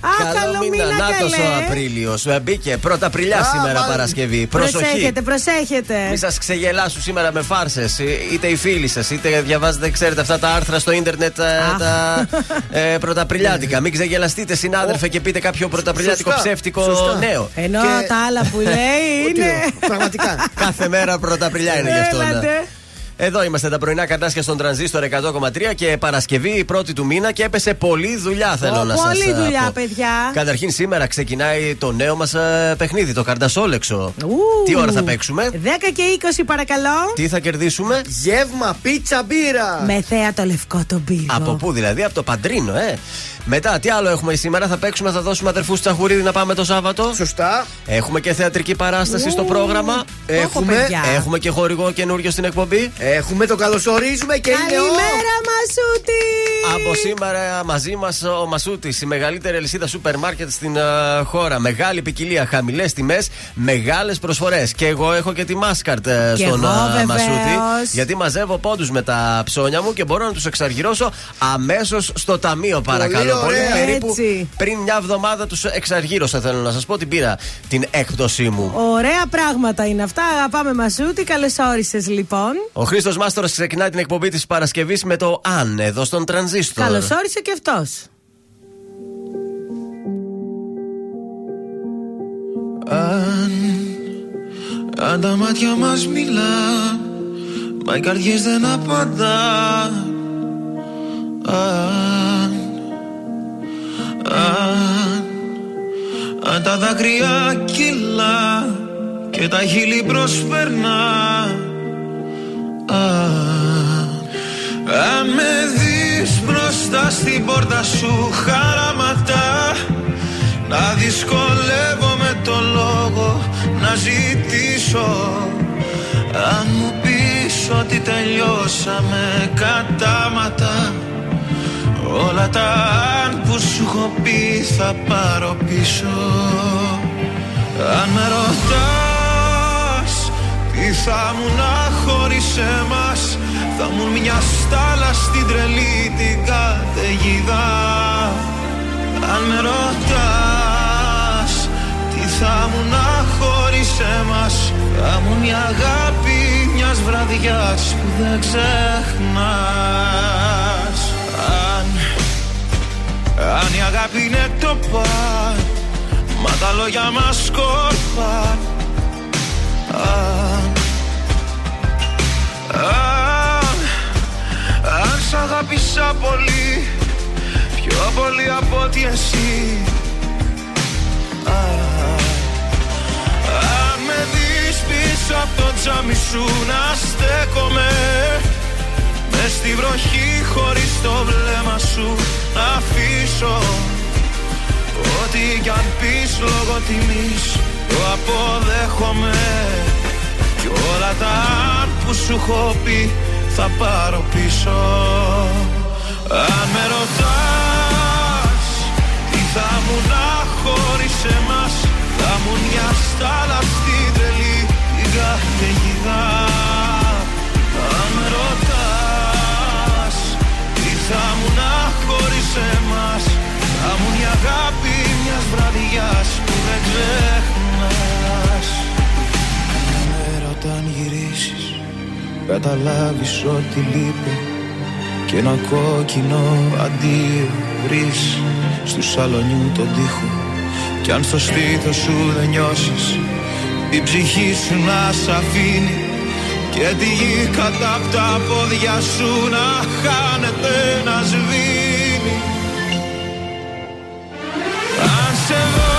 Α, καλό μήνα, Νάτος καλέ. ο Απρίλιος. Μπήκε πρώτα Απριλιά Α, σήμερα μάλλον. Παρασκευή. Προσοχή. Προσέχετε, προσέχετε. Μη σας ξεγελάσουν σήμερα με φάρσες. Είτε οι φίλοι σας, είτε διαβάζετε, ξέρετε, αυτά τα άρθρα στο ίντερνετ ε, Αχ. τα ε, πρωταπριλιάτικα. Μην ξεγελαστείτε, συνάδελφε, και πείτε κάποιο πρωταπριλιάτικο Σωστά, ψεύτικο σωστά. νέο. Ενώ Και- τα άλλα που λέει Ότι είναι. λέω, Πραγματικά. Κάθε μέρα πρωταπριλιά είναι γι' αυτό. Ναι. Έλατε. Εδώ είμαστε τα πρωινά καρτάσια στον τρανζίστορ 100,3 και Παρασκευή η πρώτη του μήνα και έπεσε πολλή δουλειά θέλω Ω, να σας πολλή ε, δουλειά, πω. παιδιά. Καταρχήν σήμερα ξεκινάει το νέο μας ε, παιχνίδι, το καρτασόλεξο. Ου. Τι ώρα θα παίξουμε, 10 και 20 παρακαλώ. τι θα κερδίσουμε, Γεύμα, πίτσα, μπύρα. Με θέα το λευκό τον πύργο. από πού δηλαδή, από το Παντρίνο, ε. Μετά, τι άλλο έχουμε σήμερα, θα παίξουμε, θα δώσουμε αδερφούς Τσαχουρίδη να πάμε το Σάββατο. Σωστά. Έχουμε και θεατρική παράσταση στο πρόγραμμα. Έχουμε- παιδιά. Έχουμε και χορηγό καινούριο στην εκπομπή. Έχουμε το καλωσορίζουμε και είναι ο. Καλημέρα, Μασούτη! Από σήμερα μαζί μας ο Μασούτης, η μεγαλύτερη αλυσίδα σούπερ μάρκετ στην ε, χώρα. Μεγάλη ποικιλία, χαμηλές τιμές, μεγάλες προσφορές. Και εγώ έχω και τη μάσκαρτ ε, Και στον εγώ, ε, βεβαίως. Μασούτη. Γιατί μαζεύω πόντους με τα ψώνια μου και μπορώ να τους εξαργυρώσω αμέσως στο ταμείο, παρακαλώ. ωραία. Περίπου Έτσι. πριν μια εβδομάδα τους εξαργύρωσα, θέλω να σας πω, την πήρα την έκπτωσή μου. Ωραία πράγματα είναι αυτά. Αγαπάμε Μασούτη. Καλώ όρισε λοιπόν. Ο Χρήστος Μάστορας ξεκινάει την εκπομπή της Παρασκευής με το Αν εδώ στον τρανζίστορ. Καλώς όρισε και αυτός. Αν, αν τα μάτια μας μιλά Μα οι καρδιές δεν απαντά Αν, αν, αν τα δάκρυα κυλά Και τα χείλη προσπερνά Αν, αν με δεις μπροστά στην πόρτα σου χαραματά να δυσκολεύομαι το λόγο να ζητήσω. Αν μου πεις ότι τελειώσαμε κατάματα. Όλα τα αν που σου έχω πει θα πάρω πίσω. Αν με ρωτάς τι θα μου να χωρίς εμάς Θα μου μια στάλα στην τρελή την καταιγίδα. Αν με ρωτάς Τι θα μου να χωρίς εμάς Θα μου μια αγάπη μιας βραδιάς που δεν ξεχνάς. Αν, αν η αγάπη είναι το παν Μα τα λόγια μας σκόρπαν Αν, αν, αν σ' αγάπησα πολύ Πιο πολύ από ότι εσύ. Α, Αν με δεις πίσω από το τζάμι σου να στέκομαι Μες στη βροχή χωρίς το βλέμμα σου να αφήσω Ό,τι κι αν πεις λόγω τιμής το αποδέχομαι. Κι όλα τα αν που σου έχω πει θα πάρω πίσω. Αν με ρωτάς τι θα μου να χωρίς εμάς Θα μου μια στάλα στην τρελή την καταιγίδα Αν με ρωτάς τι θα μου να χωρίς εμάς Θα μου μια αγάπη μιας βραδιάς που δεν ξεχνάς. Μια μέρα όταν γυρίσεις καταλάβεις ότι λείπει και ένα κόκκινο αντίο βρεις στου σαλονιού τον τοίχο. Κι αν στο στήθος σου δεν νιώσεις η ψυχή σου να σ' αφήνει και τη γη κατά απ' τα πόδια σου να χάνεται να σβήνει Αν σε δω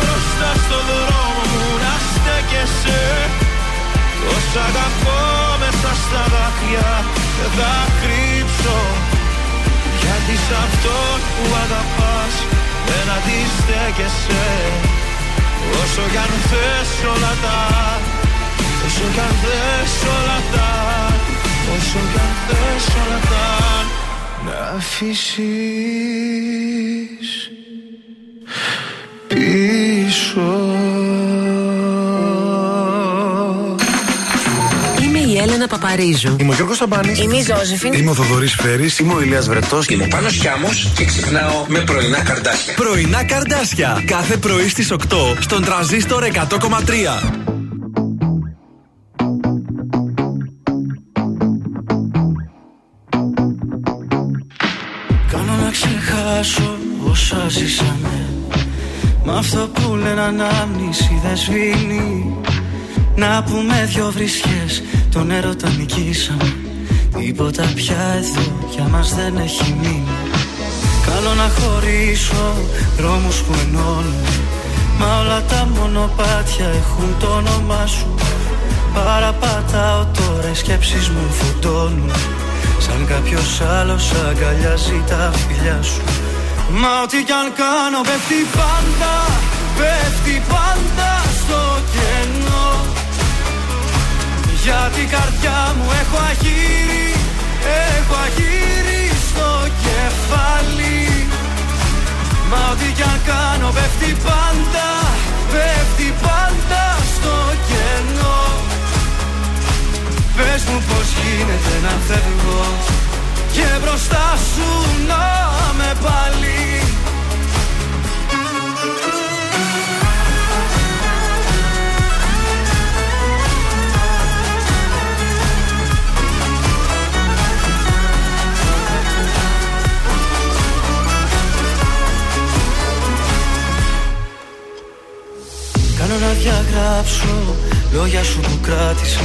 μπροστά στο δρόμο μου να στέκεσαι. Τόσα αγαπώ μέσα στα δάκρυα δεν θα κρύψω. Γιατί σ' αυτόν που αγαπάς δεν αντιστέκεσαι. Όσο κι αν θες όλα τα Όσο κι αν θες όλα τα Όσο κι αν θες όλα τα Να αφήσεις πίσω Παπαρίζου. Είμαι ο Γιώργος Σαμπάνη. Είμαι η Ζώζεφιν. Είμαι ο Θοδωρής Φέρης. Είμαι ο Ηλίας Βρετός. Είμαι ο Πάνος Χιάμος και ξυπνάω με πρωινά καρδάσια. Πρωινά καρδάσια. Κάθε πρωί στις 8 στον τραζίστορ 100,3. Κάνω να ξεχάσω όσα ζήσαμε Μ' αυτό που λένε ανάμνηση δεν σβήνει. Να πούμε δυο βρισιές τον έρωτα νικήσαμε. Τίποτα πια εδώ για μας δεν έχει μείνει. Κάνω να χωρίσω δρόμους που ενώνουν. Μα όλα τα μονοπάτια έχουν το όνομά σου. Παραπατάω τώρα οι σκέψεις μου φωτώνουν Σαν κάποιος άλλος αγκαλιάζει τα φιλιά σου Μα ό,τι κι αν κάνω πέφτει πάντα Πέφτει πάντα στο κενό. Για την καρδιά μου έχω αγύρι Έχω αγύρι στο κεφάλι. Μα ό,τι κι αν κάνω πέφτει πάντα Πέφτει πάντα στο κενό. Πες μου πως γίνεται να φεύγω Και μπροστά σου να με πάλι. Κάνω να διαγράψω λόγια σου που κράτησα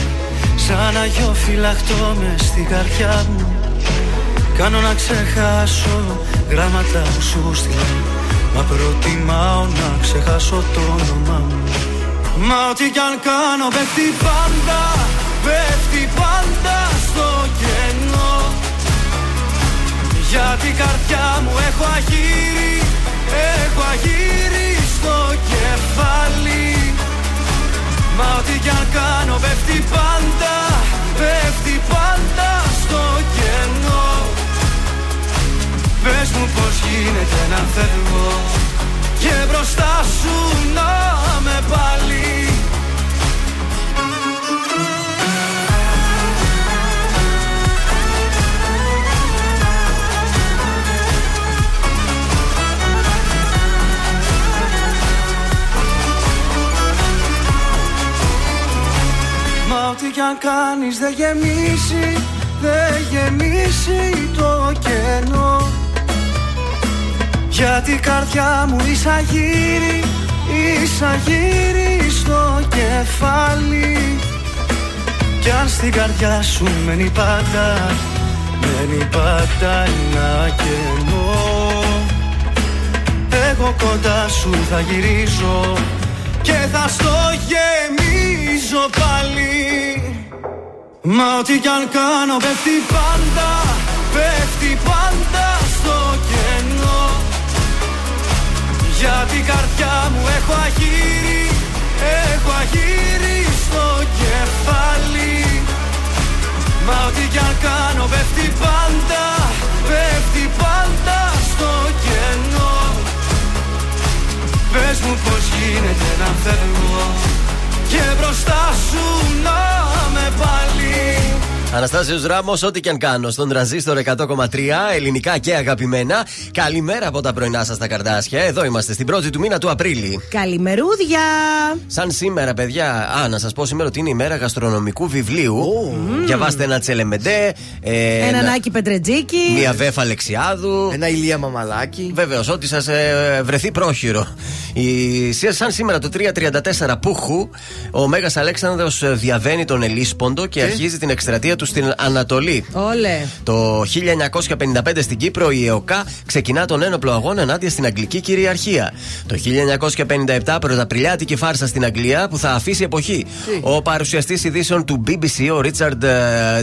Σαν αγιό φυλαχτό μες στην καρδιά μου Κάνω να ξεχάσω γράμματα που σου στείλα. Μα προτιμάω να ξεχάσω το όνομά μου. Μα ό,τι κι αν κάνω πέφτει πάντα Πέφτει πάντα στο κενό. Για την καρδιά μου έχω αγύρι Έχω αγύρι στο κεφάλι. Μα ό,τι κι αν κάνω πέφτει πάντα Πέφτει πάντα στο κενό Πες μου πως γίνεται να φεύγω Και μπροστά σου να με πάλι. Μα ό,τι κι αν κάνεις δεν γεμίσει Δεν γεμίσει το κενό Για την καρδιά μου ίσα γύρι Ίσα γύρι στο κεφάλι. Κι αν στην καρδιά σου μένει πάντα Μένει πάντα ένα κενό. Εγώ κοντά σου θα γυρίζω Και θα στο γεμίζω πάλι. Μα ό,τι κι αν κάνω πέφτει πάντα Πέφτει πάντα στο κενό Για την καρδιά μου έχω αγύρι Έχω αγύρι στο κεφάλι. Μα ό,τι κι αν κάνω πέφτει πάντα Πέφτει πάντα στο κενό. Πες μου πως γίνεται να φεύγω Και μπροστά σου να με πάλι Αναστάσιος Ράμος, ό,τι και αν κάνω στον τραζίστορ 100,3 ελληνικά και αγαπημένα. Καλημέρα από τα πρωινά σας τα καρδάσια. Εδώ είμαστε στην πρώτη του μήνα του Απρίλη. Καλημερούδια! Σαν σήμερα, παιδιά, α, να σας πω σήμερα ότι είναι η μέρα γαστρονομικού βιβλίου. Διαβάστε ένα τσελεμεντέ. Ε, Ένα νάκι πετρετζίκι. Μια βέφα Αλεξιάδου. Ένα ηλία μαμαλάκι. Βεβαίως, ό,τι σας ε, βρεθεί πρόχειρο. Η, σαν σήμερα το 334 Πούχου, ο Μέγας Αλέξανδρος ε, διαβαίνει τον Ελίσποντο και; αρχίζει την εκστρατεία του στην Ανατολή. Όλε. Το 1955 στην Κύπρο η ΕΟΚΑ ξεκινά τον ένοπλο αγώνα ενάντια στην Αγγλική κυριαρχία. Το 1957 πρωταπριλιάτικη φάρσα στην Αγγλία που θα αφήσει εποχή. Ο παρουσιαστής ειδήσεων του BBC, ο Ρίτσαρντ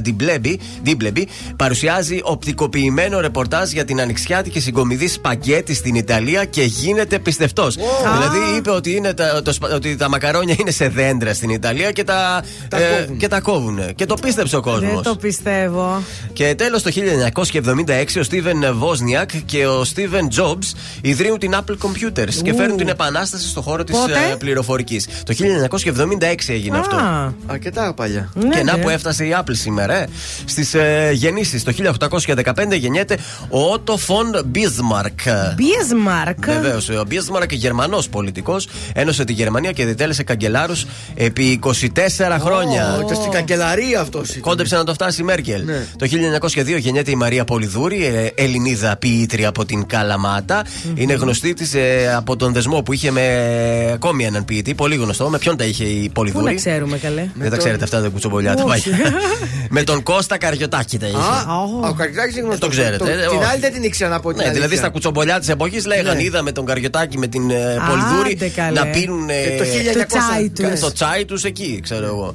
Ντίμπλεμπι, παρουσιάζει οπτικοποιημένο ρεπορτάζ για την ανοιξιάτικη συγκομιδή σπαγκέτη στην Ιταλία και γίνεται πιστευτός. Δηλαδή είπε ότι, είναι τα, το, σπα- ότι τα μακαρόνια είναι σε δέντρα στην Ιταλία και τα, Τα ε, κόβουν. και τα κόβουν. Και το πίστεψε ο κόσμος. Κόσμο. Δεν το πιστεύω. Και τέλος το 1976 ο Στίβεν Βόσνιακ και ο Στίβεν Τζόμπς ιδρύουν την Apple Computers και φέρνουν την επανάσταση στο χώρο της Πότε; πληροφορικής. Το 1976 έγινε αυτό. Α, Αρκετά παλιά. ναι, Και να ναι. που έφτασε η Apple σήμερα. Ε. Στις ε, γεννήσεις το 1815 γεννιέται ο Ότο Φον Μπίσμαρκ. Μπίσμαρκ. Βεβαίως, ο Μπίσμαρκ, Γερμανός πολιτικός, ένωσε τη Γερμανία και διτέλεσε καγκελάρους επί 24 χρόνια. Ήταν στην καγκελαρία αυτός. Κόντεψε να το φτάσει η Μέρκελ. Ναι. Το 1902 γεννιέται η Μαρία Πολυδούρη, ε, Ελληνίδα ποιήτρια από την καλαματα Είναι γνωστή της από τον δεσμό που είχε με ακόμη έναν ποιητή, πολύ γνωστό. Με ποιον τα είχε η Πού να Πολυδούρη. ξέρουμε καλέ; Δεν τα ξέρετε αυτά, δεν κουτσομπολιάτε. Όχι. πάει. με τον Κώστα Καριωτάκη τα είχε. Α, Ω. ο Καρκάκη είναι γνωστό. το ξέρετε, ε, Την όχι. άλλη δεν την ήξερα να πω την Ναι, δηλαδή αλήθεια. στα κουτσομπολιά της εποχής λέγανε Ναι. είδα με τον Καριωτάκη με την ε, Πολυδούρη Άντε, καλέ. να πίνουν ε, Και το 1900 Το τσάι τους. το τσάι τους εκεί, ξέρω εγώ.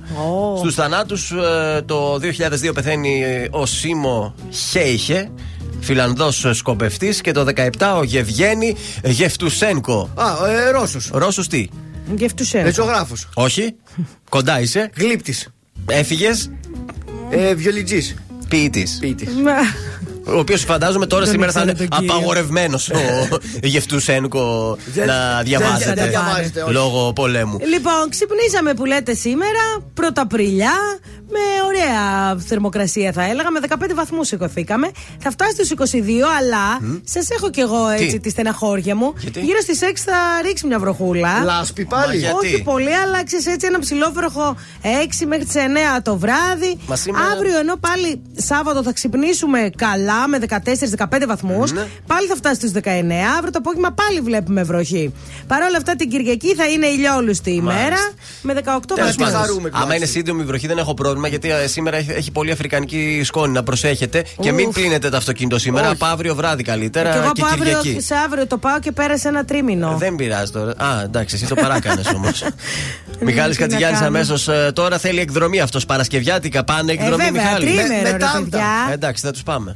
Ω. Στους θανάτους το 2002 πεθαίνει ο Σίμο Χέιχε, Φιλανδός σκοπευτής, και το 17 ο Γευγένη Γεφτουσένκο. Α, ε, Ρώσος. Ρώσος τι, Γευτουσέ. Πεζογράφο. Όχι, κοντά είσαι, Γλύπτης. έφυγες, Ε, Βιολιτζής. ποιητής. Ποιητή. Ο οποίος φαντάζομαι τώρα Δεν σήμερα θα ήξερα είναι τον κύριο. απαγορευμένος ο Γεφτουσένκο Δεν- να δεν- διαβάζετε δεν διαβάζετε, όχι. λόγω πολέμου. Λοιπόν, ξυπνήσαμε που λέτε σήμερα, πρωταπριλιά, με ωραία θερμοκρασία θα έλεγα. Με 15 βαθμούς σηκωθήκαμε. Θα φτάσει στους 22, αλλά σας έχω κι εγώ έτσι Τι; τη στεναχώρια μου. Γιατί; Γύρω στις 6 θα ρίξει μια βροχούλα. Λάσπη πάλι. Μα για- Όχι Γιατί; πολύ, αλλά ξέρεις έτσι ένα ψηλόβροχο 6 μέχρι τις 9 το βράδυ. Μα σήμερα- Αύριο ενώ πάλι Σάββατο θα ξυπνήσουμε καλά με 14-15 βαθμούς. Ναι. Πάλι θα φτάσει στους 19. Αύριο το απόγευμα πάλι βλέπουμε βροχή. Παρ' όλα αυτά την Κυριακή θα είναι ηλιόλουστη η Μάλιστα. μέρα με 18 Τέλος βαθμούς. πάντων, χαρούμε, άμα είναι τουλάχιστον. σύντομη η βροχή δεν έχω πρόβλημα γιατί ε, σήμερα έχει, έχει πολύ αφρικανική σκόνη να προσέχετε και μην Ουφ. κλείνετε το αυτοκίνητο σήμερα. Όχι. Από αύριο βράδυ καλύτερα Και και, εγώ από αύριο Κυριακή. σε αύριο το πάω και πέρασε ένα τρίμηνο. Δεν πειράζει τώρα. Α, εντάξει, εσύ το παράκανες όμως. Μιχάλης τι να Κατσιγιάννη κάνω. αμέσως τώρα θέλει εκδρομή αυτός. Παρασκευιάτικα πάνε Ε, εκδρομή, βέβαια, Μιχάλη. τρίμηνο Με- με ρε τάμτα. παιδιά. Ε, εντάξει, θα τους πάμε.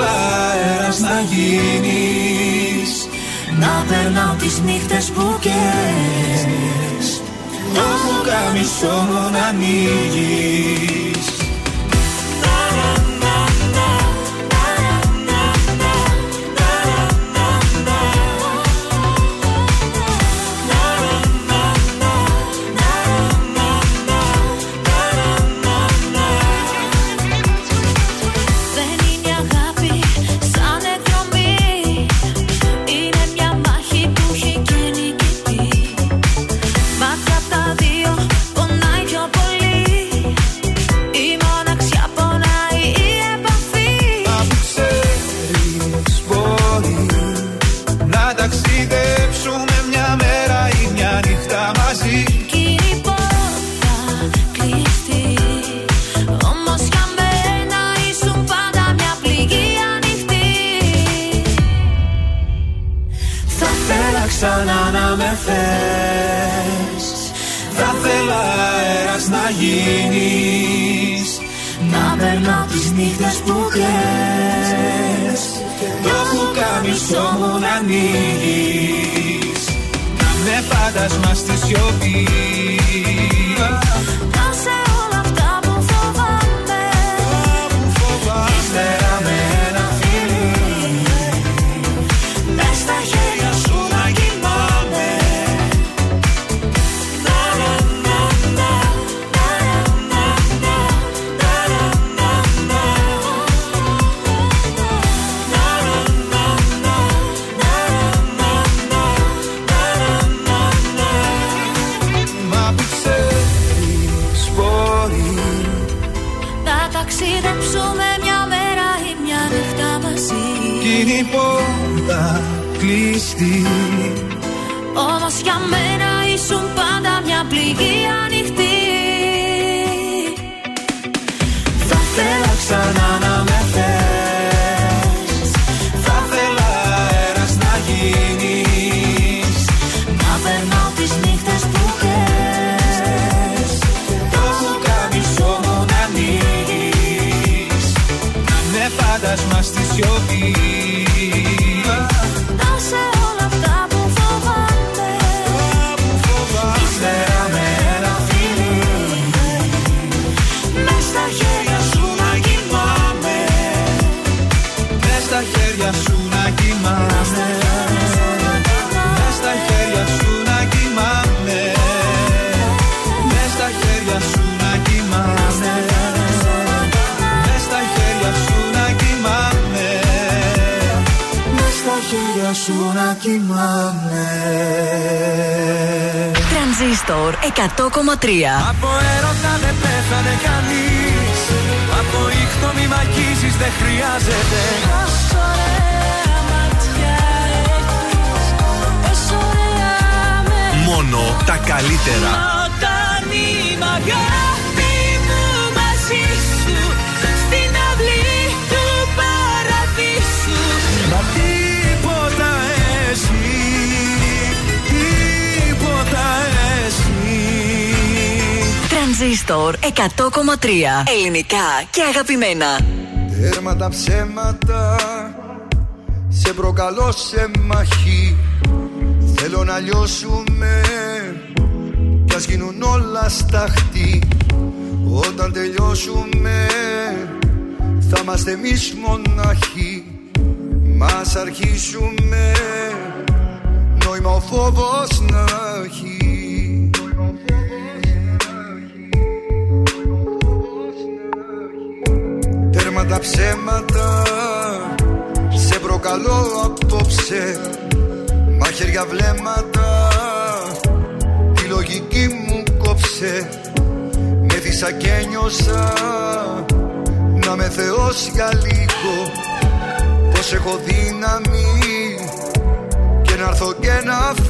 αέρας να γίνεις. Να περνάω τις νύχτες που καίες Το πουκάμισο μου να ανοίγεις περνάω τις νύχτες που κλαις. Το πουκάμισο μου να ανοίγεις Να με φάντασμα στη σιωπή. Να You. Σου να κοιμάμαι Τρανζίστορ 100,3. Από έρωτα δεν πέθανε κανείς Από ήχτο μη μ' αγγίζεις δεν χρειάζεται Πόσο ωραία ματιά έχεις Πόσο ωραία με Μόνο τα καλύτερα. Τρανζίστορ 100,3. Ελληνικά και αγαπημένα. Τέρμα τα ψέματα Σε προκαλώ σε μαχή Θέλω να λιώσουμε Κι ας γίνουν όλα σταχτή Όταν τελειώσουμε Θα είμαστε εμείς μοναχοί Μας αρχίσουμε Νόημα ο φόβος να έχει τα ψέματα. Σε προκαλώ απόψε Μαχαίρια βλέμματα. Τη λογική μου κόψε Με δίσα και νιώσα. Να με θεός για λίγο Πως έχω δύναμη. Και να έρθω και να φύγω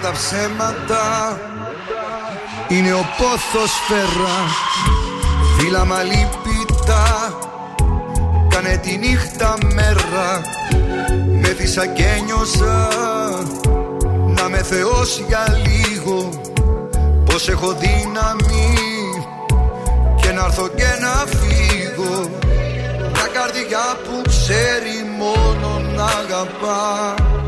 Τέρμα τα ψέματα. Είναι ο πόθος φέρα. Φύλλα λυπητά Κάνε τη νύχτα μέρα. Με δίσα και νιώσα Να με θεός για λίγο. Πως έχω δύναμη. Και να έρθω και να φύγω. Μια καρδιά που ξέρει μόνο να αγαπά. και έχει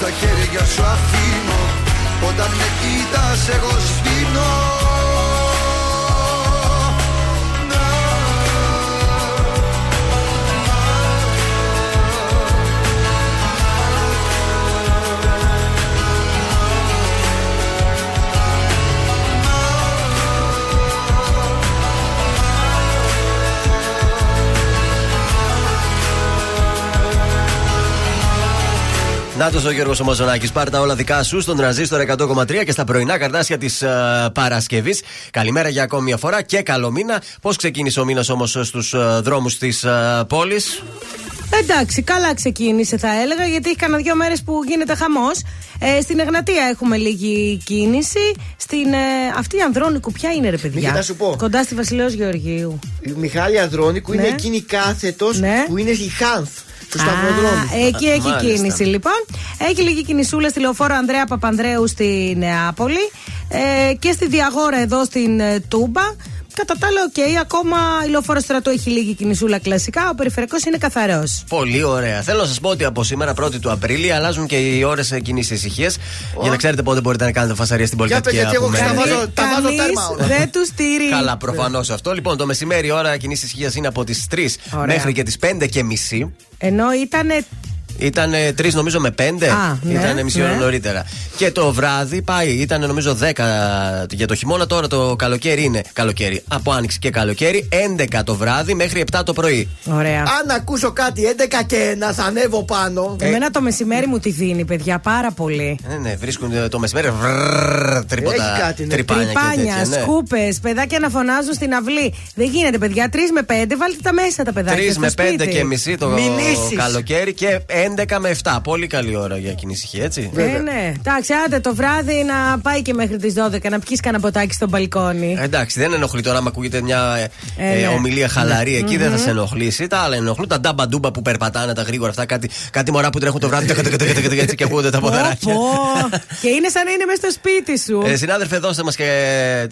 Στα χέρια σου αφήνω. Όταν με κοιτάς εγώ σβήνω. Να ο Γιώργος Ομοζωνάκη. Πάρε τα όλα δικά σου στον τρανζίστορ 100,3 και στα πρωινά καρτάσια της uh, Παρασκευής. Καλημέρα για ακόμη μια φορά και καλό μήνα. Πώς ξεκίνησε ο μήνας όμως στους uh, δρόμους της uh, πόλης; Εντάξει, καλά ξεκίνησε θα έλεγα γιατί έχει κανένα δύο μέρες που γίνεται χαμός. Ε, στην Εγνατία έχουμε λίγη κίνηση. Στην, ε, αυτή η Ανδρώνικου ποια είναι ρε παιδιά; Μίκη, θα σου πω. Κοντά στη Βασιλέως Γεωργίου. Η Μιχάλη Ανδρώνικου Ναι. είναι εκείνη κάθετος Ναι. που είναι η ΧΑΝΘ. Του σταυροδρόμου. Α, εκεί έχει μάλιστα. κίνηση λοιπόν. Έχει λίγη κινησούλα στη λεωφόρο Ανδρέα Παπανδρέου στη Νεάπολη ε, και στη Διαγόρα εδώ στην ε, Τούμπα. Κατά τα άλλα, οκ, ακόμα η λεωφόρος στρατού έχει λίγη κινησούλα κλασικά. Ο περιφερειακός είναι καθαρός. Πολύ ωραία. Θέλω να σας πω ότι από σήμερα 1η του Απρίλη αλλάζουν και οι ώρες κοινής ησυχίας. Για να ξέρετε πότε μπορείτε να κάνετε φασαρία στην Για πες, πολυκατοικία γιατί που εγώ μένετε. ξαναβάζω- τα βάζω τέρμα όλα. δεν τους στηρεί. Καλά, προφανώς αυτό. Λοιπόν, το μεσημέρι η ώρα κοινή ησυχία είναι από τις 3 Ωραία. μέχρι και τις 5 και μισή. Ενώ ήταν. Ήταν 3 νομίζω με 5. Α, ναι, ήταν μισή ώρα ναι. νωρίτερα. Και το βράδυ πάει, ήταν νομίζω 10 για το χειμώνα. Τώρα το καλοκαίρι είναι καλοκαίρι. Από άνοιξη και καλοκαίρι. 11 το βράδυ μέχρι 7 το πρωί. Ωραία. Αν ακούσω κάτι 11 και ένα, θα ανέβω πάνω. Εμένα το μεσημέρι μου τη δίνει, παιδιά, πάρα πολύ. Ναι, ναι, βρίσκουν το μεσημέρι. βρρρρ, Τρίποτα. Έχει κάτι, ναι. Τρυπάνια, Τρυπάνια, και τέτοια. Ναι. σκούπε, παιδάκια να φωνάζουν στην αυλή. Δεν γίνεται, παιδιά. Τρει με πέντε, βάλτε τα μέσα τα παιδάκια. 3 στο με 5 σπίτι. και μισή το Μηνύσεις. καλοκαίρι και 11 με 7. Πολύ καλή ώρα για κοινή ησυχία, έτσι. Ε, ναι. Εντάξει, άντε το βράδυ να πάει και μέχρι τις 12 να πιεις κανένα ποτάκι στο μπαλκόνι. Ε, Εντάξει, δεν ενοχλεί τώρα, άμα ακούγεται μια ε, Ε, ε, ναι. ομιλία χαλαρή εκεί, δεν θα σε ενοχλήσει. Τα άλλα ενοχλούν. Τα ντάμπα ντούμπα που περπατάνε, τα γρήγορα αυτά, κάτι, κάτι μωρά που τρέχουν το βράδυ τακα, τακα, τακα, τακα, έτσι και ακούγονται τα Πω, ποδαράκια. πω. και είναι σαν να είναι μέσα στο σπίτι σου. Ε, συνάδελφε, δώστε μας και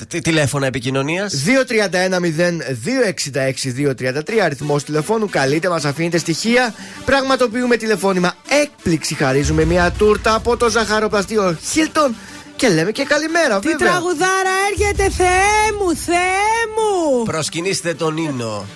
τι- τηλέφωνα επικοινωνίας. 231-0-266-233 αριθμός τηλεφώνου. Καλείτε, μας αφήνετε στοιχεία. Πραγματοποιούμε τηλεφώνημα έκπληξη. Χαρίζουμε μια τούρτα από το ζαχαροπλαστείο Χίλτον και λέμε και καλημέρα, Τι βέβαια. τραγουδάρα έρχεται, Θεέ μου, Θεέ μου! Προσκυνήστε τον ίνο.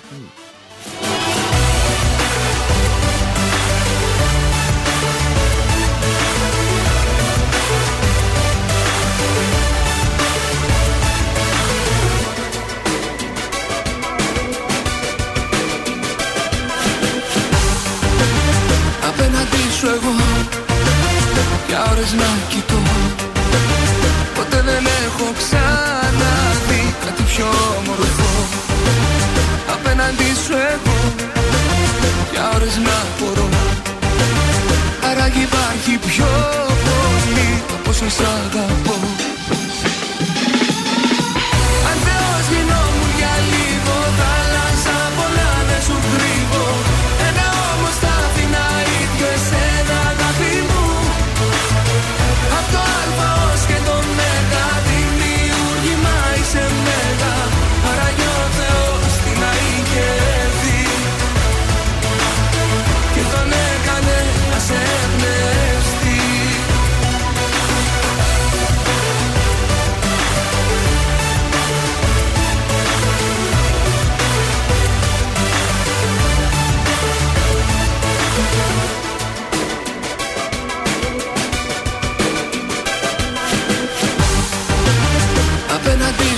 Για ώρες να κοιτώ Ποτέ δεν έχω ξαναδεί κάτι πιο όμορφο. Απέναντι σου εγώ Για ώρες να μπορώ. Άραγε υπάρχει πιο πολύ Από όσο σ' αγαπώ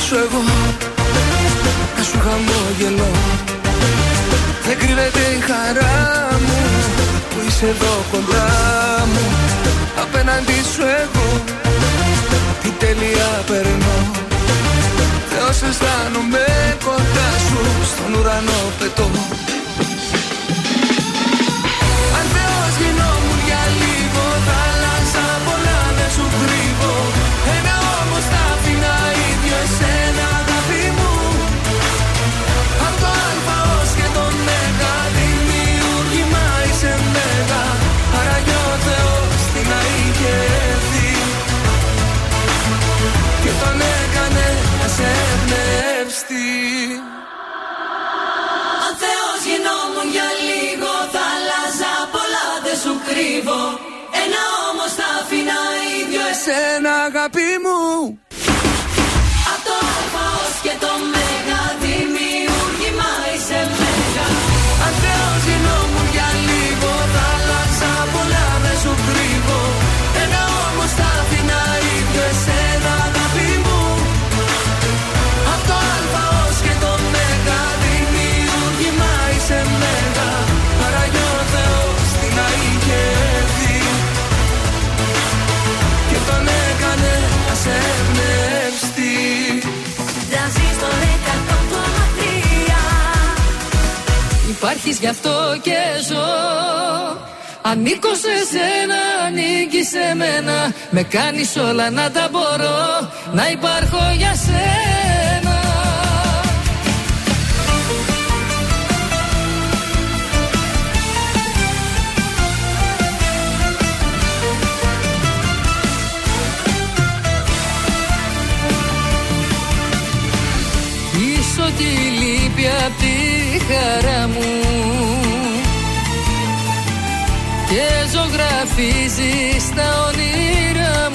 σου εγώ. Να σου χαμόγελω. Δεν κρύβεται η χαρά μου Που είσαι εδώ κοντά μου. Απέναντι σου εγώ Τι τέλεια περνώ. Θεός αισθάνομαι κοντά σου Στον ουρανό πετώ Υπάρχεις γι' αυτό και ζω. Ανήκω σε σένα, ανήκει σε μένα. Με κάνεις όλα να τα μπορώ. Να υπάρχω για σένα Είσαι ό,τι λείπει απ' τη χαρά μου. Και ζωγραφίζεις τα όνειρά μου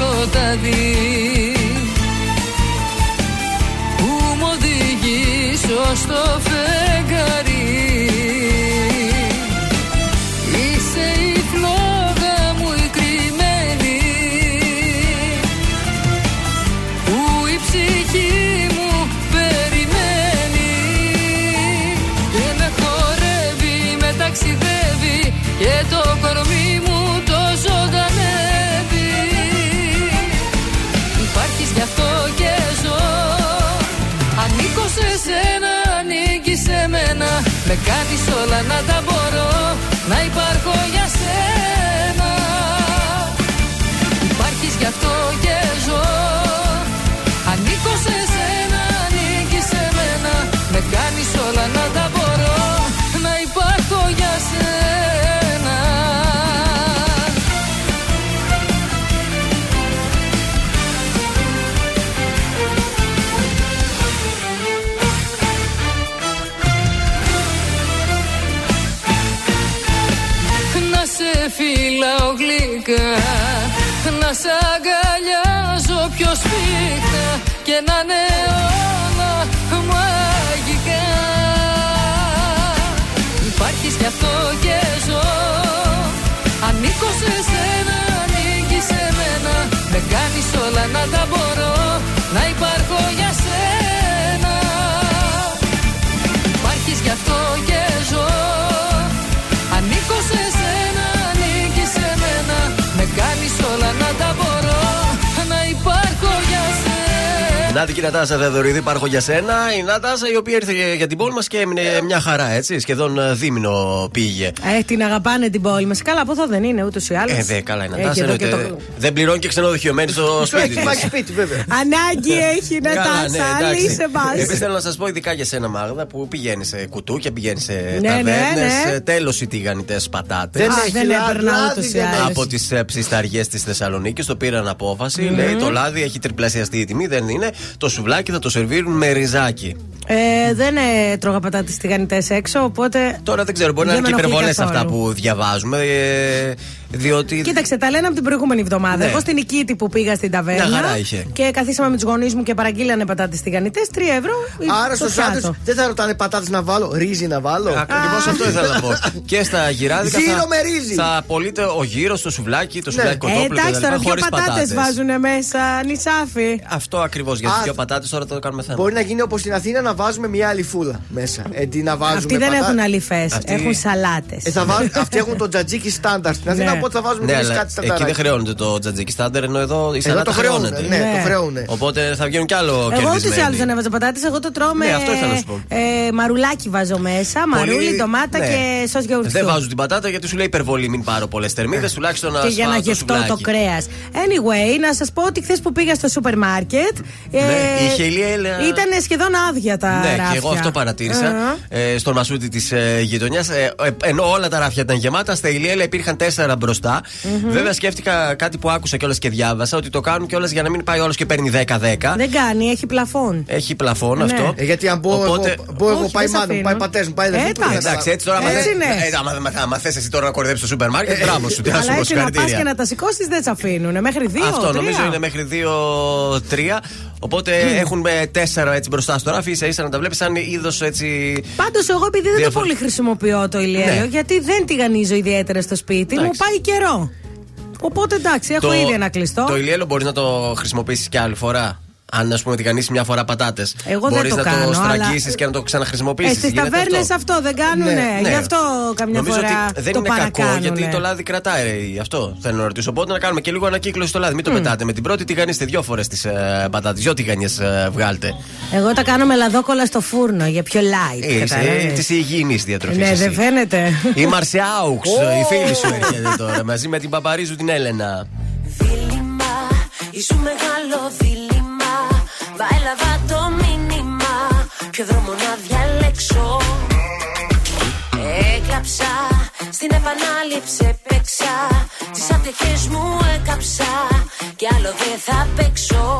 σκοτάδι. Που μου οδηγείς ως το φεγγάρι κάνεις γλυκά Να σ' αγκαλιάζω πιο σφίχτα Και να είναι όλα μαγικά. Υπάρχεις γι' αυτό και ζω. Ανήκω σε σένα, ανήκεις σε μένα. Με κάνεις όλα να τα μπορώ Να υπάρχω για σένα. Υπάρχεις γι' αυτό και Νάτι και η Νατάσα Θεοδωρίδη, υπάρχω για σένα. Η Νατάσα η οποία ήρθε για την πόλη μας και έμεινε μια χαρά, έτσι. Σχεδόν ε, δίμηνο πήγε. Ε, την αγαπάνε την πόλη μας. Καλά, από εδώ δεν είναι ούτως ή άλλως. Ε, δε, καλά η Νατάσα. εννοείται. Δεν πληρώνει και ξενοδοχείο, μένει στο σπίτι Έχει της. πάει σπίτι, βέβαια. Ανάγκη έχει η Καλά, ναι, Νατάσα, εντάξει. λύσε μα. Επίσης θέλω να σας πω ειδικά για σένα, Μάγδα, που πηγαίνεις σε κουτούκια, πηγαίνεις σε Ναι, ταβέρνες. ναι, ναι. Τέλος οι τηγανιτές πατάτες. Δεν Α, έχει δεν λάδι, έπαιρνα λάδι ούτως ή δεν άλλως. Από τις ψισταριές της Θεσσαλονίκης το πήραν απόφαση. Λέει το λάδι έχει τριπλασιαστεί η τιμή, δεν είναι. Το σουβλάκι θα το σερβίρουν με ριζάκι. Ε, δεν ε, τρώγα πατάτε τηγανιτέ έξω, οπότε. Τώρα δεν ξέρω, μπορεί να Δεν είναι και με ενοχλεί υπερβολέ αυτά καθόλου. που διαβάζουμε. ε, διότι. Κοίταξε, τα λένε από την προηγούμενη εβδομάδα. Ναι. Εγώ στην Νικήτη που πήγα στην ταβέρνα. Μια χαρά είχε. Και καθίσαμε με τους γονείς μου και παραγγείλανε πατάτες τηγανιτές. 3 ευρώ. Άρα το στου άντρες πιάτο. δεν θα ρωτάνε πατάτες να βάλω, ρύζι να βάλω; Ακριβώ αυτό ήθελα να πω. και στα γυράδικα. Γύρο θα, με ρύζι. Θα απολύτε ο γύρος, το σουβλάκι, το σουβλάκι Ε, κοτόπουλο εντάξει τώρα, κτλ. ποιο Χωρίς πατάτες πατάτες. βάζουν μέσα, νησάφι. Αυτό ακριβώς. Γιατί Α, δύο πατάτες τώρα το κάνουμε θέμα. Μπορεί να γίνει όπως στην Αθήνα να βάζουμε μια αληφούλα μέσα. Εντί να βάζουμε Αυτοί δεν πατά- έχουν αληφέ, Αυτοί- έχουν σαλάτες. Ε, θα βάλουν, αυτοί έχουν το τζατζίκι στάνταρ. Στην Αθήνα Ναι. Οπότε θα βάζουμε Ναι, και εμείς αλλά κάτι στα εκεί δεν χρεώνεται το τζατζίκι στάντερ, ενώ εδώ η σαλάτα το χρεώνουν, χρεώνεται. ναι, Ναι. το χρεώνουν. Οπότε θα βγαίνουν κι άλλο Εγώ ούτω ή κερδισμένοι. άλλω δεν έβαζα πατάτες. Εγώ το τρώω με. Ναι, αυτό ήθελα να σου πω. ε, μαρουλάκι βάζω μέσα. Πολύ- Μαρούλι, ντομάτα ναι. και σο γιαουρτιού. Δεν βάζουν την πατάτα γιατί σου λέει υπερβολή, μην πάρω πολλές θερμίδες, τουλάχιστον να Και για να σφάω γευτώ το σουβλάκι. κρέας. Anyway, να σας πω ότι χθες που πήγα στο σούπερ μάρκετ. Ναι, είχε ηλία, έλα. Ήταν σχεδόν άδεια τα Ναι, ράφια. και εγώ αυτό παρατήρησα Αχα. ε, στον μασούτη της ε, γειτονιάς. ενώ όλα τα ράφια ήταν γεμάτα, στα ηλιέλα υπήρχαν τέσσερα μπροστά. Βέβαια, σκέφτηκα κάτι που άκουσα κιόλας και διάβασα ότι το κάνουν κιόλας για να μην πάει όλος και παίρνει 10-10. Δεν κάνει, έχει πλαφόν. Έχει πλαφόν Ναι. αυτό. Ε, γιατί αν μπω Οπότε- εγώ, μπω εγώ Όχι, πάει δεν σε μάνα μου, αφήνουν. πάει πατέρας μου, πάει Ε, δεν εντάξει. Εντάξει, έτσι τώρα, άμα Έτσι θες- είναι. ε, άμα- άμα- άμα θες εσύ τώρα να κορδέψει το σούπερ μάρκετ, μπράβο σου, τι να σου Αλλά πω έτσι να πας συγχαρητήρια. και να τα σηκώσεις δεν σε αφήνουν. Μέχρι δύο. Αυτό τρία. νομίζω είναι μέχρι 2-3. Οπότε έχουν ε, τέσσερα έτσι μπροστά στο ράφι, ίσα ίσα να τα βλέπεις σαν είδος έτσι. Πάντως, εγώ επειδή δεν το Διαφορε- πολύ χρησιμοποιώ το ηλιέλαιο, Ναι. γιατί δεν τηγανίζω ιδιαίτερα στο σπίτι, μου Εντάξει. πάει καιρό. Οπότε εντάξει, έχω ήδη ένα κλειστό. Το ηλιέλο μπορείς να το χρησιμοποιήσεις και άλλη φορά; Αν ας πούμε τηγανίσει μια φορά πατάτες. Εγώ δεν Μπορείς το να κάνω, το στραγγίσεις αλλά- και να το Ε, ξαναχρησιμοποιήσει. Στι ταβέρνες αυτό. δεν κάνουνε. Ναι, ναι. Γι' αυτό καμιά Νομίζω φορά ότι δεν το είναι κακό παρακάνουνε. γιατί το λάδι κρατάει. ρε, Αυτό θέλω να ρωτήσω. Οπότε να κάνουμε και λίγο ανακύκλωση στο λάδι. Μην το πετάτε με την πρώτη, τηγανίστε δύο φορές τις ε, πατάτες. Δυο τηγανιές ε, βγάλτε. Εγώ τα κάνω με λαδόκολλα στο φούρνο για πιο light. Ε, κατάλαβες. Είσαι της υγιεινής διατροφής. Ναι, δεν φαίνεται. Η Μαρσιάουξ, η φίλη σου έρχεται τώρα μαζί με την Παπαρίζου την Έλενα. δίλημα Ήσου μεγάλο δίλημα Βαέλαβα το μήνυμα. Ποιο δρόμο να διαλέξω. Έκλαψα Στην επανάληψη παίξα Τις ατυχές μου έκαψα. Κι άλλο δεν θα παίξω.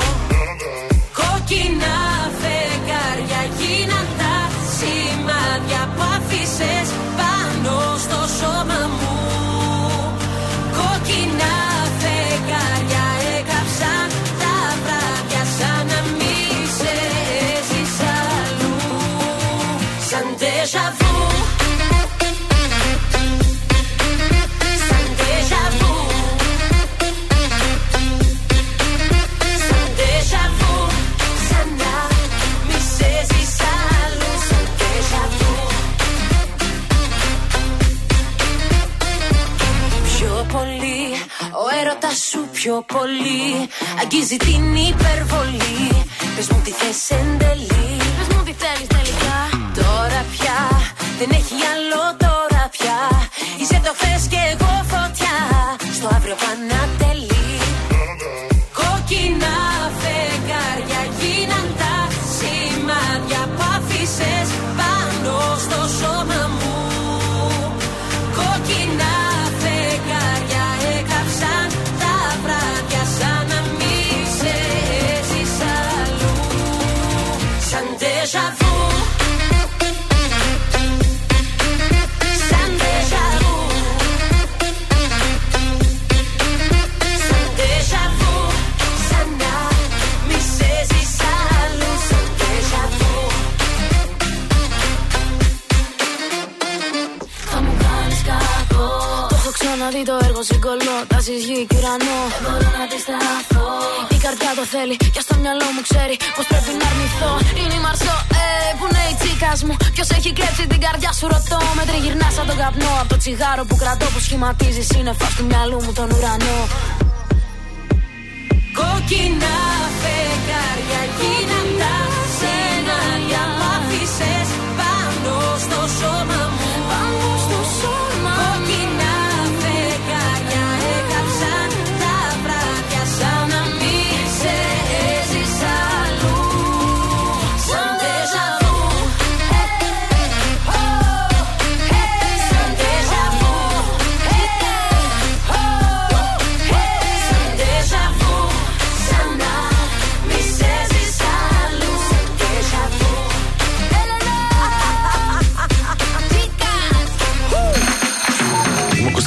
Κόκκινα φεγγάρια γίναν τα σημάδια που άφησες ο έρωτας σου πιο πολύ. Αγγίζει την υπερβολή. Πες μου τι θες εν τέλει. Πες μου τι θέλεις τελικά. Τώρα πια, δεν έχει άλλο τώρα πια. Είσαι το χθες και εγώ ξαναδεί το έργο συγκολώ Τάσεις γη και ουρανό Δεν μπορώ να αντισταθώ Η καρδιά το θέλει και στο μυαλό μου ξέρει Πως πρέπει να αρνηθώ. Είναι η Μαρσό, ε, που είναι η τσίκας μου. Ποιος έχει κλέψει την καρδιά σου ρωτώ. Με τριγυρνάς σαν τον καπνό. Από το τσιγάρο που κρατώ που σχηματίζεις σύννεφα του μυαλού μου τον ουρανό. Κόκκινα φεγγάρια γίναν τα σενάρια που άφησες πάνω στο σώμα μου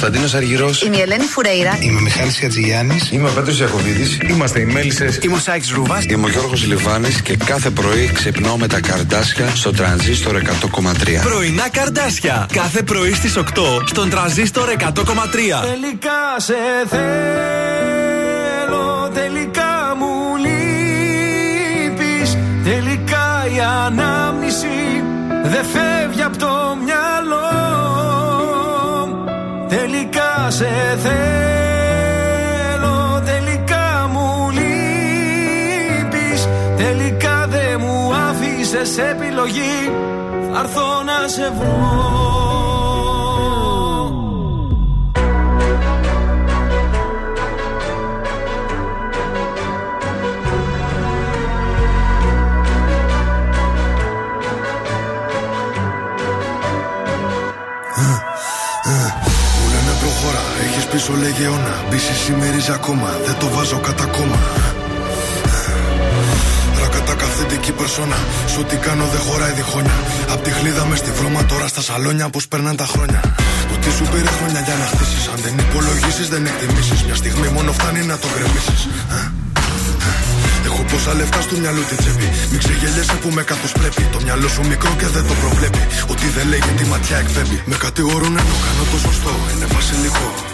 Κωνσταντίνος Αργυρός. Είμαι η Ελένη Φουρέιρα. Είμαι ο Μιχάλης Ατζηγιάννη. Είμαι ο Πέτρος Ιακοβίδη. Είμαστε οι Μέλισσες. Είμαι ο Σάιξ Ρούβας. Είμαι ο Γιώργος Λιβάνης και κάθε πρωί ξυπνάω με τα καρδάσια στο τρανζίστορ 100,3. Πρωινά καρδάσια. Κάθε πρωί στις 8 στον τραζίστορ 100,3. Τελικά σε θέλω, τελικά μου λείπεις Τελικά η ανάμνηση δεν φεύγει από το μυαλό Τελικά σε θέλω. Τελικά μου λείπεις. Τελικά δεν μου άφησες επιλογή. Θα έρθω να σε βρω έχεις πίσω λεγεώνα Μπίση σημερίζει ακόμα, δεν το βάζω κατά κόμμα Ρακατά καθεντική περσόνα Σου τι κάνω δεν χωράει διχόνια Απ' τη χλίδα μες στη βρώμα τώρα στα σαλόνια Πως περνάνε τα χρόνια Που τι σου πήρες χρόνια για να χτίσεις Αν δεν υπολογίσεις δεν εκτιμήσεις Μια στιγμή μόνο φτάνει να το γκρεμίσεις Έχω πόσα λεφτά στο μυαλό τη τσέπη. Μην ξεγελιέσαι που με καθώ πρέπει. Το μυαλό σου μικρό και δεν το προβλέπει. Ότι δεν λέει τη ματιά εκπέμπει. Με κατηγορούν ενώ κάνω το σωστό. Είναι βασιλικό.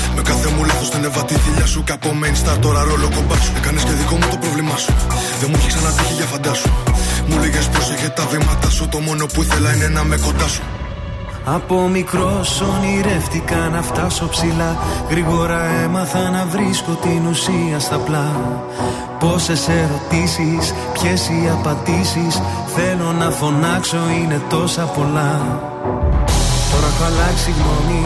Με κάθε μου λάθος την εβατή θηλιά σου. Και από main star τώρα ρόλο κομπάς σου. Έκανες και δικό μου το πρόβλημά σου. Δεν μου έχει ξανατύχει για φαντάσου. Μου λέγες πρόσεχε τα βήματα σου. Το μόνο που ήθελα είναι να με κοντά σου. Από μικρός ονειρεύτηκα να φτάσω ψηλά Γρήγορα έμαθα να βρίσκω την ουσία στα πλά Πόσες ερωτήσεις, ποιες οι απαντήσεις Θέλω να φωνάξω είναι τόσα πολλά Τώρα έχω αλλάξει γνώμη,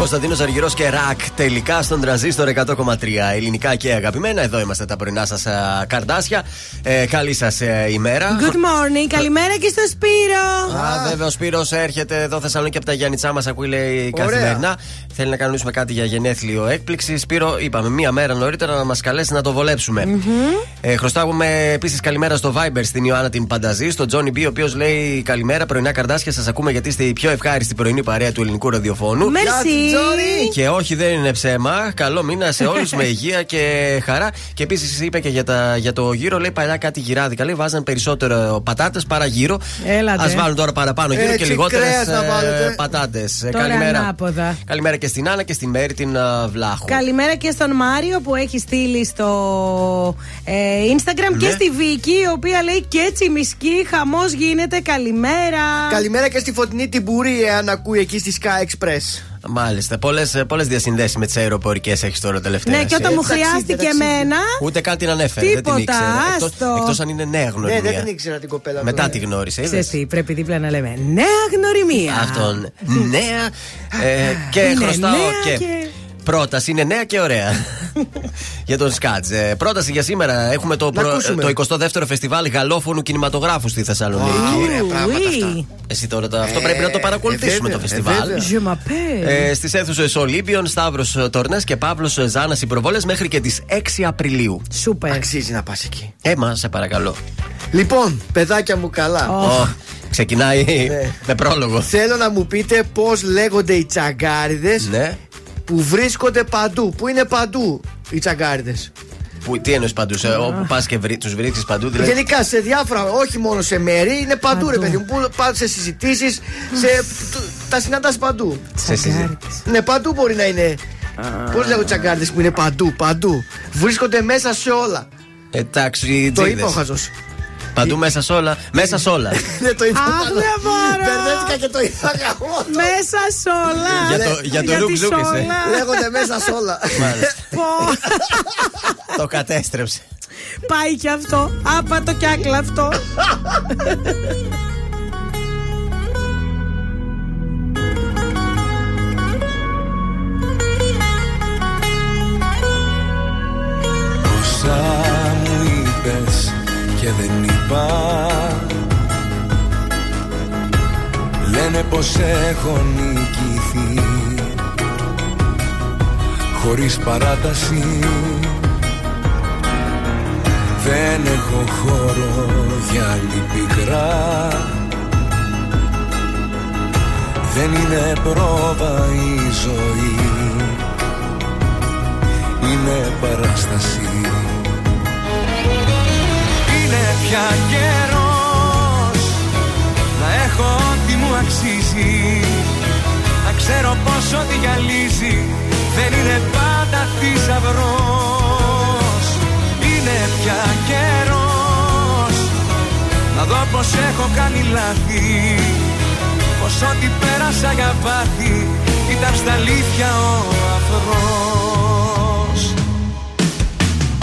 Κωνσταντίνος Αργυρός και ρακ τελικά στον τραζίστορ 100,3. Ελληνικά και αγαπημένα. Εδώ είμαστε τα πρωινά σας καρδάσια. Ε, καλή σας ημέρα. Good morning, καλημέρα και στο Σπύρο. Α, βέβαια, ο Σπύρος έρχεται εδώ Θεσσαλονίκη από τα Γιάννητσά μα, ακούει λέει Ωραία. καθημερινά. Θέλει να κανονίσουμε κάτι για γενέθλιο έκπληξη. Σπύρο, είπαμε μία μέρα νωρίτερα να μας καλέσει να το βολεψουμε Ε, χρωστάγουμε επίσης καλημέρα στο Viber στην Ιωάννα την Πανταζή, στον Τζόνι Μπι, ο οποίος λέει καλημέρα, πρωινά καρδάσια. Σας ακούμε γιατί είστε η πιο ευχάριστη πρωινή παρέα του ελληνικού ραδιοφώνου. Merci. Και όχι, δεν είναι ψέμα. Καλό μήνα σε όλους με υγεία και χαρά. Και επίσης είπε και για, τα, για το γύρο, λέει παλιά κάτι γυράδικα. Λέει βάζαν περισσότερο πατάτες παρά γύρο. Έλατε. Α βάλουν τώρα παραπάνω γύρο και Έτσι, λιγότερες κρέας να βάλετε. πατάτες. Τώρα ανάποδα. Καλημέρα και στην Άννα και στη Μέρη την α, Βλάχου. Καλημέρα και στον Μάριο που έχει στείλει στο ε, Instagram και Ναι. στη Βίκη η οποία λέει και έτσι μισκή, χαμός γίνεται. Καλημέρα. Καλημέρα και στη φωτεινή την Μπουρή, εάν ακούει εκεί στη Sky Express. Μάλιστα. Πολλές πολλές διασυνδέσεις με τις αεροπορικές έχεις τώρα τελευταία. Ναι, και όταν μου ταξίδι, χρειάστηκε ταξίδι. εμένα. Ούτε καν την ανέφερε. δεν την Τίποτα, ήξερε. άστο. Εκτός, αν είναι νέα Ναι, γνωριμία. δεν την ήξερα την κοπέλα. Μετά ναι. τη γνώρισε. είδες; Ξέρεις τι, πρέπει δίπλα να λέμε νέα γνωριμία. Αυτόν. Νέα. ε, και Είναι χρωστάω νέα και. Και- πρόταση είναι νέα και ωραία. για τον Σκάτζ. Ε, πρόταση για σήμερα. Έχουμε το, Να προ- ακούσουμε. το 22ο φεστιβάλ γαλλόφωνου κινηματογράφου στη Θεσσαλονίκη. Ωραία πράγματα αυτά. Εσύ τώρα το- αυτό πρέπει να το παρακολουθήσουμε ε, το βέβαια, φεστιβάλ. ε, Je m'appelle. Ε, Στις αίθουσες Ολύμπιον, Σταύρος Τορνές και Παύλος Ζάνας οι προβόλε μέχρι και τις 6 Απριλίου. Σούπερ. Αξίζει να πας εκεί. Έμα, σε παρακαλώ. Λοιπόν, παιδάκια μου καλά. Ω, ξεκινάει Ναι. με πρόλογο. Θέλω να μου πείτε πώς λέγονται οι τσαγκάριδες Ναι. Που βρίσκονται παντού. Που είναι παντού οι τσαγκάριδες; Που, τι εννοείς παντού, σε, όπου πας και βρει, τους βρίσκεις παντού. Δηλαδή, Γενικά σε διάφορα, όχι μόνο σε μέρη, είναι παντού, ρε Παντού. παιδί μου. Που πας σε συζητήσεις, σε, τ- τα συναντάς παντού. σε συζη- Ναι, παντού μπορεί να είναι. Πώς λέγονται τσαγκάριδες που είναι παντού, παντού. Βρίσκονται μέσα σε όλα. Εντάξει, Το τζίδες. είπε ο χαζός. Παντού μέσα σε όλα. Μέσα σε όλα. Ναι, το είπα. Αχ, δεν μπορώ. Μπερδεύτηκα και το είπα γαμό. Μέσα σ' όλα. Για το- για το Γιατί ρουκ ζουκ σ' είσαι. όλα. Λέγονται μέσα σε όλα. Μάλιστα. Πω. το κατέστρεψε. Πάει κι αυτό. Άπατο κι άκλα αυτό. και δεν είπα. Λένε πως έχω νικηθεί. Χωρίς παράταση. Δεν έχω χώρο για άλλη πικρά. Δεν είναι πρόβα η ζωή. Είναι παράσταση. Είναι πια καιρός. Να έχω ό,τι μου αξίζει. Να ξέρω πως ό,τι γυαλίζει. Δεν είναι πάντα θησαυρός. Είναι πια καιρός. Να δω πως έχω κάνει λάθη. Πως ό,τι πέρασα για βάθη ήταν στα αλήθεια ο αφρός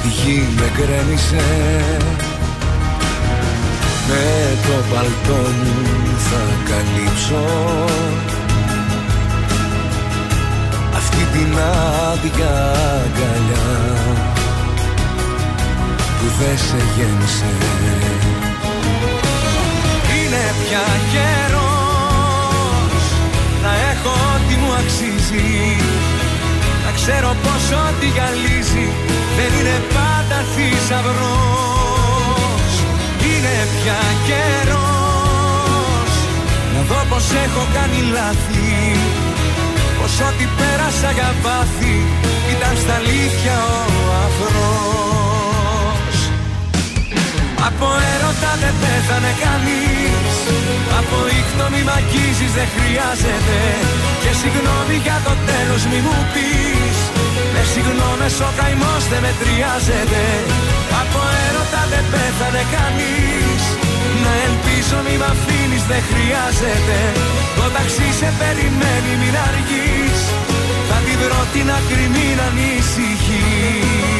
Στη γη με γκρέμισε. Με το παλτό μου θα καλύψω. Αυτή την άδεια αγκαλιά που δεν σε γέμισε. Είναι πια καιρός να έχω ό,τι μου αξίζει. Να ξέρω πως ό,τι γυαλίζει δεν είναι πάντα θησαυρός. Είναι πια καιρός. Να δω πως έχω κάνει λάθη. Πως ό,τι πέρασα για βάθη ήταν στα αλήθεια ο αφρός Από έρωτα δεν πέθανε κανείς. Από ήχτο μη μ' αγγίζεις δεν χρειάζεται. Και συγγνώμη για το τέλος μη μου πεις. Με συγγνώμες ο καημός δεν μετριάζεται. Από έρωτα δεν πέθανε κανείς. Να ελπίζω μη μ' αφήνεις δεν χρειάζεται. Το ταξί σε περιμένει μην αργείς. Θα την βρω την άκρη μην ανησυχείς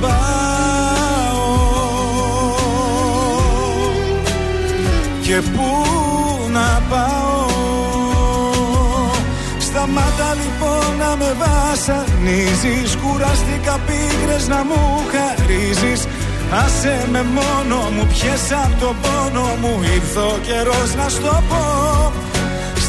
να πάω Και πού να πάω. Σταμάτα λοιπόν να με βασανίζεις. Κουράστηκα πίγρες να μου χαρίζεις. Άσε με μόνο μου, πιες απ' το πόνο μου. Ήρθε ο καιρός να στο πω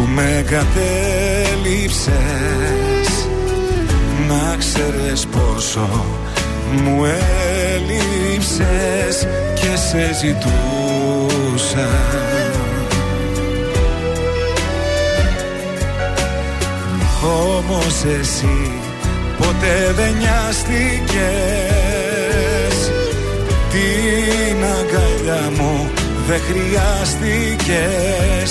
που με κατέληψες Να ξέρεις πόσο μου έλειψες και σε ζητούσα. Όμως εσύ ποτέ δεν νοιάστηκες. Την αγκαλιά μου δεν χρειάστηκες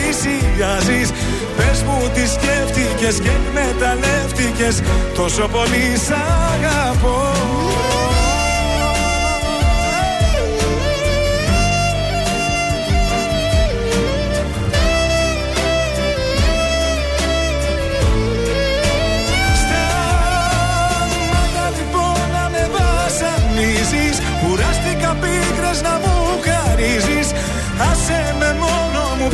πλησιάζεις Πες μου τι σκέφτηκες και εκμεταλλεύτηκες Τόσο πολύ σ' αγαπώ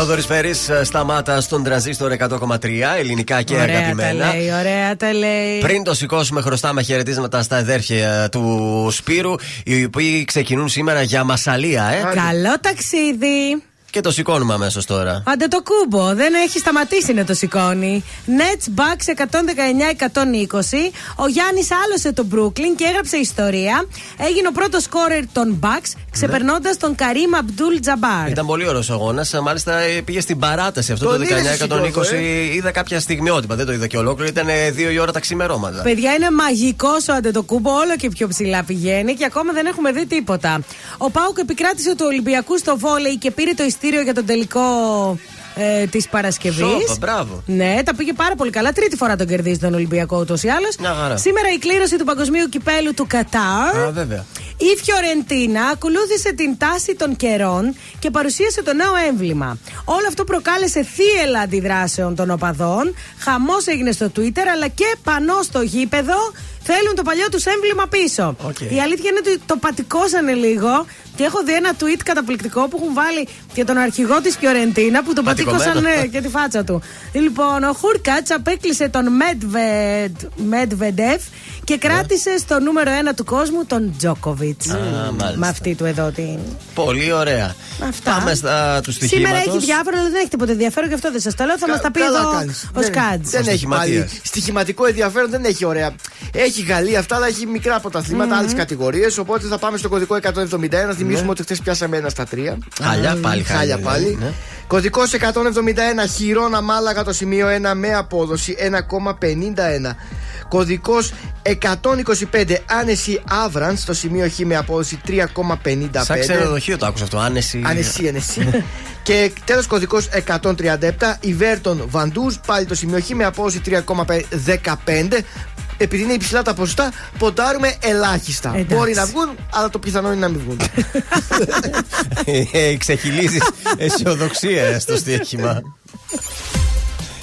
Θόδωρης Φέρης, σταμάτα στον τραζίστορ 100,3 ελληνικά και Ωραία τα αγαπημένα. λέει, ωραία τα λέει. Πριν το σηκώσουμε, χρωστάμε χαιρετίσματα στα αδέρφια του Σπύρου, οι οποίοι ξεκινούν σήμερα για μασαλία, ε. Καλό ταξίδι. Και το σηκώνουμε αμέσως τώρα. Άντε το κούμπο, δεν έχει σταματήσει να το σηκώνει. Nets Bucks 119-120. Ο Γιάννης άλωσε τον Brooklyn και έγραψε ιστορία. Έγινε ο πρώτος σκόρερ των Bucks, ξεπερνώντας τον Καρύμ Αμπτούλ Τζαμπάρ. Ήταν πολύ ωραίος αγώνας. Μάλιστα ε, πήγε στην παράταση αυτό Τον το είδες 19-120. εσύ τότε, Είδα κάποια στιγμιότυπα, δεν το είδα και ολόκληρο. Ήταν ε, δύο η ώρα τα ξημερώματα. Παιδιά, είναι μαγικός ο Αντετοκούμπο, όλο και πιο ψηλά πηγαίνει και ακόμα δεν έχουμε δει τίποτα. Ο Πάουκ επικράτησε του Ολυμπιακού στο βόλεϊ και πήρε το ειστήριο για τον τελικό ε, της Παρασκευής. Σόπα, μπράβο. Ναι, τα πήγε πάρα πολύ καλά. Τρίτη φορά τον κερδίζει τον Ολυμπιακό ούτως ή άλλως. Μια χαρά. Σήμερα η κλήρωση του παγκοσμίου κυπέλου του Κατάρ. Α, βέβαια. Η Φιωρεντίνα ακολούθησε την τάση των καιρών και παρουσίασε το νέο έμβλημα. Όλο αυτό προκάλεσε θύελα αντιδράσεων των οπαδών. Χαμός έγινε στο Twitter αλλά και πανώ στο γήπεδο. Θέλουν το παλιό τους έμβλημα πίσω. Η αλήθεια είναι ότι το πατικώσανε λίγο και έχω δει ένα tweet καταπληκτικό που έχουν βάλει και τον αρχηγό της Φιωρεντίνα που τον Πατικωμένο. πατήκωσαν ναι, και τη φάτσα του. Λοιπόν, ο Χουρκάτ απέκλεισε τον Medved- Medvedev και κράτησε στο νούμερο ένα του κόσμου τον Τζόκοβιτς. Α, μάλιστα. Με αυτή του εδώ την. Πολύ ωραία. Αυτά. Πάμε στα τους Σήμερα στοιχήματος. έχει διάφορα, αλλά δεν έχει τίποτα ενδιαφέρον και αυτό δεν σας το λέω. Θα μας τα πει Καλά εδώ κάνεις. ο Δεν- Σκάτζ. Δεν έχει πάλι. Στοιχηματικό ενδιαφέρον δεν έχει ωραία. Έχει Γαλλία αυτά, αλλά έχει μικρά πρωταθλήματα, Μμμ. άλλες κατηγορίες. Οπότε θα πάμε στο κωδικό 171. Θυμίζουμε Ναι. ότι χθες πιάσαμε ένα στα τρία. Χάλια, πάλι Χάλια χάλια, πάλι. ναι. Κωδικό 171 Χιρόνα Μάλαγα το σημείο 1 με απόδοση 1,51. Κωδικός 125 Άνεση Άβρανς στο σημείο Χ με απόδοση 3,55. Σαν ξενοδοχείο το άκουσα αυτό. Άνεση. Ανεσί, ανεσί. και τέλος κωδικός 137 Ιβέρτον Βαντούζ, πάλι το σημείο Χ με απόδοση 3,15. Επειδή είναι υψηλά τα ποσοστά, ποντάρουμε ελάχιστα. Εντάξει. Μπορεί να βγουν, αλλά το πιθανό είναι να μην βγουν. Ε, Ξεχυλίζεις αισιοδοξία στο στοίχημα.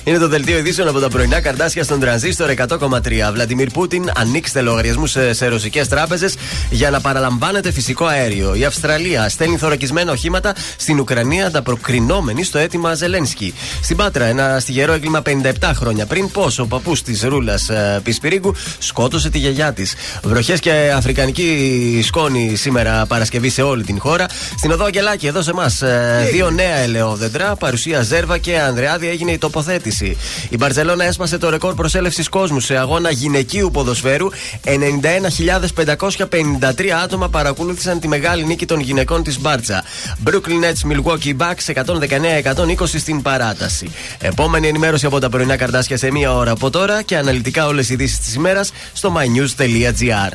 Είναι το δελτίο ειδήσεων από τα πρωινά καρτάσια στον τρανζίστορ 100,3. Βλαντιμίρ Πούτιν, ανοίξτε λογαριασμούς σε, σε ρωσικές τράπεζες για να παραλαμβάνετε φυσικό αέριο. Η Αυστραλία στέλνει θωρακισμένα οχήματα στην Ουκρανία ανταποκρινόμενη στο αίτημα Ζελένσκι. Στην Πάτρα, ένα στιγερό έγκλημα 57 χρόνια πριν, πώς ο παππούς της Ρούλας ε, Πισπυρίγκου σκότωσε τη γιαγιά της. Βροχές και αφρικανική σκόνη σήμερα Παρασκευή σε όλη την χώρα. Στην οδό Αγγελάκη, εδώ σε εμάς, δύο νέα ελαιόδεντρα, παρουσία Ζέρβα και Ανδρεάδη έγινε η τοποθέτηση. Η Μπαρσελόνα έσπασε το ρεκόρ προσέλευσης κόσμου σε αγώνα γυναικείου ποδοσφαίρου. 91.553 άτομα παρακολούθησαν τη μεγάλη νίκη των γυναικών της Μπάρτσα. Brooklyn Nets Milwaukee Bucks 119-120 στην παράταση. Επόμενη ενημέρωση από τα πρωινά καρτάσια σε μία ώρα από τώρα και αναλυτικά όλες οι ειδήσεις της ημέρας στο mynews.gr.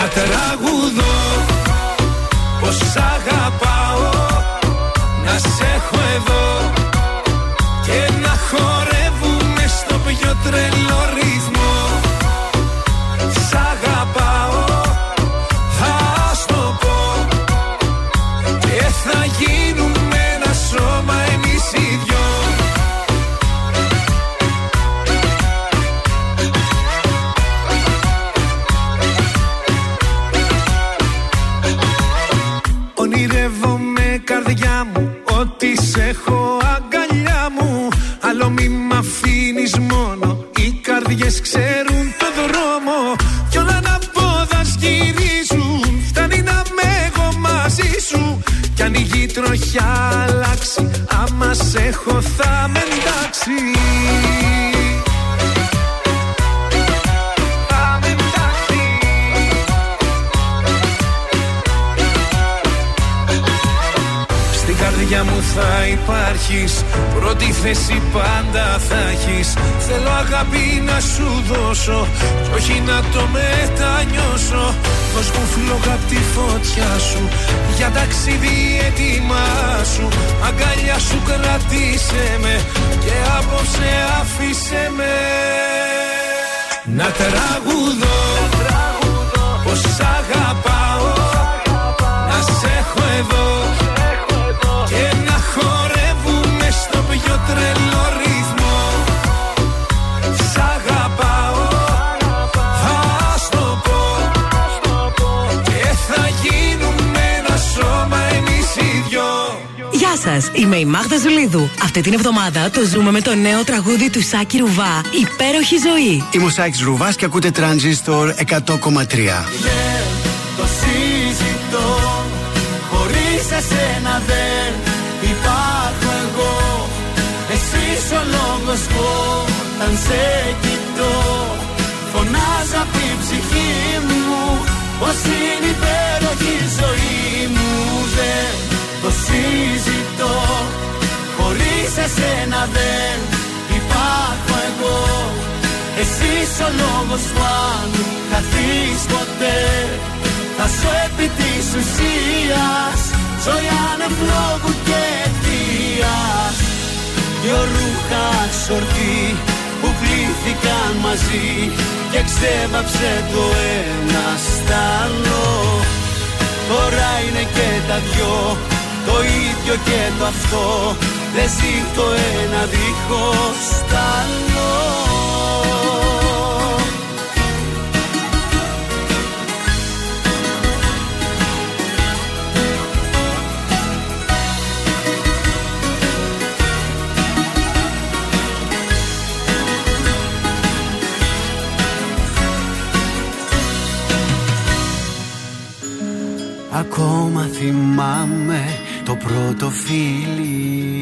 Να τραγουδώ Αυτή την εβδομάδα το ζούμε με το νέο τραγούδι του Σάκη Ρουβά, Υπέροχη ζωή. Είμαι ο Σάκης Ρουβάς και ακούτε Transistor 100,3. Εσύ ο λόγος που αν χαθείς ποτέ. Θα σου επί της ουσίας Ζωή ανεφλόγου και αιτίας. Δυο ρούχα σορτή που πλήθηκαν μαζί Και ξέβαψε το ένα στάλο Τώρα είναι και τα δυο το ίδιο και το αυτό. Δεν ζει το ένα δίχως τ' άλλο Ακόμα θυμάμαι το πρώτο φίλι.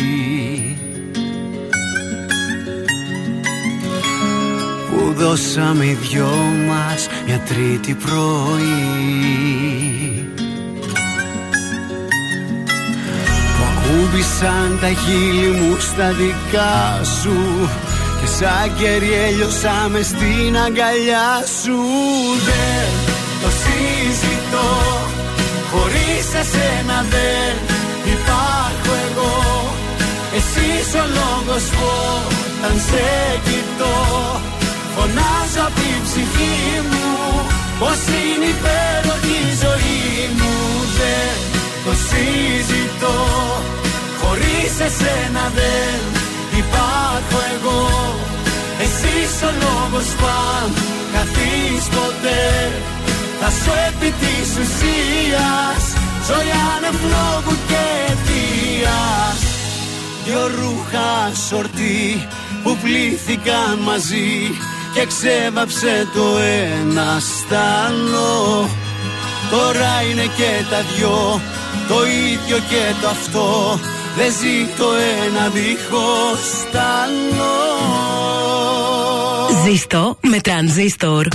Που δώσαμε οι δυο μας μια τρίτη πρωί. Που ακούμπησαν τα χείλη μου στα δικά σου. Και σαν κερί έλειωσαμε στην αγκαλιά σου. Δεν το συζητώ Χωρίς εσένα δεν υπάρχω εγώ. Εσύ ο λόγος που όταν σε κοιτώ. Φωνάζω απ' την ψυχή μου Πως είναι υπέροχη η ζωή μου. Δεν το συζητώ. Χωρίς εσένα δεν υπάρχω εγώ. Εσύ ο λόγος που αν καθείς ποτέ θα σου επί της ουσίας Ζωή ανεφλόγου και αιτίας. Δυο ρούχα σορτή που πλήθηκαν μαζί Και ξέβαψε το ένα στάλο Τώρα είναι και τα δυο Το ίδιο και το αυτό. Δεν ζει το ένα δίχως τ' άλλο Ζήστο με τρανζίστορ.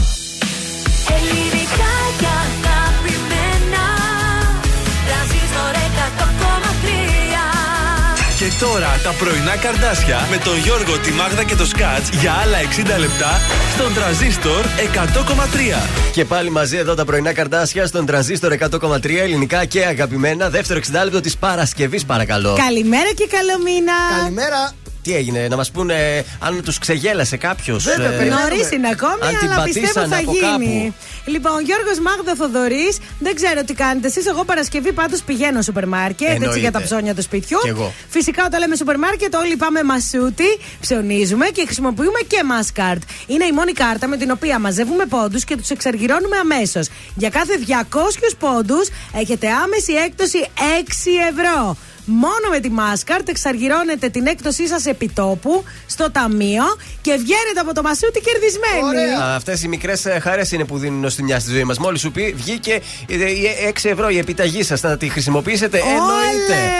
Τώρα τα πρωινά καρδάσια με τον Γιώργο, τη Μάγδα και το Σκάτς για άλλα 60 λεπτά στον τραζίστορ 100,3. Και πάλι μαζί εδώ τα πρωινά καρτάσια στον τρανζίστορ 100,3 ελληνικά και αγαπημένα. Δεύτερο 60 λεπτό της Παρασκευής, παρακαλώ. Καλημέρα και καλό μήνα. Καλημέρα. Τι έγινε, να μας πούνε αν τους ξεγέλασε κάποιος. Βέβαια, περιμένουμε. Νωρίς είναι ακόμη, αν την αλλά πιστεύω πατήσανε θα από γίνει. Λοιπόν, Γιώργος Μάγδα Θοδωρής, δεν ξέρω τι κάνετε εσείς. Εγώ Παρασκευή πάντως πηγαίνω σούπερ μάρκετ έτσι Εννοείται. για τα ψώνια του σπιτιού. Κι εγώ. Φυσικά όταν λέμε σούπερ μάρκετ, όλοι πάμε μασούτι, ψωνίζουμε και χρησιμοποιούμε και Maskart. Είναι η μόνη κάρτα με την οποία μαζεύουμε πόντους και τους εξαργυρώνουμε αμέσως. Για κάθε 200 πόντους έχετε άμεση έκπτωση 6 ευρώ. Μόνο με τη Maskart εξαργυρώνετε την έκπτωσή σας επιτόπου στο ταμείο και βγαίνετε από το μασούτι κερδισμένοι. Αυτές οι μικρές χαρές είναι που δίνουν νοστιμιά στη ζωή μας. Μόλις σου πει βγήκε ε, ε, 6 ευρώ η επιταγή σας, να τη χρησιμοποιήσετε. Εννοείται.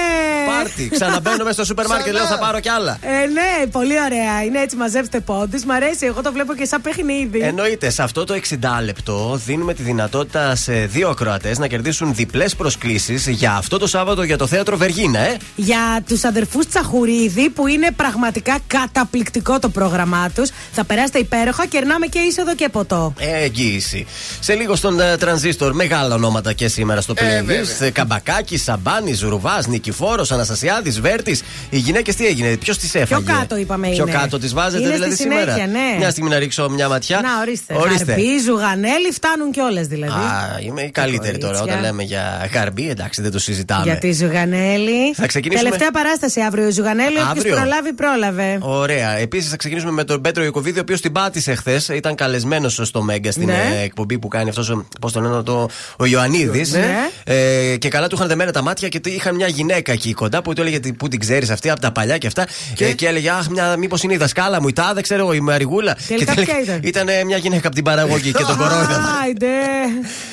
Πάρτι. Ξαναμπαίνω μέσα στο σούπερ μάρκετ, λέω θα πάρω κι άλλα. Ε, ναι, πολύ ωραία. Είναι έτσι, μαζεύστε πόντους. Μ' αρέσει, εγώ το βλέπω και σαν παιχνίδι. Εννοείται, σε αυτό το 60 λεπτό δίνουμε τη δυνατότητα σε δύο ακροατές να κερδίσουν διπλές προσκλήσεις για αυτό το Σάββατο για το θέατρο Βεργίνα, ε. Για τους αδερφούς Τσαχουρίδη, που είναι πραγματικά καταπληκτικό το πρόγραμμά τους. Θα περάσετε υπέροχα, κερνάμε και είσοδο και ποτό. Ε, εγγύηση. Σε λίγο στον ε, τρανζίστορ, μεγάλα ονόματα και σήμερα στο Ε, playlist. βέβαια. Ε, Καμπακάκη, Σαμπάνης, Ρουβά, Νικηφόρος, Αναστασιάδης, Βέρτης. Οι γυναίκες τι έγινε, ποιος τις έφαγε; Πιο κάτω είπαμε Πιο είναι. κάτω τις βάζετε Είναι δηλαδή στη συνέχεια, σήμερα. ναι. Μια στιγμή να ρίξω μια ματιά. Να, ορίστε. Γαρμπή, ζουγανέλη, φτάνουν κιόλε δηλαδή. Α, είμαι η καλύτερη τώρα κορίτσια. όταν λέμε για γαρμπή, εντάξει δεν το συζητάμε. Για τη Ζουγανέλη. Θα ξεκινήσουμε- Τελευταία παράσταση αύριο. Η Ζουγανέλη, όποιος Αύριο. προλάβει, πρόλαβε. Ωραία. Επίσης θα ξεκινήσουμε με τον Πέτρο Ιωκοβίδη, ο οποίος την πάτησε χθες. Ήταν καλεσμένος στο Μέγκα στην Ναι. ε, εκπομπή που κάνει αυτός, πώς τον λένε, το, ο Ιωαννίδης. Ναι. Ε, και καλά του είχαν δεμένα τα μάτια και είχαν μια γυναίκα εκεί κοντά που του έλεγε τι- πού την ξέρεις αυτή από τα παλιά και αυτά. Και, και έλεγε Αχ, μια, μήπως είναι η δασκάλα μου, η τάδε, ξέρω εγώ, η Μαριγούλα. Τελικά και ποια ήταν; ήταν; ε, μια γυναίκα από την παραγωγή και τον κορόιδευε. Άιντε.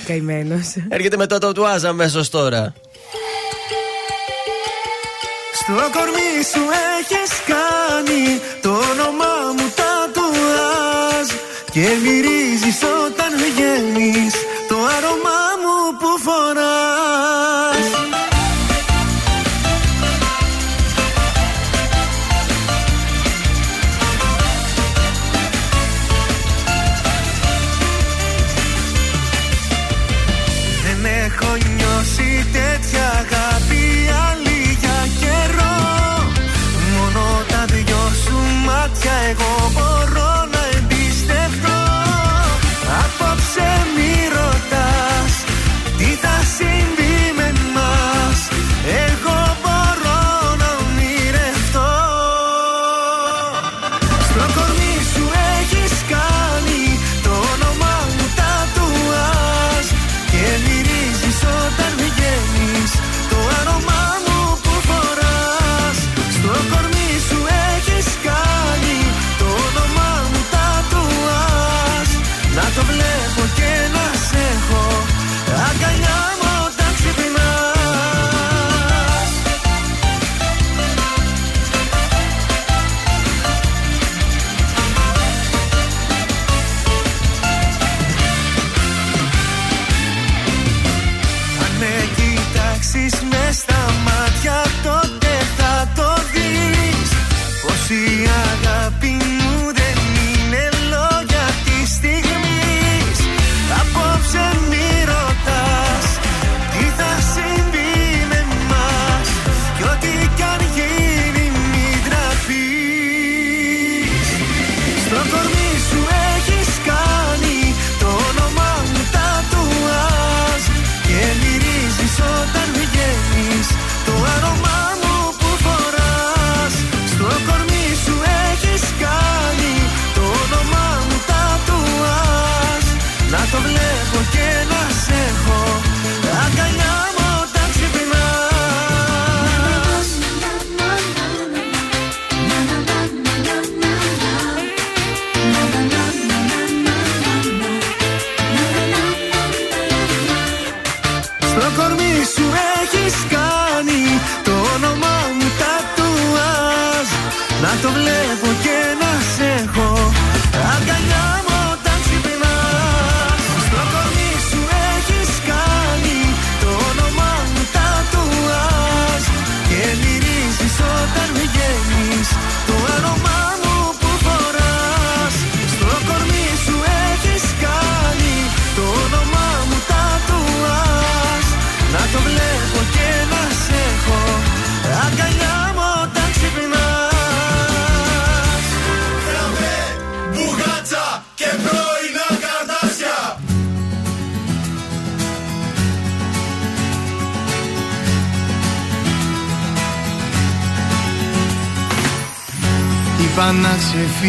Καημένος. Έρχεται μετά το του Άζα αμέσως τώρα. Στο κορμί σου έχεις κάνει το όνομά μου τατουάζ Και μυρίζεις όταν βγαίνεις το άρωμά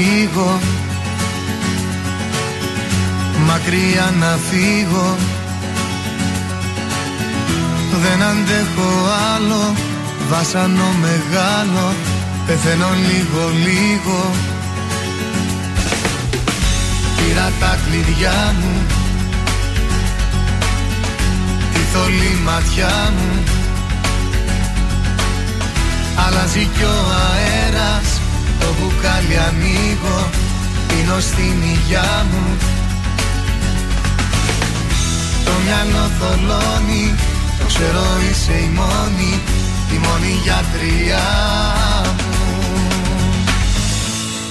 φύγω. Μακριά να φύγω. Δεν αντέχω άλλο. Βάσανο μεγάλο. Πεθαίνω λίγο λίγο. Πήρα τα κλειδιά μου. Τη θολή ματιά μου. Αλλάζει κι ο αέρας μπουκάλι ανοίγω Πίνω στην υγειά μου. Το μυαλό θολώνει Το ξέρω είσαι η μόνη Η μόνη γιατριά μου.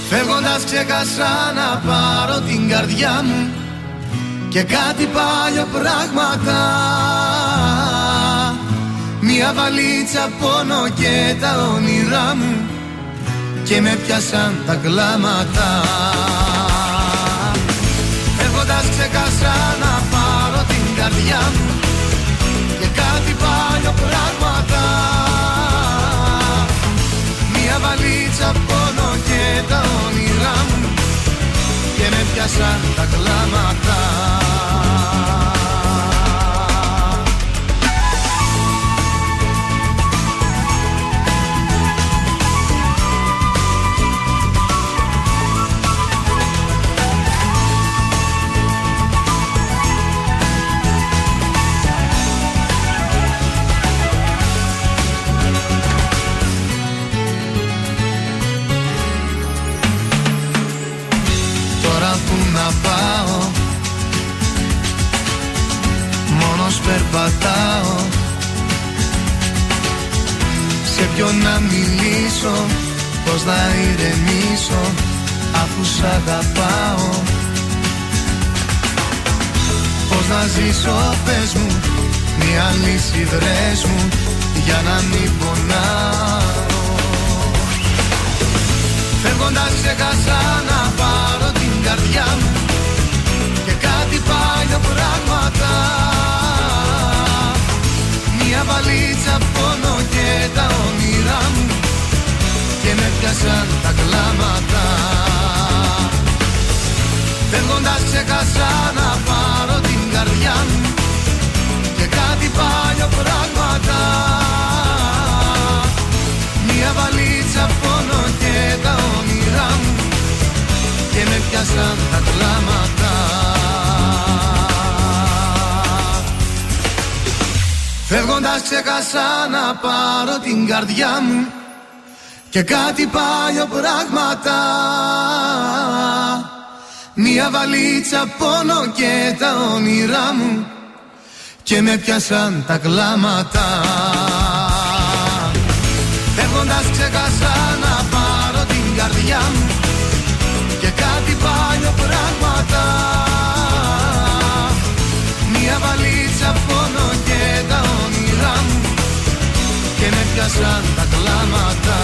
Φεύγοντας ξέχασα να πάρω την καρδιά μου Και κάτι παλιά πράγματα. Μια βαλίτσα πόνο και τα όνειρά μου και με πιάσαν τα κλάματα. Έχοντας ξεχάσα να πάρω την καρδιά μου και κάτι πάλι πράγματα. Μια βαλίτσα πόνο και τα όνειρά μου και με πιάσαν τα κλάματα. κάποιον να μιλήσω Πώς να ηρεμήσω αφού σ' αγαπάω. Πώς να ζήσω πες μου μια λύση βρες μου για να μην πονάω. Φεύγοντας ξέχασα να πάρω την καρδιά μου και κάτι πάλι πράγματα. Μια βαλίτσα πόνο και τα όνειρά μου Και με πιάσαν τα κλάματα. Φεύγοντας ξέχασα να πάρω την καρδιά μου Και κάτι πάλι πράγματα. Μια βαλίτσα πόνο και τα όνειρά μου Και με πιάσαν τα κλάματα Φεύγοντας ξέχασα να πάρω την καρδιά μου Και κάτι πάλι πράγματα. Μια βαλίτσα πόνο και τα όνειρά μου Και με πιάσαν τα κλάματα Και με πιάσαν τα κλάματα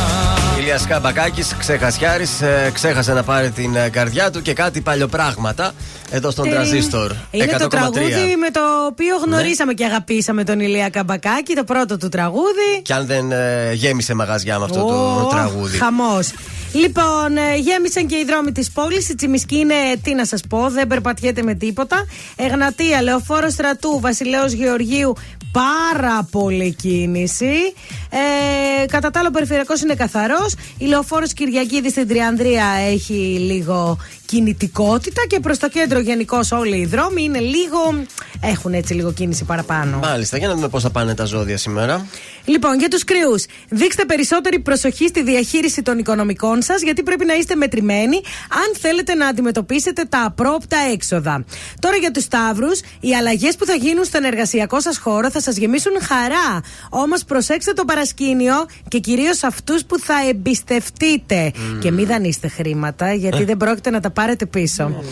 Ηλίας Καμπακάκης, ξεχασιάρης, ε, ξέχασε να πάρει την ε, καρδιά του και κάτι παλιοπράγματα εδώ στον Ε, Τραζίστορ. Είναι 100,3. το τραγούδι με το οποίο Ναι. γνωρίσαμε και αγαπήσαμε τον Ηλία Καμπακάκη, το πρώτο του τραγούδι. Και αν δεν ε, γέμισε μαγαζιά με αυτό το Ω, τραγούδι. Χαμός. Λοιπόν, ε, γέμισαν και οι δρόμοι της πόλης. Η Τσιμισκή είναι, τι να σας πω, δεν περπατιέται με τίποτα. Εγνατία, Λεωφόρο Στρατού, Βασιλέο Γεωργίου, πάρα πολύ κίνηση. Ε, κατά τα άλλο, ο περιφερειακός είναι καθαρός. Η Λεωφόρος Κυριακίδης στην Τριανδρία έχει λίγο κινητικότητα και προς το κέντρο γενικώ όλοι οι δρόμοι είναι λίγο. έχουν έτσι λίγο κίνηση παραπάνω. Μάλιστα, για να δούμε πώς θα πάνε τα ζώδια σήμερα. Λοιπόν, για τους κρυούς, δείξτε περισσότερη προσοχή στη διαχείριση των οικονομικών σας, γιατί πρέπει να είστε μετρημένοι αν θέλετε να αντιμετωπίσετε τα απρόπτα έξοδα. Τώρα για τους Σταύρους, οι αλλαγές που θα γίνουν στον εργασιακό σας χώρο θα σας γεμίσουν χαρά. Όμως προσέξτε το παρασκήνιο και κυρίως αυτούς που θα εμπιστευτείτε. Και μην δανείστε χρήματα, γιατί δεν πρόκειται να τα πάρετε πίσω.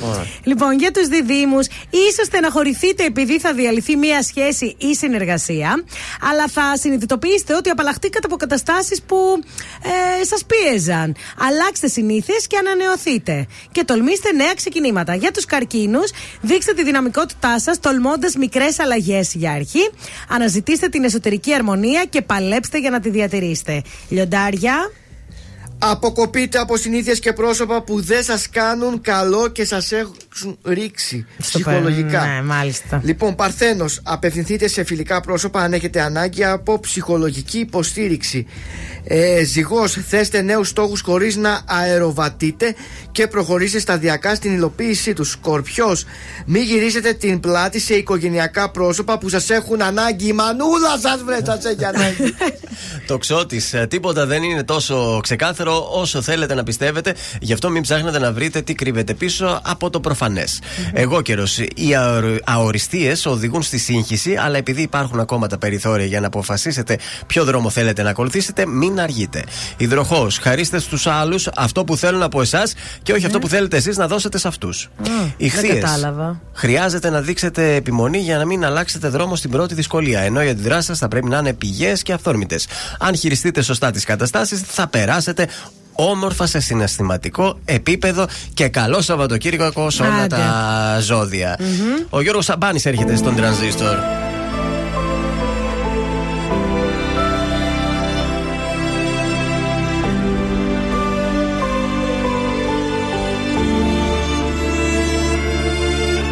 Λοιπόν, για τους διδήμου, ίσως στεναχωρηθείτε επειδή θα διαλυθεί μία σχέση ή συνεργασία, αλλά θα συνειδητοποιήσετε ότι απαλλαχτήκατε από καταστάσεις που ε, σας πίεζαν. Αλλάξτε συνήθειες και ανανεωθείτε. Και τολμήστε νέα ξεκινήματα. Για τους καρκίνους, δείξτε τη δυναμικότητά σας τολμώντας μικρές αλλαγές για αρχή. Αναζητήστε την εσωτερική αρμονία και παλέψτε για να τη διατηρήσετε. Λιοντάρια. Αποκοπείτε από συνήθειες και πρόσωπα που δεν σας κάνουν καλό και σας έχουν ρίξει Στο ψυχολογικά. πε- Ναι, μάλιστα. Λοιπόν, Παρθένος, απευθυνθείτε σε φιλικά πρόσωπα αν έχετε ανάγκη από ψυχολογική υποστήριξη. Ε, ζυγός, θέστε νέους στόχους χωρίς να αεροβατείτε και προχωρήστε σταδιακά στην υλοποίησή τους. Σκορπιός, μην γυρίσετε την πλάτη σε οικογενειακά πρόσωπα που σας έχουν ανάγκη. Η μανούλα σας βρε, σας έχει ανάγκη. Το ξώτης, τίποτα δεν είναι τόσο ξεκάθαρο όσο θέλετε να πιστεύετε. Γι' αυτό μην ψάχνετε να βρείτε τι κρύβεται πίσω από το προφανές. Εγώ καιρός. Οι αοριστείε οδηγούν στη σύγχυση, αλλά επειδή υπάρχουν ακόμα τα περιθώρια για να αποφασίσετε ποιο δρόμο θέλετε να ακολουθήσετε, μην αργείτε. Υδροχό, χαρίστε στους άλλους αυτό που θέλουν από εσάς και όχι αυτό που θέλετε εσείς να δώσετε σε αυτούς. δεν Ηχθείες. κατάλαβα. Χρειάζεται να δείξετε επιμονή για να μην αλλάξετε δρόμο στην πρώτη δυσκολία. Ενώ οι αντιδράσεις σας θα πρέπει να είναι πηγές και αυθόρμητες. Αν χειριστείτε σωστά τις καταστάσεις, θα περάσετε όμορφα σε συναισθηματικό επίπεδο και καλό Σαββατοκύριακο σε όλα Άντε. τα ζώδια. Ο Γιώργος Σαμπάνης έρχεται στον τρανζίστορ.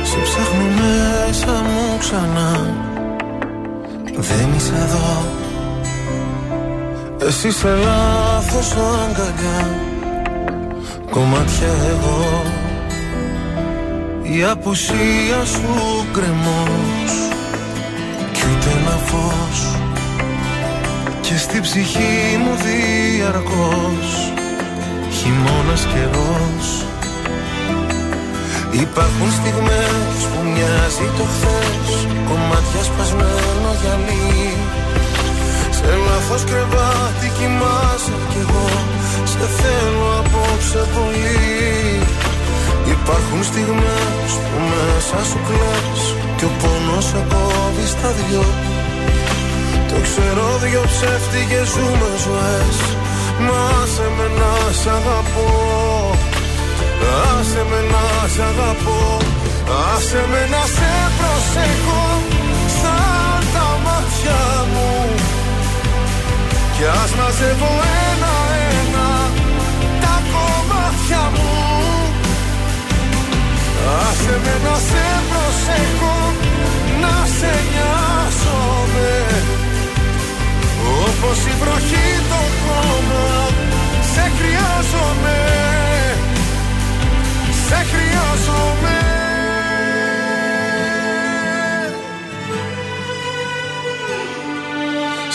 Σε ψάχνω μέσα μου ξανά Δεν είσαι εδώ Εσύ σε λάθος αγκαλιά Κομμάτια εγώ. Η απουσία σου κρεμός Κι ούτε ένα φως. Και στη ψυχή μου διαρκώς Χειμώνας καιρός. Υπάρχουν στιγμές που μοιάζει το χθες Κομμάτια σπασμένο γυαλί Σε λάθος κρεβάτι κοιμάσαι κι εγώ. Σε θέλω απόψε πολύ. Υπάρχουν στιγμές που μέσα σου κλαις Και ο πόνος σε κόβει στα δυο. Ξέρω δυο ψεύτικες ζούμε ζωές. Μα άσε με να σ' αγαπώ. Άσε με να σ' αγαπώ. Άσε με να σε προσέχω. Σαν τα μάτια μου Κι ας μαζεύω ένα-ένα Τα κομμάτια μου. Άσε με να σε προσέχω Να σε νοιάζομαι. Όπως η βροχή το χώμα Σε χρειάζομαι. Σε χρειάζομαι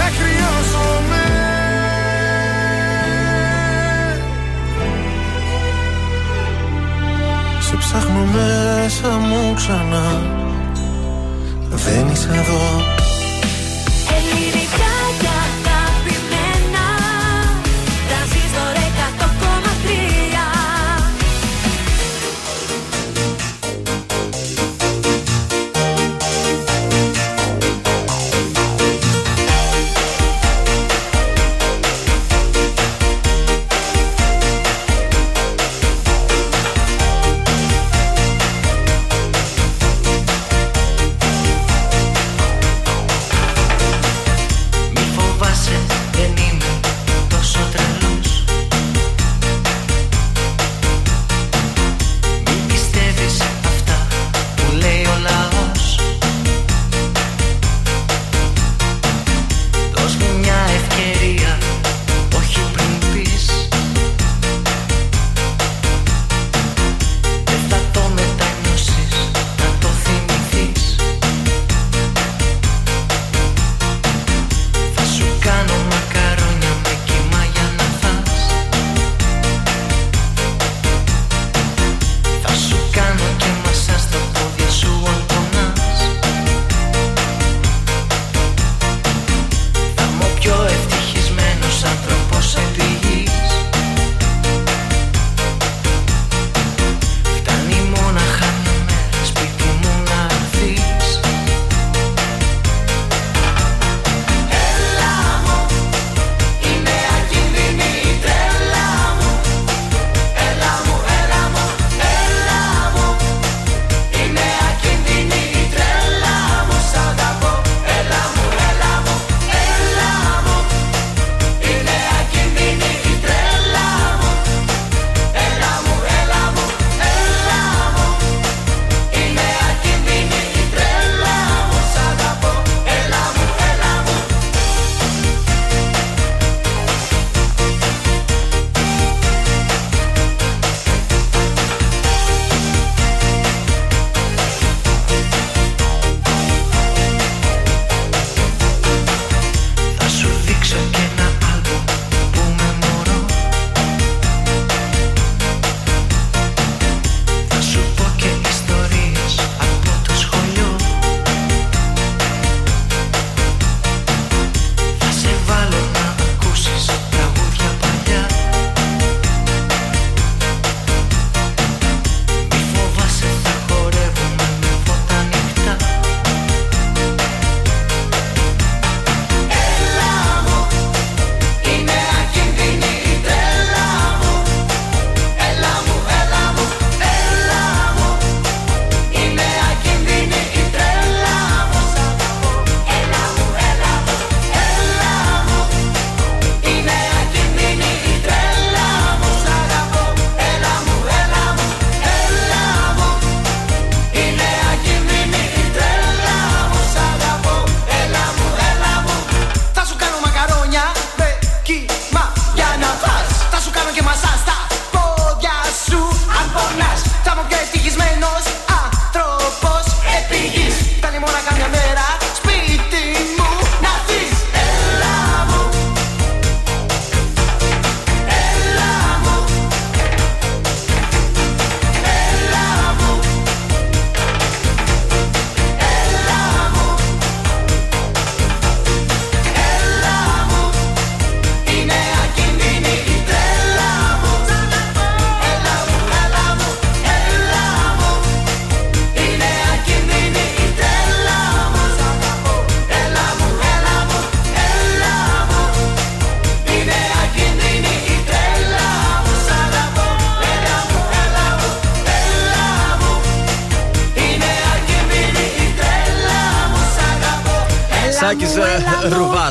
σε χρειάζομαι. Σε ψάχνω μέσα μου ξανά. Δεν είσαι εδώ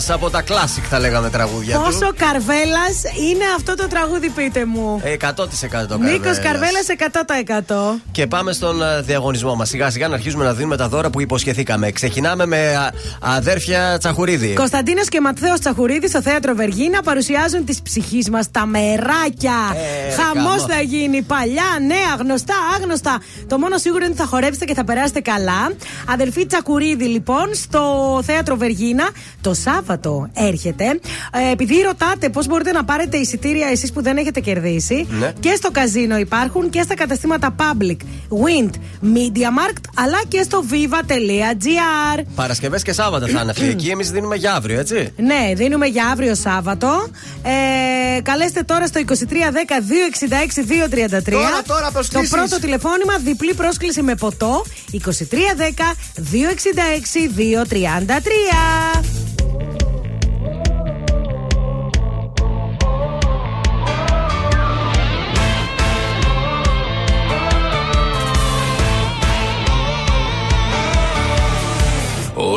από τα classic θα λέγαμε τραγούδια του. Πόσο καρβέλας είναι αυτό το τραγούδι, πείτε μου; Ε, 100% Νίκος Καρβέλας. Καρβέλας 100%. Και πάμε στον ε, διαγωνισμό μας. Σιγά σιγά να αρχίσουμε να δίνουμε τα δώρα που υποσχεθήκαμε. Ξεκινάμε με α, αδέρφια Τσαχουρίδη. Κωνσταντίνος και Ματθαίος Τσαχουρίδης στο θέατρο Βεργίνα παρουσιάζουν τη ψυχής μας τα μεράκια. Ε, Χαμός καμό. θα γίνει. Παλιά, νέα, γνωστά, άγνωστα. Το μόνο σίγουρο είναι ότι θα χορέψετε και θα περάσετε καλά. Αδελφή Τσακουρίδη, λοιπόν, στο θέατρο Βεργίνα. Το Σάββατο έρχεται. Ε, επειδή ρωτάτε πώς μπορείτε να πάρετε εισιτήρια εσείς που δεν έχετε κερδίσει. Ναι. Και στο καζίνο υπάρχουν και στα καταστήματα Public, Wind, Media Markt, αλλά και στο viva.gr. Παρασκευές και Σάββατα θα είναι αυτή εκεί. Εμείς δίνουμε για αύριο, έτσι; Ναι, δίνουμε για αύριο Σάββατο. Ε, καλέστε τώρα στο 2310 266 233. Τώρα, τώρα, Το προσκλήσεις. πρώτο τηλεφώνημα, διπλή πρόσκληση με ποτό. 2310 266 233.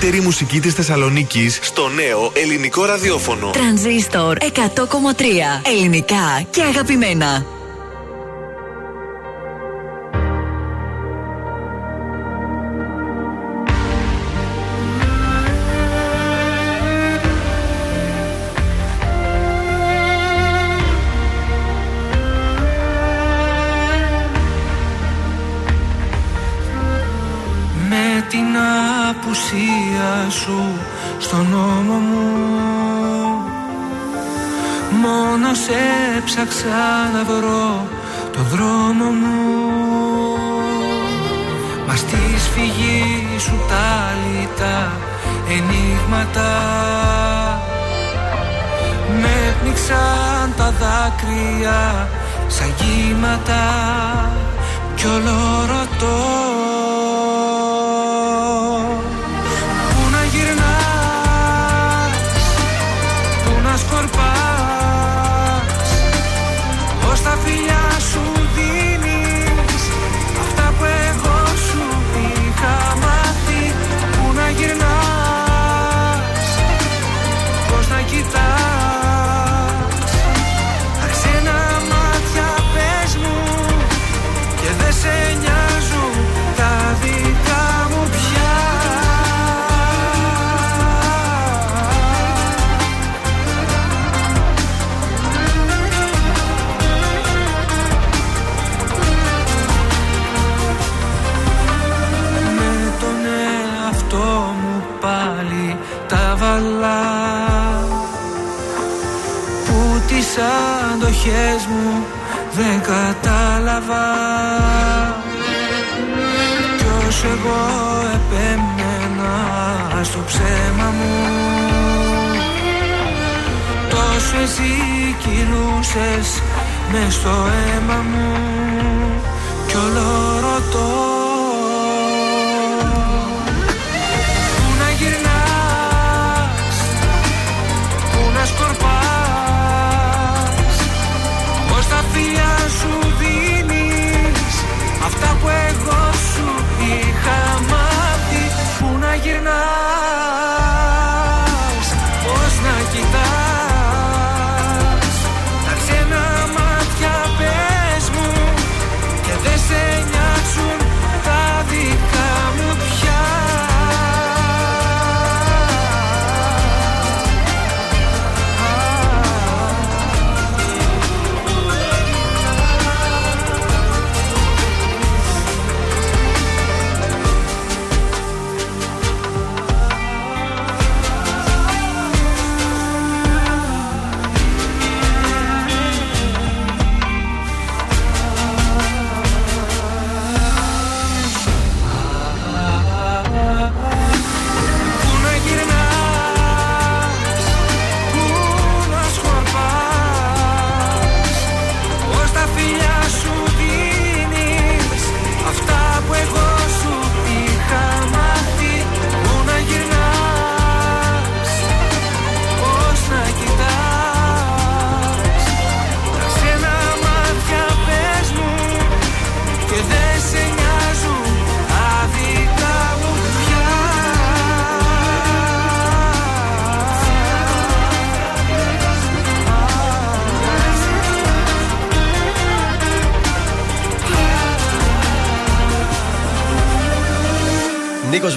καλύτερη μουσική της Θεσσαλονίκης στο νέο ελληνικό ραδιόφωνο. Τρανζίστορ 100,3 Ελληνικά και αγαπημένα.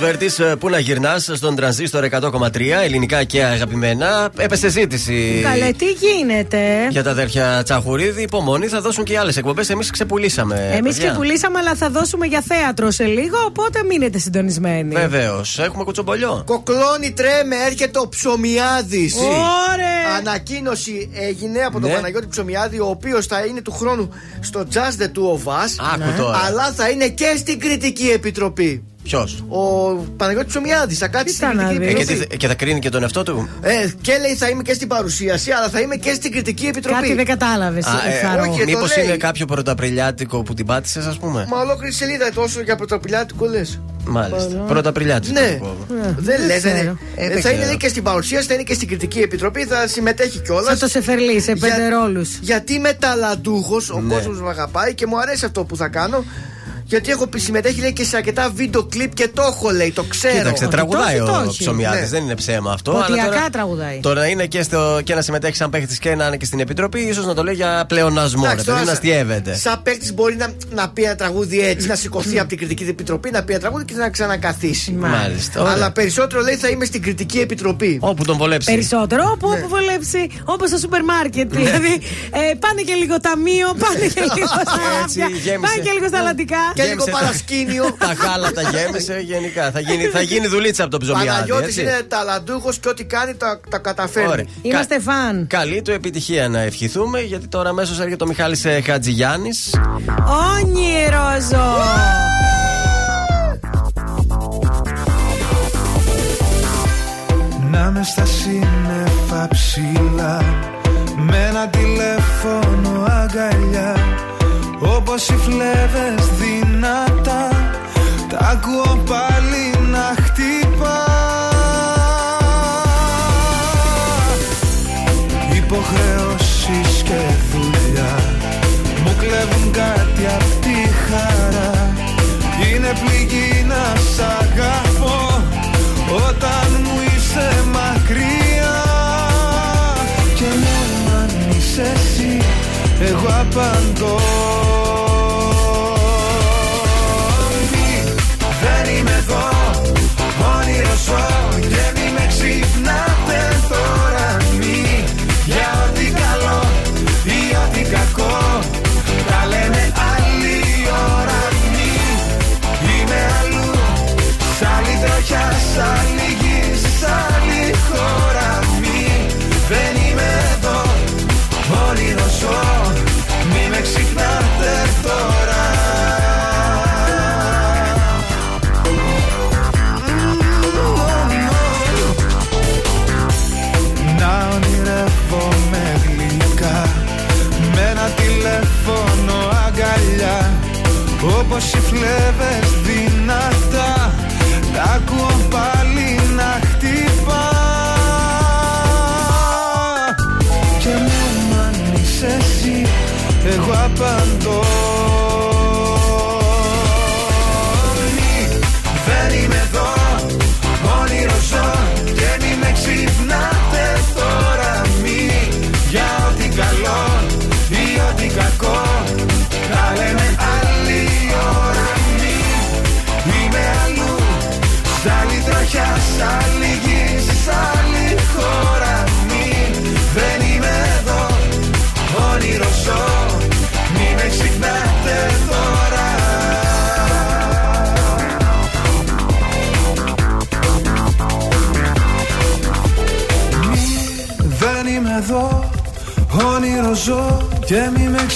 Βέρτης, πού να γυρνάς στον τρανζίστορ 100,3 ελληνικά και αγαπημένα. Έπεσε ζήτηση. Καλέ, τι γίνεται; Για τα αδέρφια Τσαχουρίδη, υπομονή, θα δώσουν και άλλες εκπομπές. Εμείς ξεπουλήσαμε. Εμείς παιδιά. και πουλήσαμε, αλλά θα δώσουμε για θέατρο σε λίγο, οπότε μείνετε συντονισμένοι. Βεβαίως. Έχουμε κουτσομπολιό. Κοκλώνει τρέμε, έρχεται ο Ψωμιάδης. Ωραία! Ανακοίνωση έγινε από τον Ναι. Παναγιώτη Ψωμιάδη, ο οποίος θα είναι του χρόνου στο Just the Two of Us. Άκου τώρα. Αλλά θα είναι και στην κριτική επιτροπή. Ποιος; Ο Παναγιώτης Ψωμιάδης θα κάτσει στην κριτική Ε, και, επιτροπή. τι- και θα κρίνει και τον εαυτό του; Ε, και λέει θα είμαι και στην παρουσίαση, αλλά θα είμαι και στην κριτική επιτροπή. Κάτι δεν κατάλαβες. όχι, το Μήπως λέει. είναι κάποιο πρωταπριλιάτικο που την πάτησες, ας πούμε; Μα ολόκληρη σελίδα τόσο για πρωταπηλιάτικο λες. Μάλιστα. Πρωταπριλιάτικο. Ναι, δεν λες. ξέρω. Ε, Ε, δεν θα είναι ξέρω. λέει, και στην παρουσίαση, θα είναι και στην κριτική επιτροπή, θα συμμετέχει κιόλας. Θα το σεφερλί σε πέντε ρόλους. Γιατί είμαι ταλαντούχος, ο Ναι. κόσμος με αγαπάει και μου αρέσει αυτό που θα κάνω. Γιατί έχω συμμετέχει λέει, και σε αρκετά βίντεο κλιπ και το έχω λέει, το ξέρω. Κοίταξε, τραγουδάει το έχει, το ο έχει. Ψωμιάδης, Ναι. δεν είναι ψέμα αυτό. Ποτιακά τώρα, τραγουδάει. τώρα είναι και, στο, και να συμμετέχεις σαν παίχτης και να είναι και στην επιτροπή, ίσως να το λέει για πλεονασμό. Εντάξει, ρε τώρα παιδί, να σαν- αστείευεται. Σαν παίκτη μπορεί να, να πει ένα τραγούδι έτσι, να σηκωθεί από την κριτική επιτροπής, να πει ένα τραγούδι και να ξανακαθίσει. Μάλιστα. ωραία. Αλλά περισσότερο λέει θα είμαι στην κριτική επιτροπή. Όπου τον βολέψει. Περισσότερο όπου, Ναι. όπου βολέψει, όπως στο σούπερ μάρκετ. Δηλαδή, ε, πάνε και λίγο ταμείο, πάνε και λίγο στα Έτσι, ράφια, γέμισε. πάνε και λίγο στα λατικά. Και λίγο Γέμισε τα- παρασκήνιο. Τα γάλα τα γέμισε γενικά. Θα γίνει, θα γίνει δουλίτσα από τον ψωμιάδη. Παναγιώτης έτσι. είναι ταλαντούχος και ό,τι κάνει τα, τα καταφέρνει. Ωραία. Είμαστε φαν. Καλή του επιτυχία να ευχηθούμε, γιατί τώρα αμέσως έρχεται ο Μιχάλης ε, Χατζηγιάννης Όνειροζω. Να με στα σύννεφα ψηλά Με ένα τηλέφωνο αγκαλιά Όπως οι φλέβες δυνατά Τα ακούω πάλι να χτυπά. Υποχρεώσεις και δουλειά Μου κλέβουν κάτι απ' τη χαρά. Είναι πληγή να σ' αγαπώ Όταν μου είσαι μακριά. Και μόνο αν είσαι εσύ Εγώ απαντώ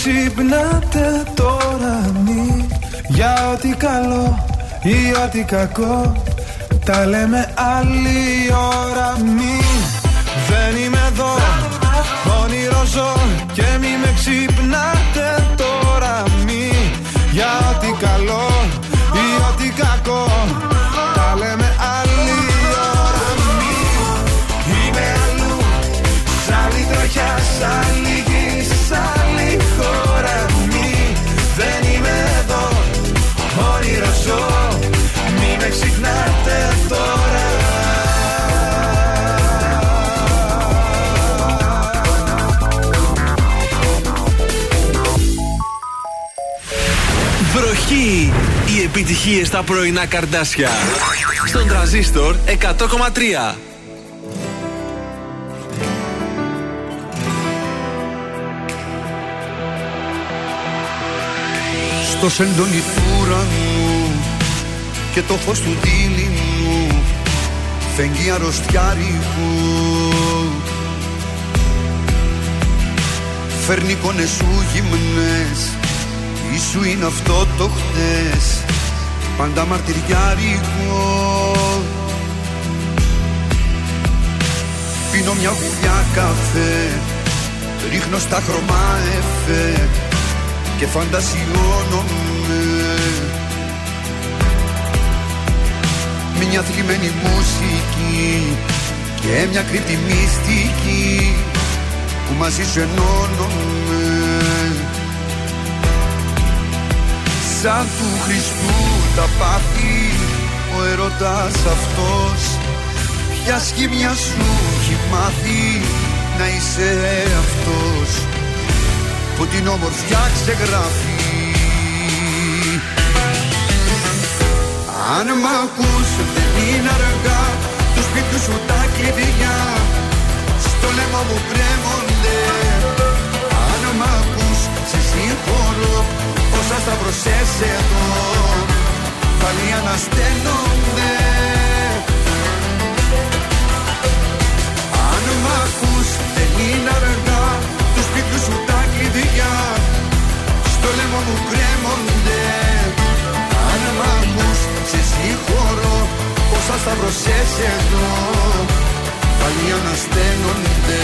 ξυπνάτε τώρα μη. Για ό,τι καλό ή ό,τι κακό τα λέμε άλλη ώρα μη. Δεν είμαι εδώ, όνειρο ζω και μη με ξυπνάτε τώρα μη. Για ό,τι καλό ή ό,τι κακό τα λέμε άλλη ώρα μη. Είμαι αλλού Σ' άλλη τροχιά, σ' άλλη επιτυχίες στα πρωινά καρδάσια. Στον τραζίστορ 100,3. Στο σεντόνι του ουρανού και το φως του δίληνου φεγγεί αρρωστιάρικου Φέρνει εικόνες σου γυμνές ή σου είναι αυτό το χτες πάντα μαρτυριάρικο Πίνω μια γουλιά καφέ ρίχνω στα χρώμα εφέ και φαντασιώνομαι. Μια θλιμμένη μουσική και μια κρύπτη μυστική που μαζί σου ενώνομαι Σαν του Χριστού τα πάθη ο ερωτάς αυτός. Ποια σχήμια σου έχει μάθει να είσαι αυτός; Που την όμορφιά ξεγράφει. Αν μ' ακούς δεν είναι αργά. Του σπίτου σου τα κλειδιά. Στο λαιμό μου κρέμονται. Αν μ' ακούς σε συγχωρώ όσα σταυρωσές εδώ πάλι ανασταίνονται. Αν μ' ακούς δεν είναι αργά. Τους σπίτου σου τα κλειδιά στο λαιμό μου κρέμονται. Αν μ' ακούς σε συγχωρώ. Όσα σταυρωσές εδώ πάλι ανασταίνονται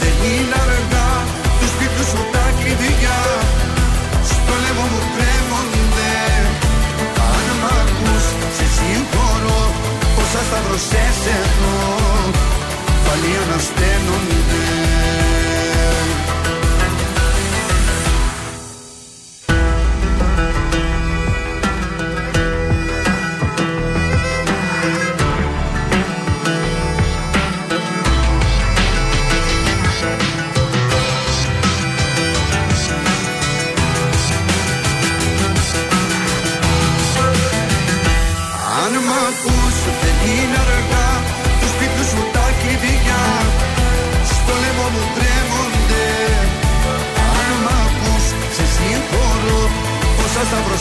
δεν είναι αργά τους σπιτιού σου τα κλειδιά. Στο λαιμό μου κρέμονται. Αν μ' ακούς σε συγχωρώ πόσα σταυρωσές εδώ πάλι ανασταίνονται.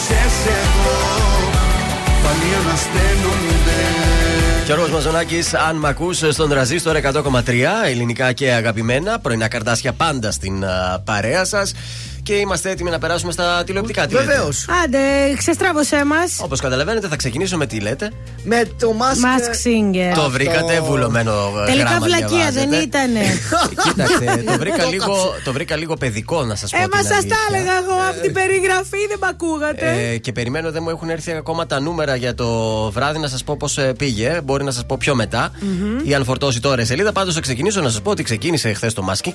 Πόσα σταυρωσές εδώ Πάλι ανασταίνονται Γιώργος Μαζονάκης, αν μ' ακούς στον τραζίστορ 100,3 ελληνικά και αγαπημένα. Πρωινά καρτάσια πάντα στην α, παρέα σας. Και είμαστε έτοιμοι να περάσουμε στα τηλεοπτικά. Τι λέτε; Άντε, ξεστράβωσέ μα. Όπως καταλαβαίνετε, θα ξεκινήσω με τι λέτε; Με το Mask, Mask Singer. Το βρήκατε βουλωμένο ε, Τελικά γράμμα βλακεία διαβάζετε. δεν ήτανε. Κοίταξε, το βρήκα, λίγο, το βρήκα λίγο παιδικό να σας πω. Ε, μα την σας τα αλήθεια. έλεγα εγώ από την περιγραφή, δεν με ακούγατε. Ε, και περιμένω, δεν μου έχουν έρθει ακόμα τα νούμερα για το βράδυ να σας πω πώς πήγε. Μπορεί να σας πω πιο μετά. Μμμ. Ή αν φορτώσει τώρα η σελίδα. Πάντως θα ξεκινήσω να σας πω ότι ξεκίνησε χθες το Mask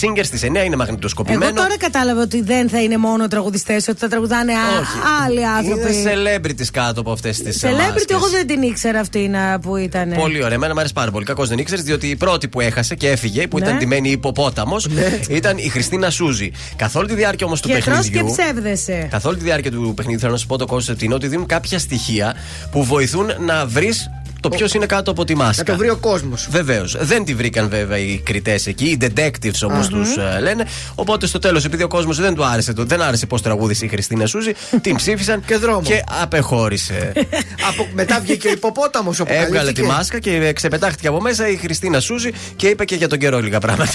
Singer στις 9 είναι Εγώ μαγνητοσκοπημένο. τώρα κατάλαβα ότι δεν θα είναι μόνο τραγουδιστές, ότι θα τραγουδάνε α- άλλοι άνθρωποι. Είναι celebrities κάτω από αυτές τις Celebrity, εγώ δεν την ήξερα αυτή να, που ήταν. Πολύ ωραία. Εμένα μου αρέσει πάρα πολύ. Κακώς δεν ήξερες, διότι η πρώτη που έχασε και έφυγε, που Ναι. ήταν τιμένη υποπόταμος, ήταν η Χριστίνα Σούζη. Καθ' όλη τη διάρκεια όμως του Και τρως και παιχνιδιού. ψεύδεσαι. Καθ' όλη τη διάρκεια του παιχνιδιού θέλω να σου πω το concept είναι ότι δίνουν κάποια στοιχεία που βοηθούν να βρεις το ποιος είναι κάτω από τη μάσκα. Να το βρει ο κόσμος. Βεβαίως. Δεν τη βρήκαν βέβαια οι κριτές εκεί, οι detectives όμω Αχα. τους λένε. Οπότε στο τέλος, επειδή ο κόσμος δεν του άρεσε, το, δεν άρεσε πώς τραγούδησε η Χριστίνα Σούζη, την ψήφισαν και, δρόμο. και απεχώρησε. Από, μετά βγήκε ο ιπποπόταμος. Έβγαλε τη μάσκα και ξεπετάχτηκε από μέσα η Χριστίνα Σούζη και είπε και για τον καιρό λίγα πράγματα.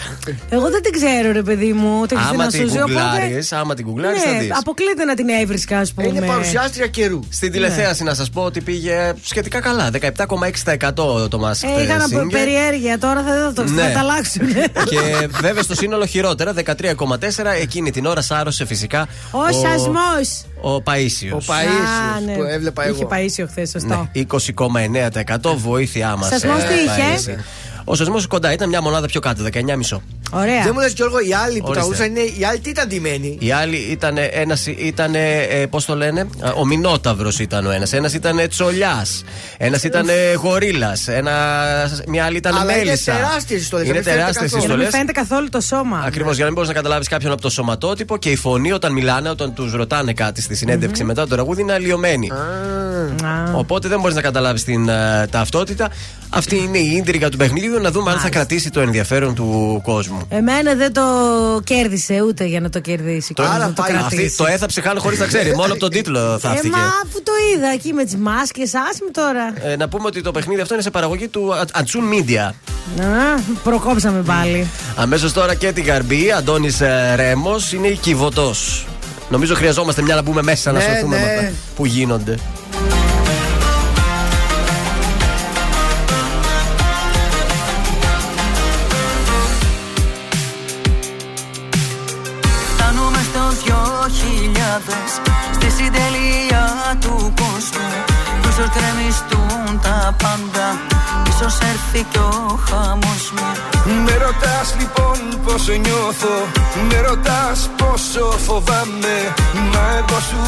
Εγώ δεν την ξέρω, ρε παιδί μου. Την άμα Χριστίνα την Σούζη, οπότε- γκουγκλάρει, άμα την γκουγκλάρει, θα Ναι, δεις. αποκλείται να την έβρισκα, ας πούμε. Είναι παρουσιάστρια καιρού. Στην τηλεθέαση να σας πω ότι πήγε σχετικά καλά. 17,6% το Masked Ε, είχα να πω Singer. περιέργεια τώρα, θα, θα, το, Ναι. θα τα αλλάξουν. Και βέβαια στο σύνολο χειρότερα, 13,4. Εκείνη την ώρα σάρωσε φυσικά Ο σασμός. ο Παίσιο. Ο Παίσιος που έβλεπα εγώ. Είχε Παίσιο χθες, σωστό. Ναι, 20,9% βοήθειά μας. Σασμός τι είχε; Ο σασμό κοντά ήταν μια μονάδα πιο κάτω, 19,5. Ωραία. Δεν μου λες, Γιώργο, οι άλλοι που Ορίστε. τραγουδούσαν είναι. Οι άλλοι τι ήταν ντυμένοι; Οι άλλοι ήταν ένας, ήταν, ε, πώς το λένε, Α, ο Μινόταυρος ήταν ο ένας. Ένας ήταν Τσολιάς. Ένας ήταν Γορίλας. Μια άλλη ήταν Αλλά είναι Μέλισσα. τεράστιες ιστορίες, Είναι δεν φαίνεται τεράστιες καθόλου. Για να μην ιστορίε. φαίνεται καθόλου το σώμα. Ακριβώς, για να μην μπορείς να καταλάβεις κάποιον από το σωματότυπο και η φωνή όταν μιλάνε, όταν τους ρωτάνε κάτι στη συνέντευξη μετά το τραγούδι είναι αλλοιωμένη. Οπότε δεν μπορείς να καταλάβεις την ε, ταυτότητα. Αυτή είναι η ίντριγκα του παιχνιδιού. Να δούμε αν θα κρατήσει το ενδιαφέρον του κόσμου. Εμένα δεν το κέρδισε ούτε για να το κερδίσει. Το, να το αυτή, κρατήσει. το έθαψε χάνω χωρίς να ξέρει. Μόνο από τον τίτλο Ε, θαύτηκε. μα αφού το είδα εκεί με τις μάσκες, άσμη τώρα. Ε, να πούμε ότι το παιχνίδι αυτό είναι σε παραγωγή του Ατσούν Media. Να, προκόψαμε πάλι. Αμέσως τώρα και την Γαρμπή, Αντώνης Ρέμος είναι η κυβωτό. Νομίζω χρειαζόμαστε μια να μπούμε μέσα να Ναι, σωθούμε ναι. με αυτά που γίνονται. Ίσως γκρεμιστούν τα πάντα Ίσως έρθει κι ο χαμός μου. Με ρωτάς λοιπόν πως νιώθω Με ρωτάς πόσο φοβάμαι Μα εγώ σου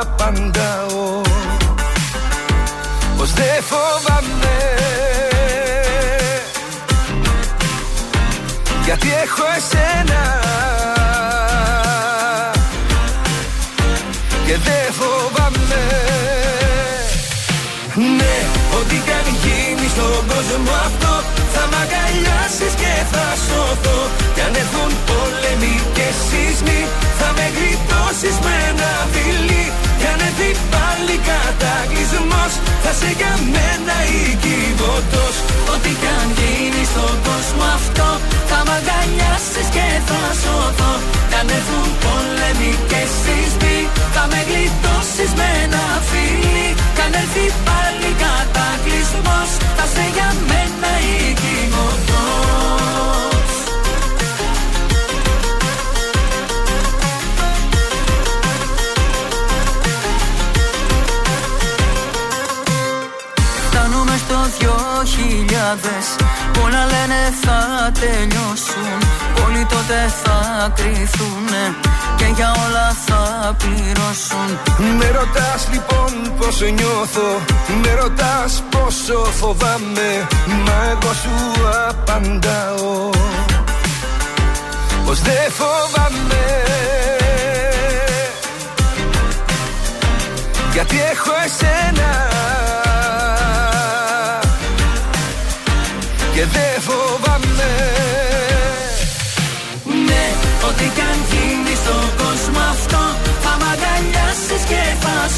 απαντάω. Πως δεν φοβάμαι. Γιατί έχω εσένα. Και δεν φοβάμαι Ναι, ό,τι κι αν γίνει στον κόσμο αυτό Θα μ' αγκαλιάσεις και θα σωθώ. Κι αν έρθουν πόλεμοι και σεισμοί Θα με γλιτώσεις με ένα φιλί Κι αν έρθει πάλι κατακλυσμός Θα σε για μένα η κυβωτός Ό,τι κι αν γίνει στον κόσμο αυτό Θα μ' αγκαλιάσεις και θα σωθώ. Κι αν έρθουν πόλεμοι και σεισμοί Θα με γλιτώσεις με ένα φίλι Κι αν έρθει πάλι κατακλυσμός θα σε για μένα. Φτάνουμε στο δυο χιλιάδες Πολλά λένε θα τελειώσουν Πολλοί τότε θα κρυθούνε και για όλα θα πληρώσουν. Με ρωτάς λοιπόν πως νιώθω Με ρωτάς πόσο φοβάμαι Μα εγώ σου απαντάω. Πως δεν φοβάμαι. Γιατί έχω εσένα. Και δεν φοβάμαι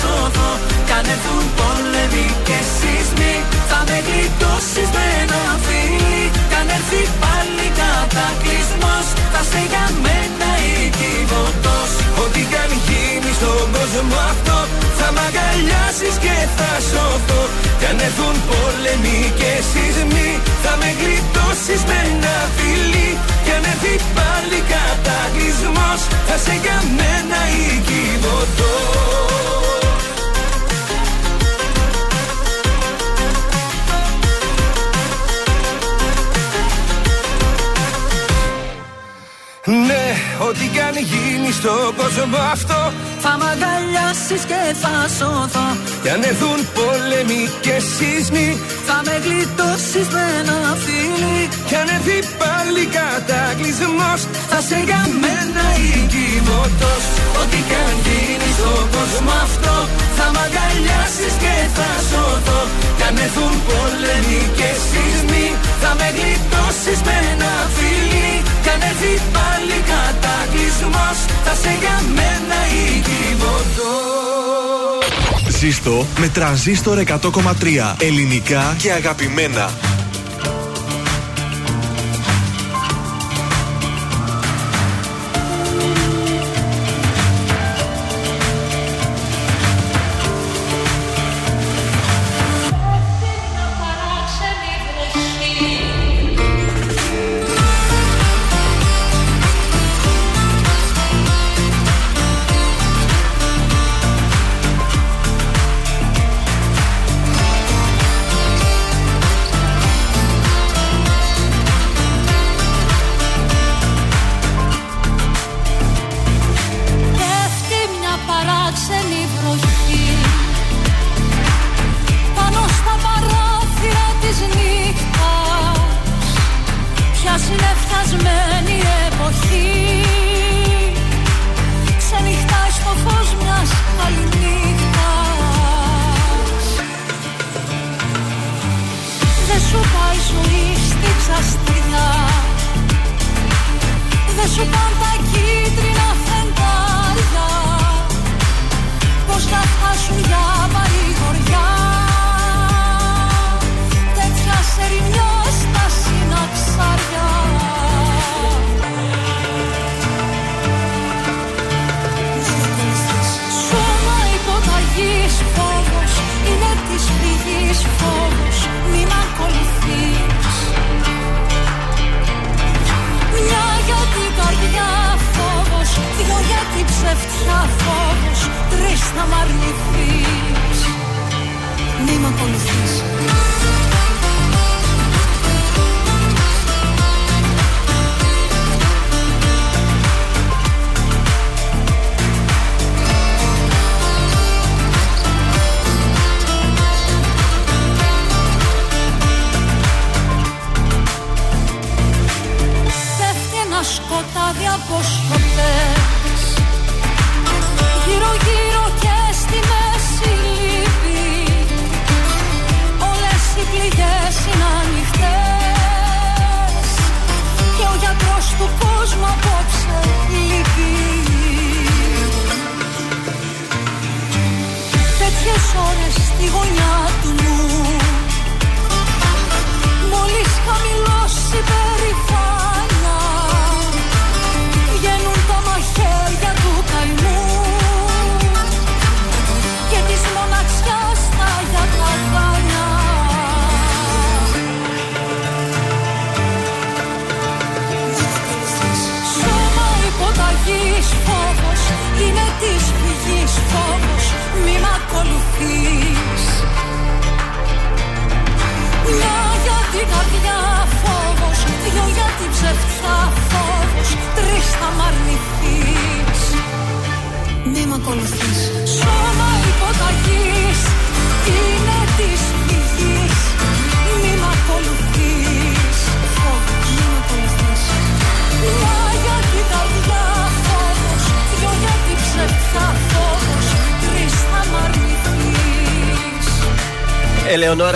θα σωθώ Κι αν έρθουν πόλεμοι και σεισμοί Θα με γλιτώσεις με ένα φίλι Κι αν έρθει πάλι κατακλυσμός Θα σε για μένα οικειβωτός. Ό,τι κι αν γίνει στον κόσμο αυτό Θα μ' αγκαλιάσεις και θα σωθώ Κι αν έρθουν πόλεμοι και σεισμοί Θα με γλιτώσεις με ένα φιλί Κι αν έρθει πάλι κατακλυσμός Θα σε για μένα οικειβωτός Ναι, ό,τι κι αν γίνει στον κόσμο αυτό Θα μ' αγκαλιάσεις και θα σωθώ. Κι αν έρθουν πόλεμοι και σεισμοί Θα με γλιτώσεις με ένα φίλι. Κι αν έρθει πάλι κατακλυσμός Θα σε για μένα οικειβωτός Ό,τι κι αν γίνει στον κόσμο αυτό Θα μ' αγκαλιάσεις και θα σωθώ. Κι αν έρθουν πόλεμοι και σεισμοί Θα με γλιτώσεις με ένα φίλι. Κι αν έρθει πάλι κατακλυσμός Θα σε για μένα οικειβωτός Ζήστο με τρανζίστορ 100,3 ελληνικά και αγαπημένα.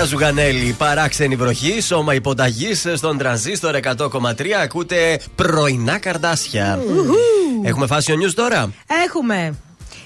Ζουγανέλη, παράξενη βροχή, σώμα υποταγής στον τρανζίστορ 100,3. Ακούτε πρωινά καρδάσια. Έχουμε fashion news τώρα; Έχουμε.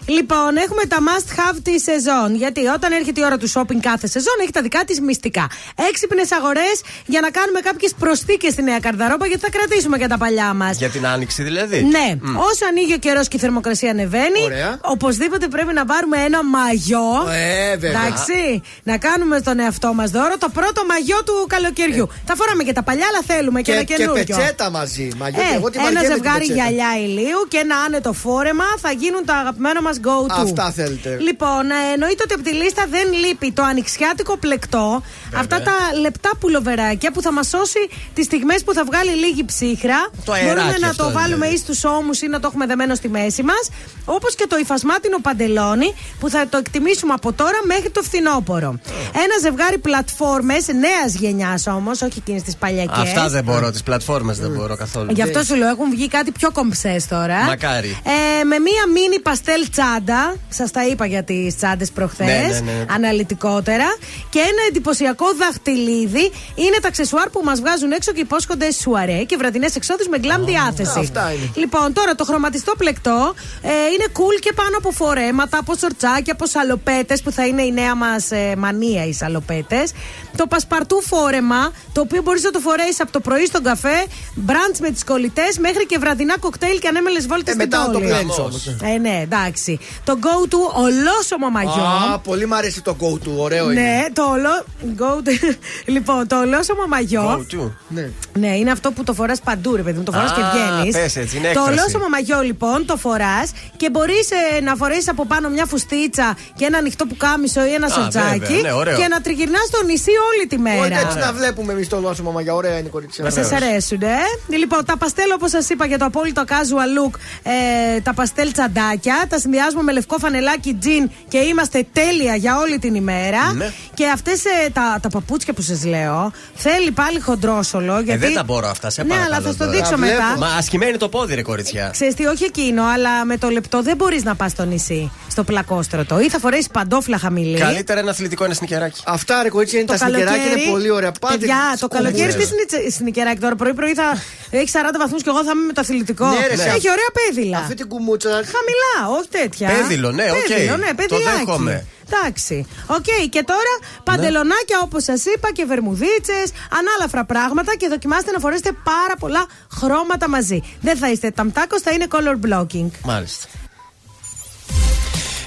Λοιπόν, έχουμε τα must have τη σεζόν. Γιατί όταν έρχεται η ώρα του shopping κάθε σεζόν έχει τα δικά της μυστικά. Έξυπνες αγορές για να κάνουμε κάποιες προσθήκες στη νέα καρδαρόπα γιατί θα κρατήσουμε και τα παλιά μας. Για την άνοιξη δηλαδή. Ναι, όσο ανοίγει ο καιρός και η θερμοκρασία ανεβαίνει, Ωραία. οπωσδήποτε πρέπει να πάρουμε ένα μαγιό. Ε, βέβαια. Εντάξει, να κάνουμε στον εαυτό μας δώρο το πρώτο μαγιό του καλοκαιριού. Θα φοράμε και τα παλιά, αλλά θέλουμε και, Και, ένα και καινούριο. πετσέτα μαζί. Μαγιό, Ε, εγώ τη ένα βαριέμαι την ζευγάρι πετσέτα. γυαλιά ηλίου και ένα άνετο φόρεμα θα γίνουν το αγαπημένο μας go-to. Αυτά θέλετε. Λοιπόν, ε, εννοείται ότι από τη λίστα δεν λείπει το ανοιξιάτικο πλεκτό. Αυτά τα λεπτά πουλοβεράκια που θα μας σώσει τις στιγμές που θα βγάλει λίγη ψύχρα. Το αεράκι Μπορούμε να αυτό το βάλουμε δηλαδή. ή στου ώμους ή να το έχουμε δεμένο στη μέση μας. Όπως και το υφασμάτινο παντελόνι που θα το εκτιμήσουμε από τώρα μέχρι το φθινόπωρο. Ένα ζευγάρι πλατφόρμες νέας γενιάς όμως, όχι εκείνες τις παλιακές. Αυτά δεν μπορώ, τις πλατφόρμες δεν μπορώ καθόλου. Γι' αυτό σου λέω, έχουν βγει κάτι πιο κομψές τώρα. Μακάρι. Ε, με μία μίνι παστέλ τσάντα. Σας τα είπα για τις τσάντες προχθές. Ναι, ναι, ναι. Αναλυτικότερα. Και ένα εντυπωσιακό δαχτυλίδι. Είναι τα αξεσουάρ που μας βγάζουν έξω και υπόσχονται σουαρέ και βραδινές εξόδους με γκλάμ διάθεση. αυτά είναι. Λοιπόν, τώρα το χρωματιστό πλεκτό ε, είναι cool και πάνω από φορέματα, από σορτσάκια, από σαλοπέτες που θα είναι η νέα μας μανία οι σαλοπέτες. Το πασπαρτού φόρεμα, το οποίο μπορείς να το φορέσει από το πρωί στον καφέ, μπραντς με τις κολλητές μέχρι και βραδινά κοκτέιλ και ανέμελες βόλτες Ε, στην μετά το πόλη. πλένεις όμως. Ε, ναι, εντάξει. Το go to ολόσωμο μαγιό. Α, πολύ μου αρέσει το go to, ωραίο είναι. Ναι, το ολό... Go to... λοιπόν, το ολόσωμο μαγιό. Go-to. Ναι. Ναι, είναι αυτό που το φοράς παντού, ρε παιδί μου. Το φοράς Α, και βγαίνεις. πες έτσι, είναι Το έκφραση. ολόσωμο μαγιό, λοιπόν, το φοράς και μπορείς να φορέσεις από πάνω μια φουστίτσα και ένα ανοιχτό πουκάμισο ή ένα σορτσάκι βέβαια, ναι, ωραίο. και να τριγυρνάς στο νησί όλη τη Όχι μέρα. έτσι να βλέπουμε εμείς το λόσιμο μαγιά. Ωραία είναι η κορίτσια. Σας αρέσουν, ε; Λοιπόν, τα παστέλ, όπως σας είπα, για το απόλυτο casual look, ε, τα παστέλ τσαντάκια. Τα συνδυάζουμε με λευκό φανελάκι τζιν και είμαστε τέλεια για όλη την ημέρα. Ναι. Και αυτές τα, τα παπούτσια που σας λέω, θέλει πάλι χοντρόσολο. Ε, Γιατί... δεν τα μπορώ αυτά, σε Ναι, παρακαλώ. αλλά θα στο τώρα. δείξω Τα μετά. βλέπω. Μα ασκημένη το πόδι, ρε κοριτσιά. Ξέρεις τι, όχι εκείνο, αλλά με το λεπτό δεν μπορείς να πας στο νησί, στο πλακόστρωτο. Ή θα φορέσεις παντόφλα χαμηλή. Καλύτερα ένα αθλητικό ένα σνικεράκι. Αυτά ρε κορίτσια είναι Το τα σνικεράκια καλοκαίρι. είναι πολύ ωραία. Πάτε Παιδιά, το σκουμπούλες. καλοκαίρι τι σνιτσε- σνικεράκι τώρα. Πρωί-πρωί θα έχεις 40 βαθμούς και εγώ θα είμαι με το αθλητικό. Ναι, ρε, Έχει σε- ωραία πέδιλα. Αυτή την κουμούτσα. Χαμηλά, όχι τέτοια. Πέδιλο, ναι, οκ. Πέδιλο, ναι, Το παιδιλάκι. δέχομαι. Εντάξει. Οκ, και τώρα παντελονάκια όπως σας είπα και βερμουδίτσες, ανάλαφρα πράγματα και δοκιμάστε να φορέσετε πάρα πολλά χρώματα μαζί. Δεν θα είστε ταμτάκο, θα είναι color blocking. Μάλιστα.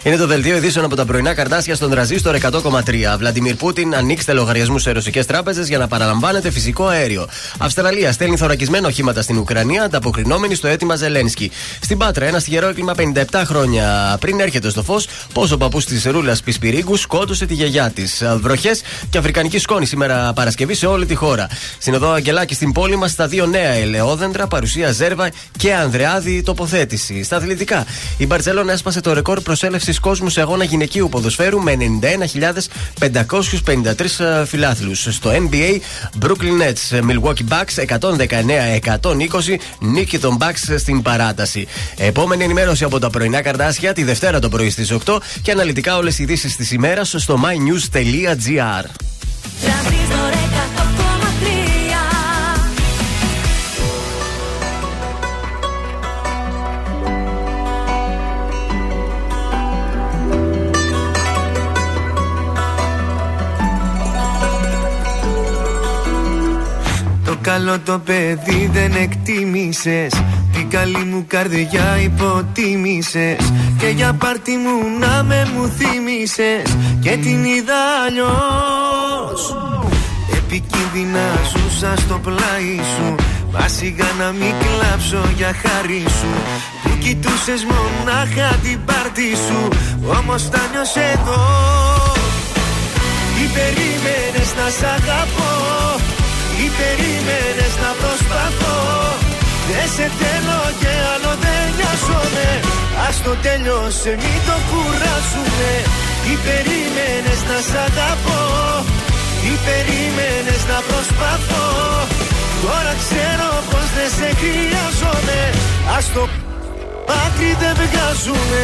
Είναι το δελτίο ειδήσεων από τα πρωινά καρτάσια στον τραζίστορ 100,3. Βλαντιμίρ Πούτιν, ανοίξτε λογαριασμού σε ρωσικές τράπεζες για να παραλαμβάνετε φυσικό αέριο. Αυστραλία στέλνει θωρακισμένα οχήματα στην Ουκρανία, ανταποκρινόμενη στο αίτημα Ζελένσκι. Στην Πάτρα, ένα τυχερό έγκλημα 57 χρόνια πριν έρχεται στο φως, πώς ο παππούς της Ρούλας Πισπυρίγκου σκότωσε τη γιαγιά της. Βροχές και αφρικανική σκόνη σήμερα Παρασκευή σε όλη τη χώρα. Στην οδό Αγγελάκη στην πόλη μας, στα δύο νέα ελαιόδεντρα, παρουσία Ζέρβα και Ανδρεάδη τοποθέτηση. Στα αθλητικά, η Μπαρσελόνα έσπασε το ρεκόρ προσέλευσης κόσμου σε αγώνα γυναικείου ποδοσφαίρου με 91.553 φιλάθλους. Στο NBA, Brooklyn Nets Milwaukee Bucks 119-120 νίκη των Bucks στην παράταση. Επόμενη ενημέρωση από τα πρωινά καρτάσια τη Δευτέρα το πρωί στις 8 και αναλυτικά όλες οι ειδήσεις της ημέρας στο mynews.gr. καλό το παιδί δεν εκτίμησες. Την καλή μου καρδιά υποτίμησες. Και για πάρτι μου να με μου θύμισες Και την είδα αλλιώς. Επικίνδυνα ζούσα στο πλάι σου. Μα σιγά να μην κλάψω για χάρη σου. Που κοιτούσες μονάχα την πάρτι σου. Όμως τα νιώσες εδώ. Τι περίμενες να σ' αγαπώ περίμενες να προσπαθώ. Δεν σε θέλω και άλλο δεν νοιάζομαι. Ας το τέλειωσε μην το κουράσουμε Τι περίμενες να σ' αγαπώ. Τι περίμενες να προσπαθώ. Τώρα ξέρω πως δεν σε χρειάζομαι. Ας το άκρη δεν βγάζουμε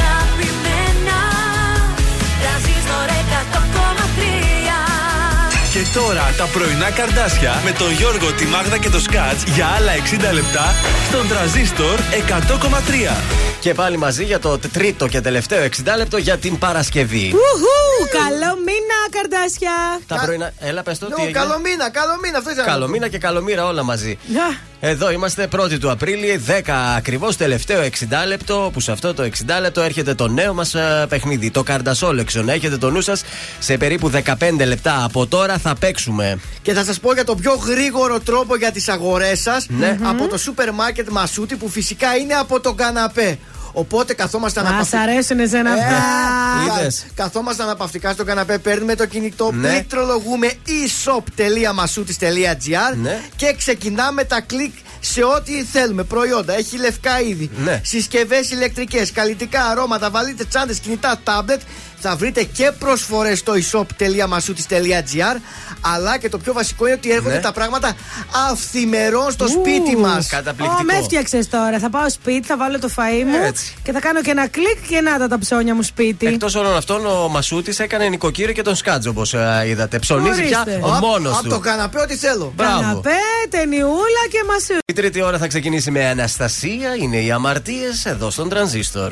τώρα τα πρωινά καρδάσια με τον Γιώργο, τη Μάγδα και το Σκάτς για άλλα 60 λεπτά στον τραζίστορ 100,3. Και πάλι μαζί για το τρίτο και τελευταίο 60 λεπτό για την Παρασκευή. Ουχου! Καλό μήνα, καρδάσια! Τα πρωινά. Έλα, πες το τι. Νο, έγινε; καλό μήνα, καλό μήνα, αυτό ήθελα να Καλό πω. μήνα και καλομήρα όλα μαζί. Να. Εδώ είμαστε 1η του Απρίλη, 10 ακριβώς τελευταίο 60 λεπτό. Που σε αυτό το 60 λεπτό έρχεται το νέο μας παιχνίδι, το Καρντασόλεξον. Έχετε το νου σας σε περίπου 15 λεπτά από τώρα θα παίξουμε. Και θα σας πω για το πιο γρήγορο τρόπο για τις αγορές σας Ναι. από το σούπερ μάρκετ Μασούτη που φυσικά είναι από τον καναπέ. Οπότε καθόμαστε Μας αναπαυτικά. αρέσουν εσένα αυτά. είδες. Καθόμαστε αναπαυτικά στο καναπέ, παίρνουμε το κινητό, Ναι. πληκτρολογούμε e-shop.masoutis.gr Ναι. και ξεκινάμε τα κλικ σε ό,τι θέλουμε. Προϊόντα, έχει λευκά είδη, Ναι. συσκευές ηλεκτρικές, καλλιτικά αρώματα, βαλίτες, τσάντες, κινητά, τάμπλετ. Θα βρείτε και προσφορές στο e-shop.masoutis.gr αλλά και το πιο βασικό είναι ότι έρχονται Ναι. τα πράγματα αυθημερών στο σπίτι μας. Ω, Καταπληκτικό. με έφτιαξες τώρα. Θα πάω σπίτι, θα βάλω το φαΐ μου Έτσι. και θα κάνω και ένα κλικ και να τα, τα ψώνια μου σπίτι. Εκτός όλων αυτών, ο Μασούτης έκανε νοικοκύριο και τον Σκάτζο, όπως είδατε. Ψωνίζει πια Ορίστε. μόνος Από το του. καναπέ, ό,τι θέλω. Μπράβο. Καναπέ, ταινιούλα και μασού. Η τρίτη ώρα θα ξεκινήσει με Αναστασία. Είναι οι αμαρτίες εδώ στον Τρανζίστορ.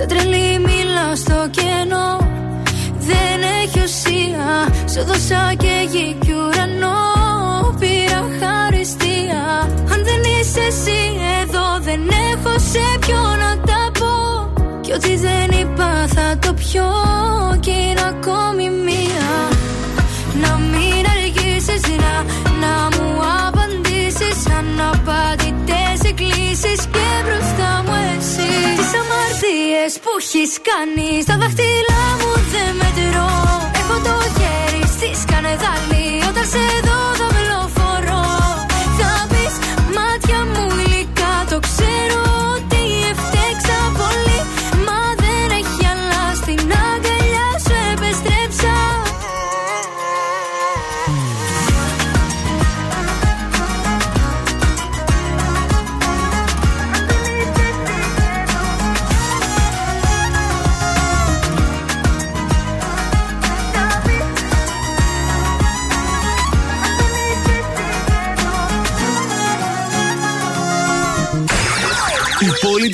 Σαν τρελή μιλάω στο κενό. Δεν έχει ουσία. Σου δώσα και γη κι ουρανό. Πήρα χαριστία. Αν δεν είσαι εσύ εδώ Δεν έχω σε ποιο να τα πω. Κι ό,τι δεν είπα θα το πιω. Και είναι ακόμη μία. Να μην αργήσεις να, να μου απαντήσεις, Αν απαντητέ εκκλήσεις και μπροστά μου που έχεις κάνει. Στα δάχτυλά μου δεν μετρώ. Έχω το χέρι στη σκανεδάλη Όταν σε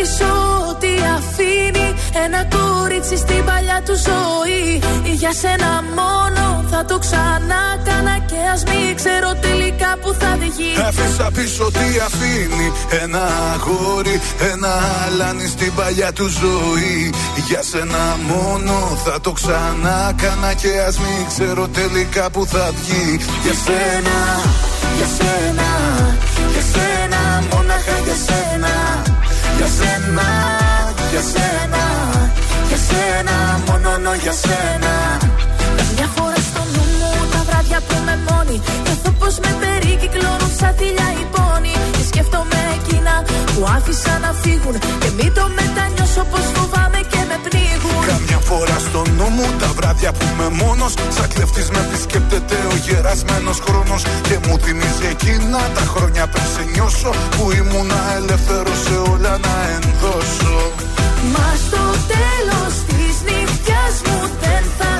πίσω ό,τι αφήνει Ένα κορίτσι στην παλιά του ζωή. Για σένα μόνο θα το ξανά κάνα Και ας μην ξέρω τελικά που θα βγει Άφησα πίσω τι αφήνει Ένα αγόρι, ένα αλάνι στην παλιά του ζωή. Για σένα μόνο θα το ξανά κάνα Και ας μην ξέρω τελικά που θα βγει. Για σένα, για σένα, για σένα για σένα. Μια φορά στο νου μου τα βράδια που είμαι μόνη. Νιώθω πως με περικυκλώνουν σαν θηλιά οι πόνοι Και σκέφτομαι εκείνα που άφησα να φύγουν. Και μην το μετανιώσω πως φοβάμαι και με πνίγουν. Καμιά φορά στο νου μου τα βράδια που είμαι μόνος. Σαν κλεφτής με επισκέπτεται ο γερασμένος χρόνος. Και μου θυμίζει εκείνα τα χρόνια πριν σε νιώσω. Που ήμουνα ελεύθερος σε όλα να ενδώσω. Μα στο τέλος της νύχτιας μου δεν θα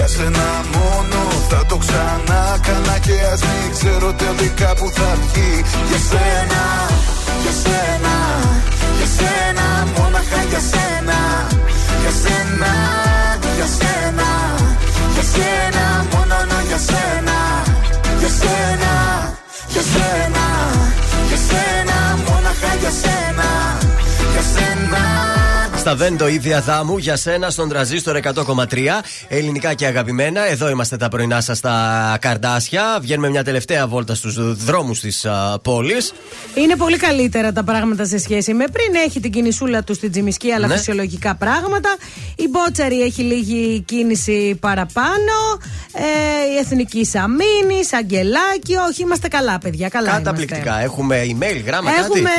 Για σένα μόνο θα το ξανά κάνα Και ας μην ξέρω τελικά που θα βγει. Για σένα, για σένα, για σένα Μόναχα για σένα, για σένα, για σένα Για σένα, μόνο νο, για σένα. Για σένα, για σένα, για σένα Μόναχα για σένα, για σένα, Στα δεν το ίδια δάμου για σένα στον τραζίστορ 100,3. Ελληνικά και αγαπημένα. Εδώ είμαστε τα πρωινά σας στα καρδάσια. Βγαίνουμε μια τελευταία βόλτα στους δρόμους της πόλης. Είναι πολύ καλύτερα τα πράγματα σε σχέση με πριν. Έχει την κινησούλα του στην Τζιμισκή, αλλά Ναι. φυσιολογικά πράγματα. Η Μπότσαρη έχει λίγη κίνηση παραπάνω. Ε, η Εθνική Σαμίνη, Αγγελάκη. Όχι, είμαστε καλά, παιδιά. Καλά Καταπληκτικά. Έχουμε email, γράμμα, Είμαστε. Έχουμε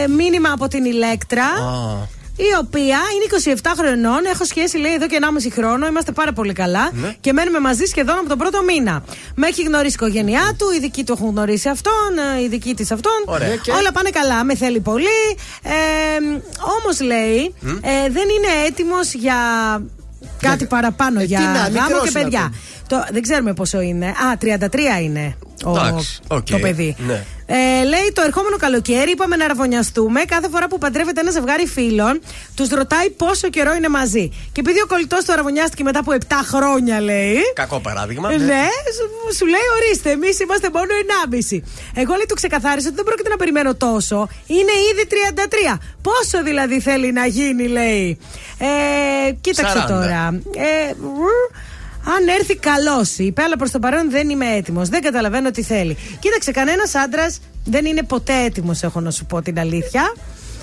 κάτι. μήνυμα από την Ηλέκτρα. Α. Η οποία είναι 27 χρονών. Έχω σχέση, λέει, εδώ και 1,5 χρόνο. Είμαστε πάρα πολύ καλά. Ναι. Και μένουμε μαζί σχεδόν από τον πρώτο μήνα. Με έχει γνωρίσει η οικογένειά του, οι δικοί του έχουν γνωρίσει αυτόν, ε, οι δικοί της αυτόν. Ωραία. Και- Όλα πάνε καλά. Με θέλει πολύ. Ε, Όμως λέει, ε, δεν είναι έτοιμος για κάτι παραπάνω. για τι να, γάμο μικρός και είναι παιδιά. ακόμη. Το, δεν ξέρουμε πόσο είναι. Α, 33 είναι ο, Εντάξει, οκ. το παιδί. Ναι. Ε, λέει το ερχόμενο καλοκαίρι είπαμε να αρραβωνιαστούμε. Κάθε φορά που παντρεύεται ένα ζευγάρι φίλων, τους ρωτάει πόσο καιρό είναι μαζί. Και επειδή ο κολλητός του αρραβωνιάστηκε μετά από 7 χρόνια, λέει. Κακό παράδειγμα. Ναι, σου, σου λέει ορίστε, εμείς είμαστε μόνο 1,5. Εγώ λέει του ξεκαθάρισα ότι δεν πρόκειται να περιμένω τόσο. Είναι ήδη 33. Πόσο δηλαδή θέλει να γίνει, λέει. Ε, κοίταξε 40. τώρα. Ε, ρου, αν έρθει καλώ, είπε, αλλά προς το παρόν δεν είμαι έτοιμος. Δεν καταλαβαίνω τι θέλει. Κοίταξε, κανένας άντρας δεν είναι ποτέ έτοιμος, έχω να σου πω την αλήθεια.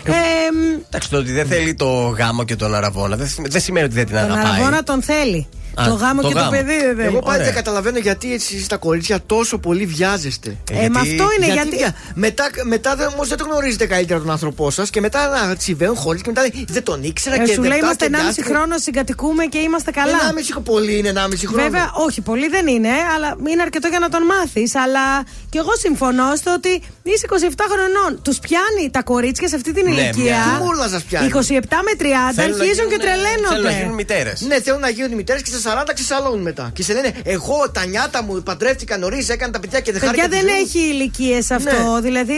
Ε, μ, Εντάξει, το ότι δεν θέλει το γάμο και τον αραβόνα δεν, σημαίνει- δεν σημαίνει ότι δεν την τον αγαπάει. αραβόνα τον θέλει. Α, το γάμο το και γάμο. το παιδί δεν θέλει. Εγώ πάλι Ωραία. δεν καταλαβαίνω γιατί εσεί τα κορίτσια τόσο πολύ βιάζεστε. Ε, με αυτό είναι γιατί. βια- Μετά, μετά δεν, όμως δεν τον γνωρίζετε καλύτερα τον άνθρωπό σας και μετά να τσιβαίνουν χωρί και μετά λέει, δεν τον ήξερα Ε, και σου δεν λέει τα είμαστε και 1,5 βιάστηκα». χρόνο, συγκατοικούμε και είμαστε καλά. 1,5 πολύ είναι 1,5 χρόνο. Βέβαια, όχι, πολύ δεν είναι, αλλά είναι αρκετό για να τον μάθεις. Αλλά και εγώ συμφωνώ στο ότι είσαι 27 χρονών. Τους πιάνει τα κορίτσια σε αυτή την Ναι, ηλικία. μια- Τι μούρλα σας πιάνει. 27 με 30 Θέλουν να αρχίζουν και γίνουν- Θέλουν να τρελαίνονται. γίνουν μητέρες. Ναι, θέλουν να γίνουν μητέρες και στα 40 ξεσαλώνουν μετά. Και σε λένε, Εγώ τα νιάτα μου παντρεύτηκα νωρίς, έκανα τα παιδιά και δεν Παιδιά χάρηκα. δεν τη ζωή μου». έχει ηλικίες αυτό. Ναι. Δηλαδή,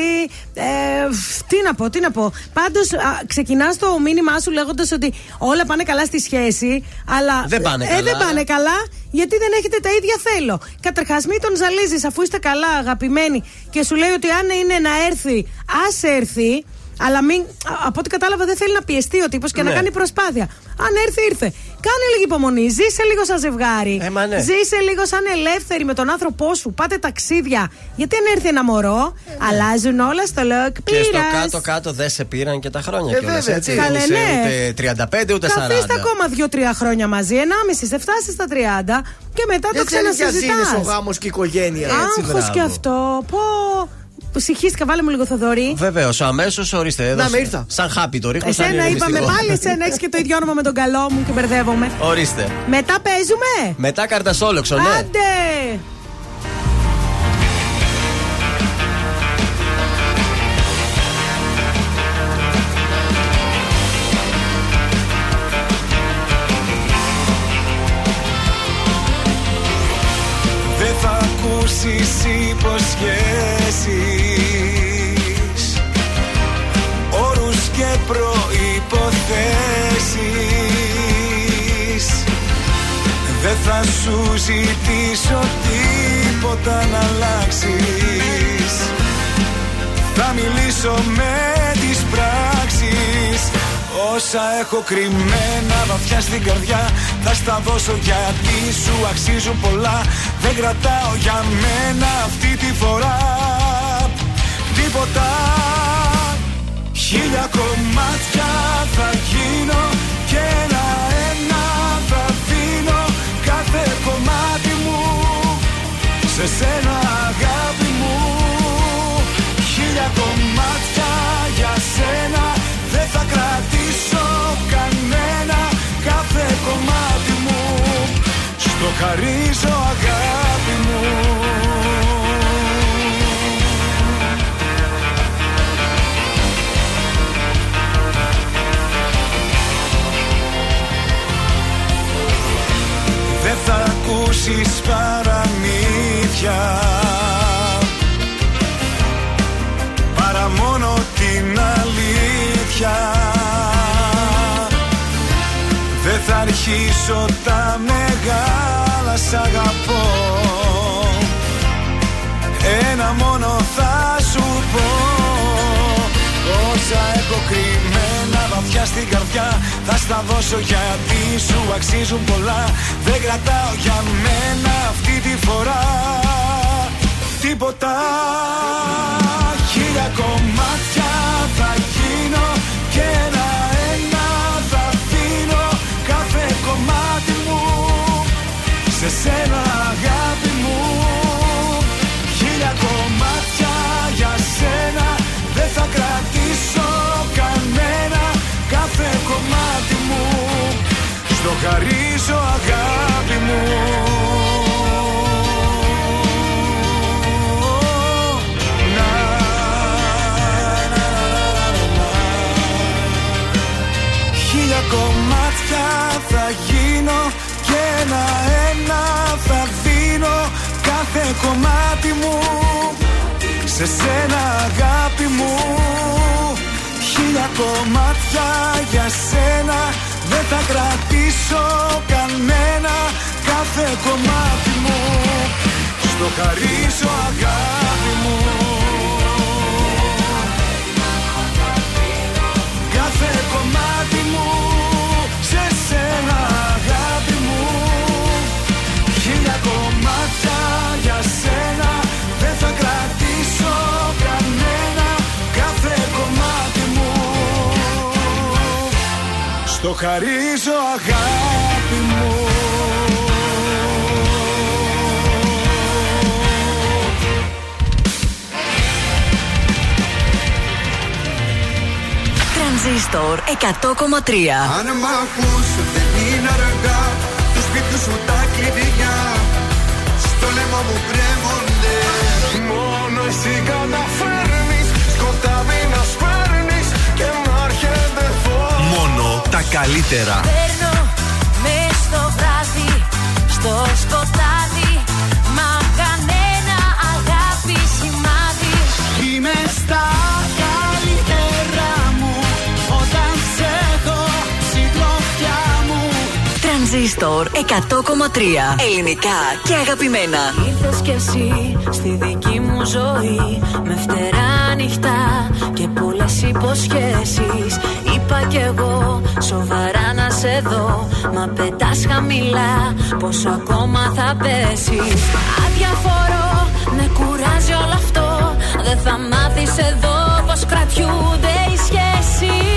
ε, φ, τι να πω, τι να πω. Πάντως, ξεκινάς το μήνυμά σου λέγοντας ότι όλα πάνε καλά στη σχέση, αλλά. Δεν πάνε ε, καλά. δεν πάνε καλά, γιατί δεν έχετε τα ίδια θέλω. Καταρχάς, μην τον ζαλίζεις αφού είστε καλά, αγαπημένοι, και σου λέει ότι αν είναι να έρθει, ας έρθει. Αλλά μην, α, από ό,τι κατάλαβα δεν θέλει να πιεστεί ο τύπος και να Ναι. κάνει προσπάθεια. Αν έρθει, ήρθε. Κάνε λίγη υπομονή. Ζήσε λίγο σαν ζευγάρι. Ε, μα ναι. Ζήσε λίγο σαν ελεύθερη με τον άνθρωπό σου. Πάτε ταξίδια. Γιατί αν έρθει ένα μωρό, αλλάζουν όλα στο look. Ε, Και στο Πήρας. κάτω-κάτω δεν σε πήραν και τα χρόνια Ε, κιόλας, βέβαια, έτσι. τι. Δεν Καλέ, είσαι ναι. ούτε 35 ούτε 40. Καθίστε ακόμα 2-3 χρόνια μαζί. 1,5 σε φτάσεις στα 30 και μετά το Δεν θέλει για ζήνη ο ξανασυζητά. γάμος και η οικογένεια. Έτσι, Άγχος μπράβο. και αυτό. Πω. Ψυχίστηκα, βάλε μου λίγο Θοδωρή. Βεβαίως, αμέσως ορίστε. Εδώ Να, σε- με ήρθα. Σαν χάπι το ρίχνω. σαν Εσένα είπαμε ειρηνιστικό. πάλι, εσένα έχεις και το ίδιο όνομα με τον καλό μου και μπερδεύομαι. Ορίστε. Μετά παίζουμε; Μετά καρτασόλοξο, ναι. Άντε! Δεν θα ακούσεις υποσχέσεις θα σου ζητήσω τίποτα να αλλάξεις. Θα μιλήσω με τις πράξεις. Όσα έχω κρυμμένα βαθιά στην καρδιά Θα στα δώσω γιατί σου αξίζουν πολλά. Δεν κρατάω για μένα αυτή τη φορά Τίποτα. Χίλια κομμάτια Σε σένα αγάπη μου Χίλια κομμάτια για σένα. Δεν θα κρατήσω κανένα Κάθε κομμάτι μου. Στο χαρίζω αγάπη μου. Δεν θα ακούσεις παραμύθια Παρά μόνο την αλήθεια. Δεν θα αρχίσω τα μεγάλα σ' αγαπώ. Ένα μόνο θα σου πω. Όσα έχω κρυμμένα βαθιά στην καρδιά. Θα στα δώσω γιατί σου αξίζουν πολλά. Δεν κρατάω για μένα αυτή τη φορά Τίποτα. Χίλια κομμάτια θα γίνω Και ένα-ένα θα δίνω Κάθε κομμάτι μου Σε σένα Κάθε κομμάτι μου. Στο χαρίζω αγάπη μου. Να, να, να, να, να. Χίλια κομμάτια θα γίνω και ένα-ένα θα δίνω κάθε κομμάτι μου. Σε σένα αγάπη μου Χίλια κομμάτια για σένα. Δεν θα κρατήσω κανένα. Κάθε κομμάτι μου. Στο χαρίζω αγάπη μου Στο χαρίζω αγάπη μου. Τρανζίστορ 100,3. Αν μ' ακούς δεν είναι αργά. Του σπίτι σου τα κλειδιά. Στο λαιμό μου κρέμονται. Μόνο εσύ καταφέρνεις τα καλύτερα. Παίρνω μες στο βράδυ, στο σκοτάδι Μα κανένα αγάπη σημάδι Είμαι στα καλύτερα μου όταν σε έχω συντροφιά μου. Τρανζίστορ 100,3. Ελληνικά και αγαπημένα. Ήρθες κι εσύ στη δική μου ζωή Με φτερά ανοιχτά και πολλές υποσχέσεις Είπα κι εγώ σοβαρά να σε δω. Μα πετάς χαμηλά πόσο ακόμα θα πέσεις. Αδιαφορώ, με κουράζει όλο αυτό. Δεν θα μάθεις εδώ πως κρατιούνται οι σχέσεις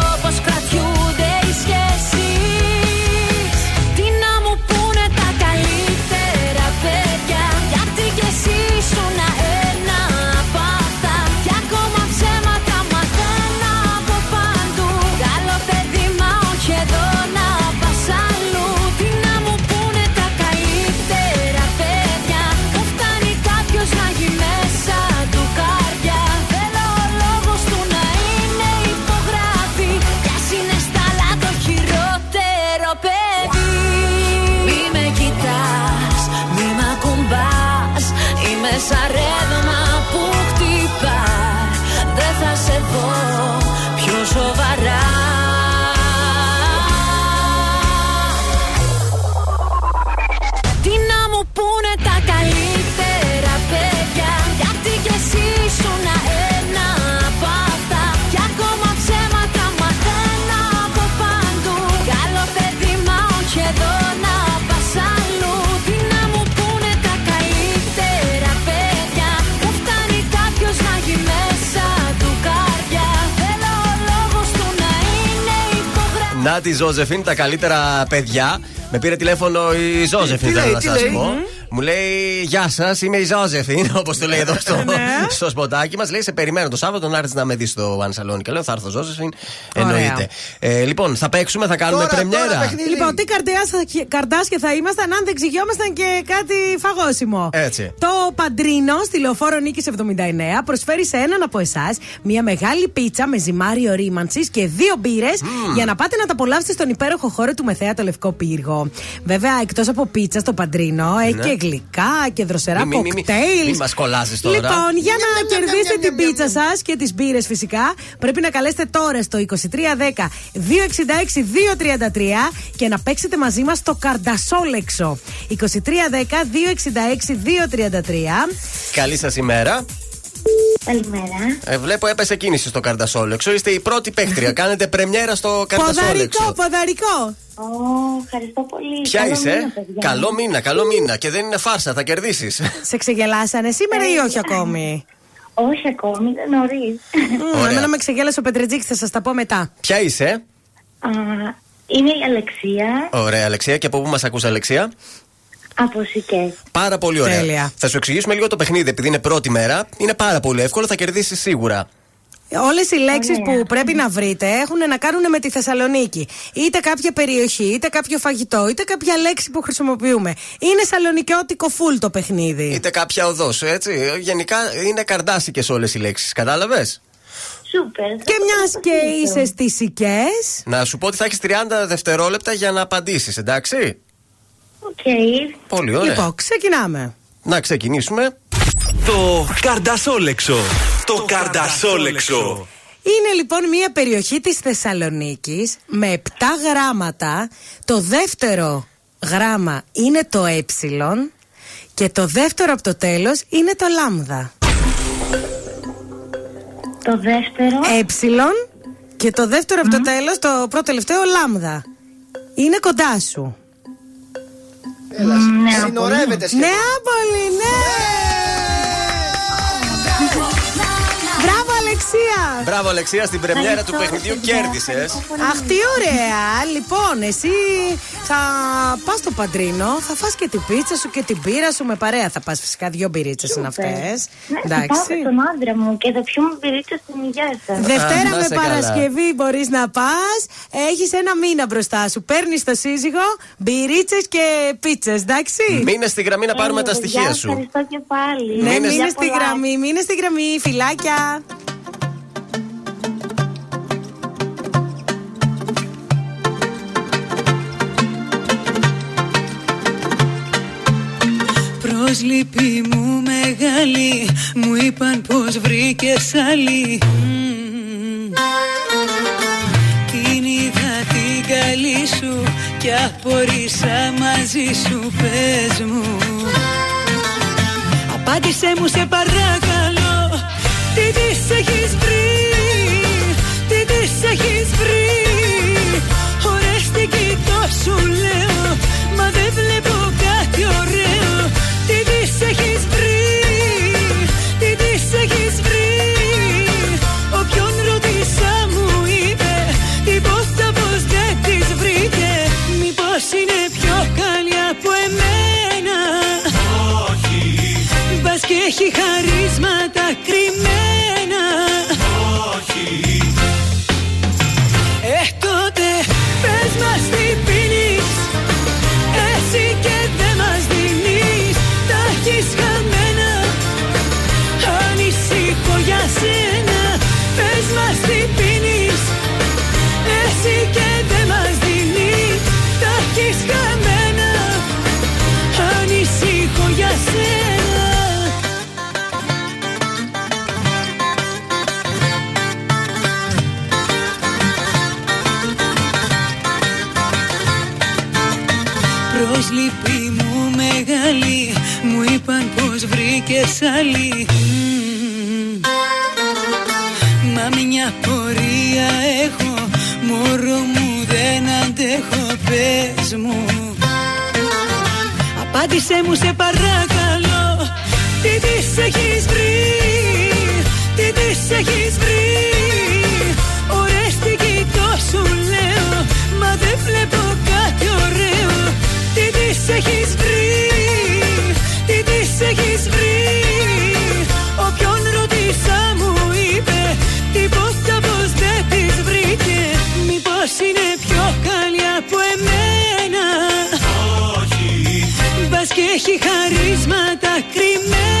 Να τη Ζώζεφιν, τα καλύτερα παιδιά. Με πήρε τηλέφωνο η Ζώζεφιν, Τι θέλω λέει, να τι σας λέει; πω. Μου λέει Γεια σας, είμαι η Ζώζεφιν, όπως το λέει εδώ στο, Ναι. στο σποτάκι μας. Λέει Σε περιμένω το Σάββατο να έρθεις να με δεις στο One Salon. Και λέω Θα έρθω Ζώζεφιν. Ωραία. Εννοείται. Ε, λοιπόν, θα παίξουμε, θα κάνουμε Τώρα, πρεμιέρα. τώρα, παιχνίδι. Λοιπόν, τι καρδιά- καρδάσια θα ήμασταν αν δεν ξυγιόμασταν και κάτι φαγόσιμο. Έτσι. Το Παντρίνο στη λεωφόρο Νίκης 79 προσφέρει σε έναν από εσάς μια μεγάλη πίτσα με ζυμάριο ρήμανση και δύο μπύρες για να πάτε να τα απολαύσετε στον υπέροχο χώρο του Μεθέα το Λευκό Πύργο. Βέβαια, εκτός από πίτσα στο Παντρίνο, έχει Ναι. και γλυκά και δροσερά Μη- μη- μη- μη- κοκτέιλ. μη μας κολλάζεις τώρα. Λοιπόν, για να κερδίσετε την πίτσα σας και τις μπύρες φυσικά, πρέπει να καλέσετε τώρα στο 2310 266 233 και να παίξετε μαζί μας το καρντασόλεξο. 2310 266 233. Καλή σας ημέρα. Καλημέρα. Ε, βλέπω έπεσε κίνηση στο Καρτασόλεξο. Είστε η πρώτη παίχτρια. Κάνετε πρεμιέρα στο Καρτασόλεξο. Ποδαρικό, ποδαρικό. Ω, ευχαριστώ πολύ. Ποια Καλό είσαι, μήνα, ε; παιδιά. Καλό μήνα, καλό μήνα. Και δεν είναι φάρσα, θα κερδίσεις. Σε ξεγελάσανε σήμερα ή όχι ακόμη; Όχι ακόμη, είναι νωρίς. Μμ, Εμένα με ξεγέλασε ο Πετρετζίκης, θα σας τα πω μετά. Ποια είσαι, Είμαι η Αλεξία Ωραία, Αλεξία, και από πού μας ακούς Αλεξία; Από Σικές. Πάρα πολύ ωραία. Τέλεια. Θα σου εξηγήσουμε λίγο το παιχνίδι, επειδή είναι πρώτη μέρα. Είναι πάρα πολύ εύκολο, θα κερδίσεις σίγουρα. Όλες οι λέξεις Ωραία. που πρέπει να βρείτε έχουν να κάνουν με τη Θεσσαλονίκη. Είτε κάποια περιοχή, είτε κάποιο φαγητό, είτε κάποια λέξη που χρησιμοποιούμε. Είναι σαλονικιώτικο φουλ το παιχνίδι. Είτε κάποια οδός, έτσι. Γενικά είναι καρδάσικες όλες οι λέξεις. Κατάλαβες; Σούπερ. Και μιας και είσαι στις Σικέ. Να σου πω ότι θα έχεις 30 δευτερόλεπτα για να απαντήσεις, εντάξει; Οκ. Πολύ ωραία. Λοιπόν, ξεκινάμε. Να ξεκινήσουμε. Το Καρντασόλεξο. Το Καρντασόλεξο. Είναι λοιπόν μια περιοχή της Θεσσαλονίκης με 7 γράμματα. Το δεύτερο γράμμα είναι το ε και το δεύτερο από το τέλος είναι το λάμδα. Το δεύτερο. Ε και το δεύτερο από το τέλος, το προτελευταίο λάμδα. Είναι κοντά σου. Έλα, Νεάπολη. συνορεύεται σχεδόν. Νεάπολη, ναι! Αλεξίας! Μπράβο, Αλεξία, στην πρεμιέρα του Ευχαριστώ, παιχνιδιού παιδιά. κέρδισες. Ευχαριστώ πολύ. Αχ, τι ωραία! Λοιπόν, εσύ θα πας στο παντρίνο, θα φας και την πίτσα σου και την πύρα σου με παρέα. Θα πας φυσικά δύο μπυρίτσες είναι αυτές. Ναι, θα πάω με τον άντρα μου και θα πιούμε πυρίτσα στην υγεία σας. Δευτέρα Α, να με σε καλά. Παρασκευή μπορείς να πας. Έχεις ένα μήνα μπροστά σου. Παίρνεις το σύζυγο, μπυρίτσες και πίτσες, εντάξει. Μείνε στη γραμμή να πάρουμε τα στοιχεία σου. Ευχαριστώ και πάλι. Ναι, Μείνε- μείνε στη γραμμή, μείνε στη γραμμή, φυλάκια. Προσλήπη μου μεγάλη Μου είπαν πως βρήκες άλλη Μμμ. Την είδα την καλή σου Κι απορρίσα μαζί σου πες μου Απάντησέ μου σε παρακαλώ Μα μια πορεία έχω Μωρό μου δεν αντέχω πες μου. Απάντησέ μου σε παρακαλώ Τι της έχεις βρει Τι της έχεις βρει. Ορέστηκε σου λέω Μα δεν βλέπω κάτι ωραίο Τι της έχεις χαρίσματα κρυμμένα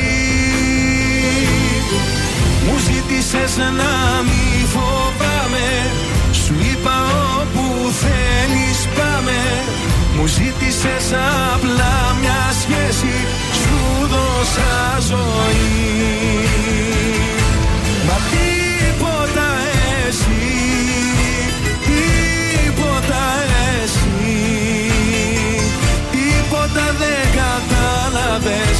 μου ζήτησες να μη φοβάμαι. Σου είπα όπου θέλεις πάμε. Μου ζήτησες απλά μια σχέση. Σου δώσα ζωή. Μα τίποτα εσύ Τίποτα εσύ Τίποτα δεν κατάλαβες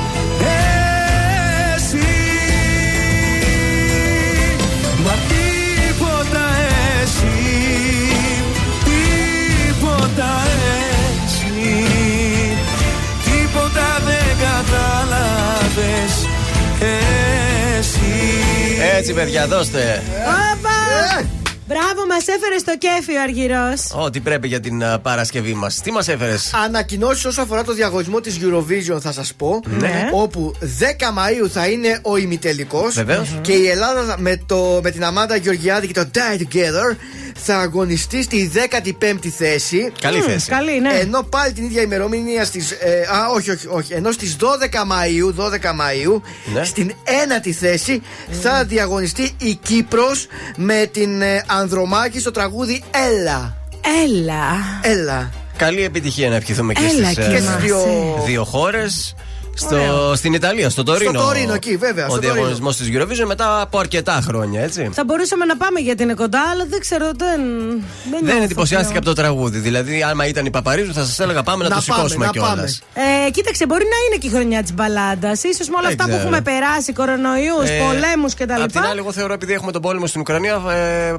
Έτσι παιδιά δώστε Όπα! Ε! Μπράβο, μας έφερες στο κέφι ο Αργυρός. Ό,τι πρέπει για την Παρασκευή μας. Τι μας έφερες; Ανακοινώσεις όσο αφορά το διαγωνισμό της Eurovision, θα σας πω. Ναι. Όπου 10 Μαου θα είναι ο ημιτελικός. Και η Ελλάδα με, την Αμάντα Γεωργιάδη και το Die Together θα αγωνιστεί στη 15η θέση. Καλή θέση. Καλή, ναι. Ενώ πάλι την ίδια ημερομηνία στις, ε, Α, όχι, όχι, όχι. Ενώ στις 12 Μαου, 12 Μαου, Ναι. στην ένατη θέση θα διαγωνιστεί η Κύπρος με την ε, Ανδρομάκη στο τραγούδι Έλα. Έλα. Έλα. Καλή επιτυχία να ευχηθούμε και Έλα, στις και στις δύο- δύο χώρες. Στο, στην Ιταλία, στο Τωρίνο. Στο Τωρίνο, εκεί, βέβαια, Ο στο Τωρίνο. διαγωνισμός της Eurovision μετά από αρκετά χρόνια, έτσι. Θα μπορούσαμε να πάμε γιατί είναι κοντά, αλλά δεν ξέρω, δεν. Δεν, Δεν νιώθω εντυπωσιάστηκα από πλέον. το τραγούδι. Δηλαδή, άμα ήταν η Παπαρίζου, θα σας έλεγα πάμε να, Να το πάμε, σηκώσουμε να κιόλας. πάμε. Ε, κοίταξε, μπορεί να είναι και η χρονιά της μπαλάντας. σω με όλα Δεν αυτά που ξέρω. έχουμε περάσει, κορονοϊούς, Ε, πολέμους κτλ. Απ' την άλλη, εγώ θεωρώ επειδή έχουμε τον πόλεμο στην Ουκρανία, ε, ε,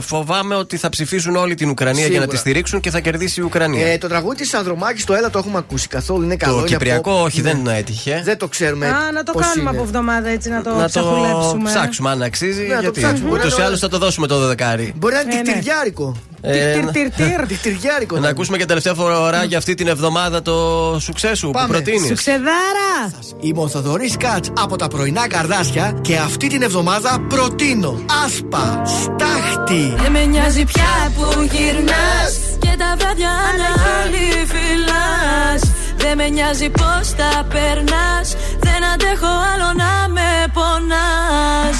φοβάμαι ότι θα ψηφίσουν όλη την Ουκρανία για να Σίγουρα. τη στηρίξουν και θα κερδίσει η Ουκρανία. Ε, το τραγούδι της Ανδρομάκης το Έλα το έχουμε ακούσει καθόλου. Είναι καλό. το είναι Κυπριακό, pop. όχι, Ναι. δεν έτυχε. Δεν το ξέρουμε. Α, να το πώς κάνουμε είναι. από εβδομάδα έτσι, να το να το ψαχουλέψουμε. ψάξουμε αν αξίζει. Ναι, να το γιατί ψάξουμε. Μπορεί ούτως να ή το- άλλως θα το δώσουμε το δεκάρι. Μπορεί να είναι Ε, ναι. δικτυριάρικο. Ε, Τυρ, τυρ, τυρ. Δικτυριάρικο. Να να ακούσουμε και τελευταία φορά για αυτή την εβδομάδα το σουξέ σου που Πάμε. προτείνεις. Σουξεδάρα! Είμαι ο Θοδωρής Κάτ από τα πρωινά καρδάσια και αυτή την εβδομάδα προτείνω άσπα, στάχτη. Δεν με νοιάζει πια που γυρνάς Και τα βράδια να άλλη φυλάς Δεν με νοιάζει πως τα περνάς Δεν αντέχω άλλο να με πονάς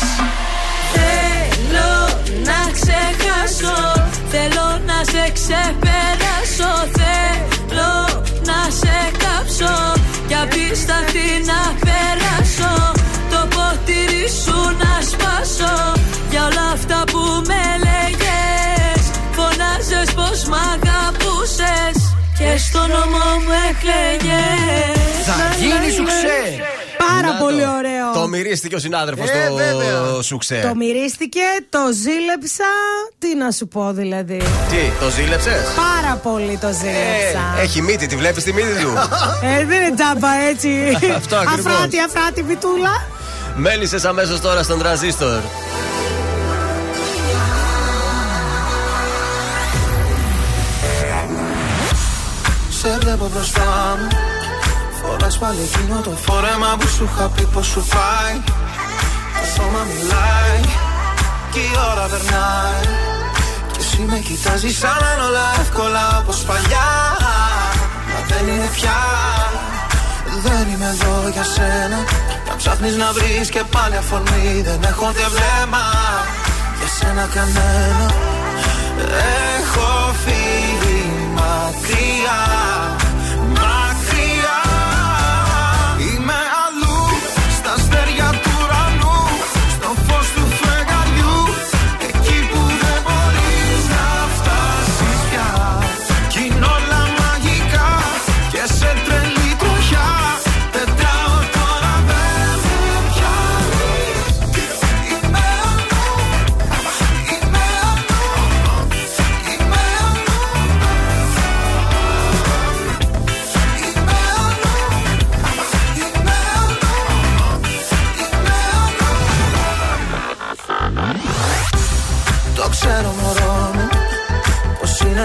Θέλω να ξεχάσω Θέλω να σε ξεπεράσω Θέλω να σε κάψω Και απίσταθη να περάσω. Το ποτήρι σου να σπάσω Για όλα αυτά που με λέγες. Φωνάζες πως μ' αγαπούσες Και στο νόμο μου εκλέγες. Θα γίνει σουξέ. Πάρα Να το. πολύ ωραίο. Το μυρίστηκε ο συνάδελφος Ε, το βέβαια. σουξέ. Το μυρίστηκε, το ζήλεψα. Τι να σου πω δηλαδή. Τι, το ζήλεψες; Πάρα πολύ το ζήλεψα. έχει μύτη, τη βλέπεις τη μύτη του; Ε, δεν είναι τζάμπα έτσι. Αυτό ακριβώς. Αφράτη, αφράτη, βιτούλα. Μέλισσε αμέσως τώρα στον τραζίστορ. Σε βλέπω μπροστά μου Φοράς πάλι εκείνο το φόρεμα που σου είχα πει πως σου πάει Το σώμα μιλάει Και η ώρα περνάει. Και εσύ με κοιτάζεις σαν να είναι όλα εύκολα όπως παλιά. Μα δεν είναι πια. Δεν είμαι εδώ για σένα. Να ψάχνεις να βρεις και πάλι αφορμή. Δεν έχω ούτε βλέμμα Για σένα κανένα. Έχω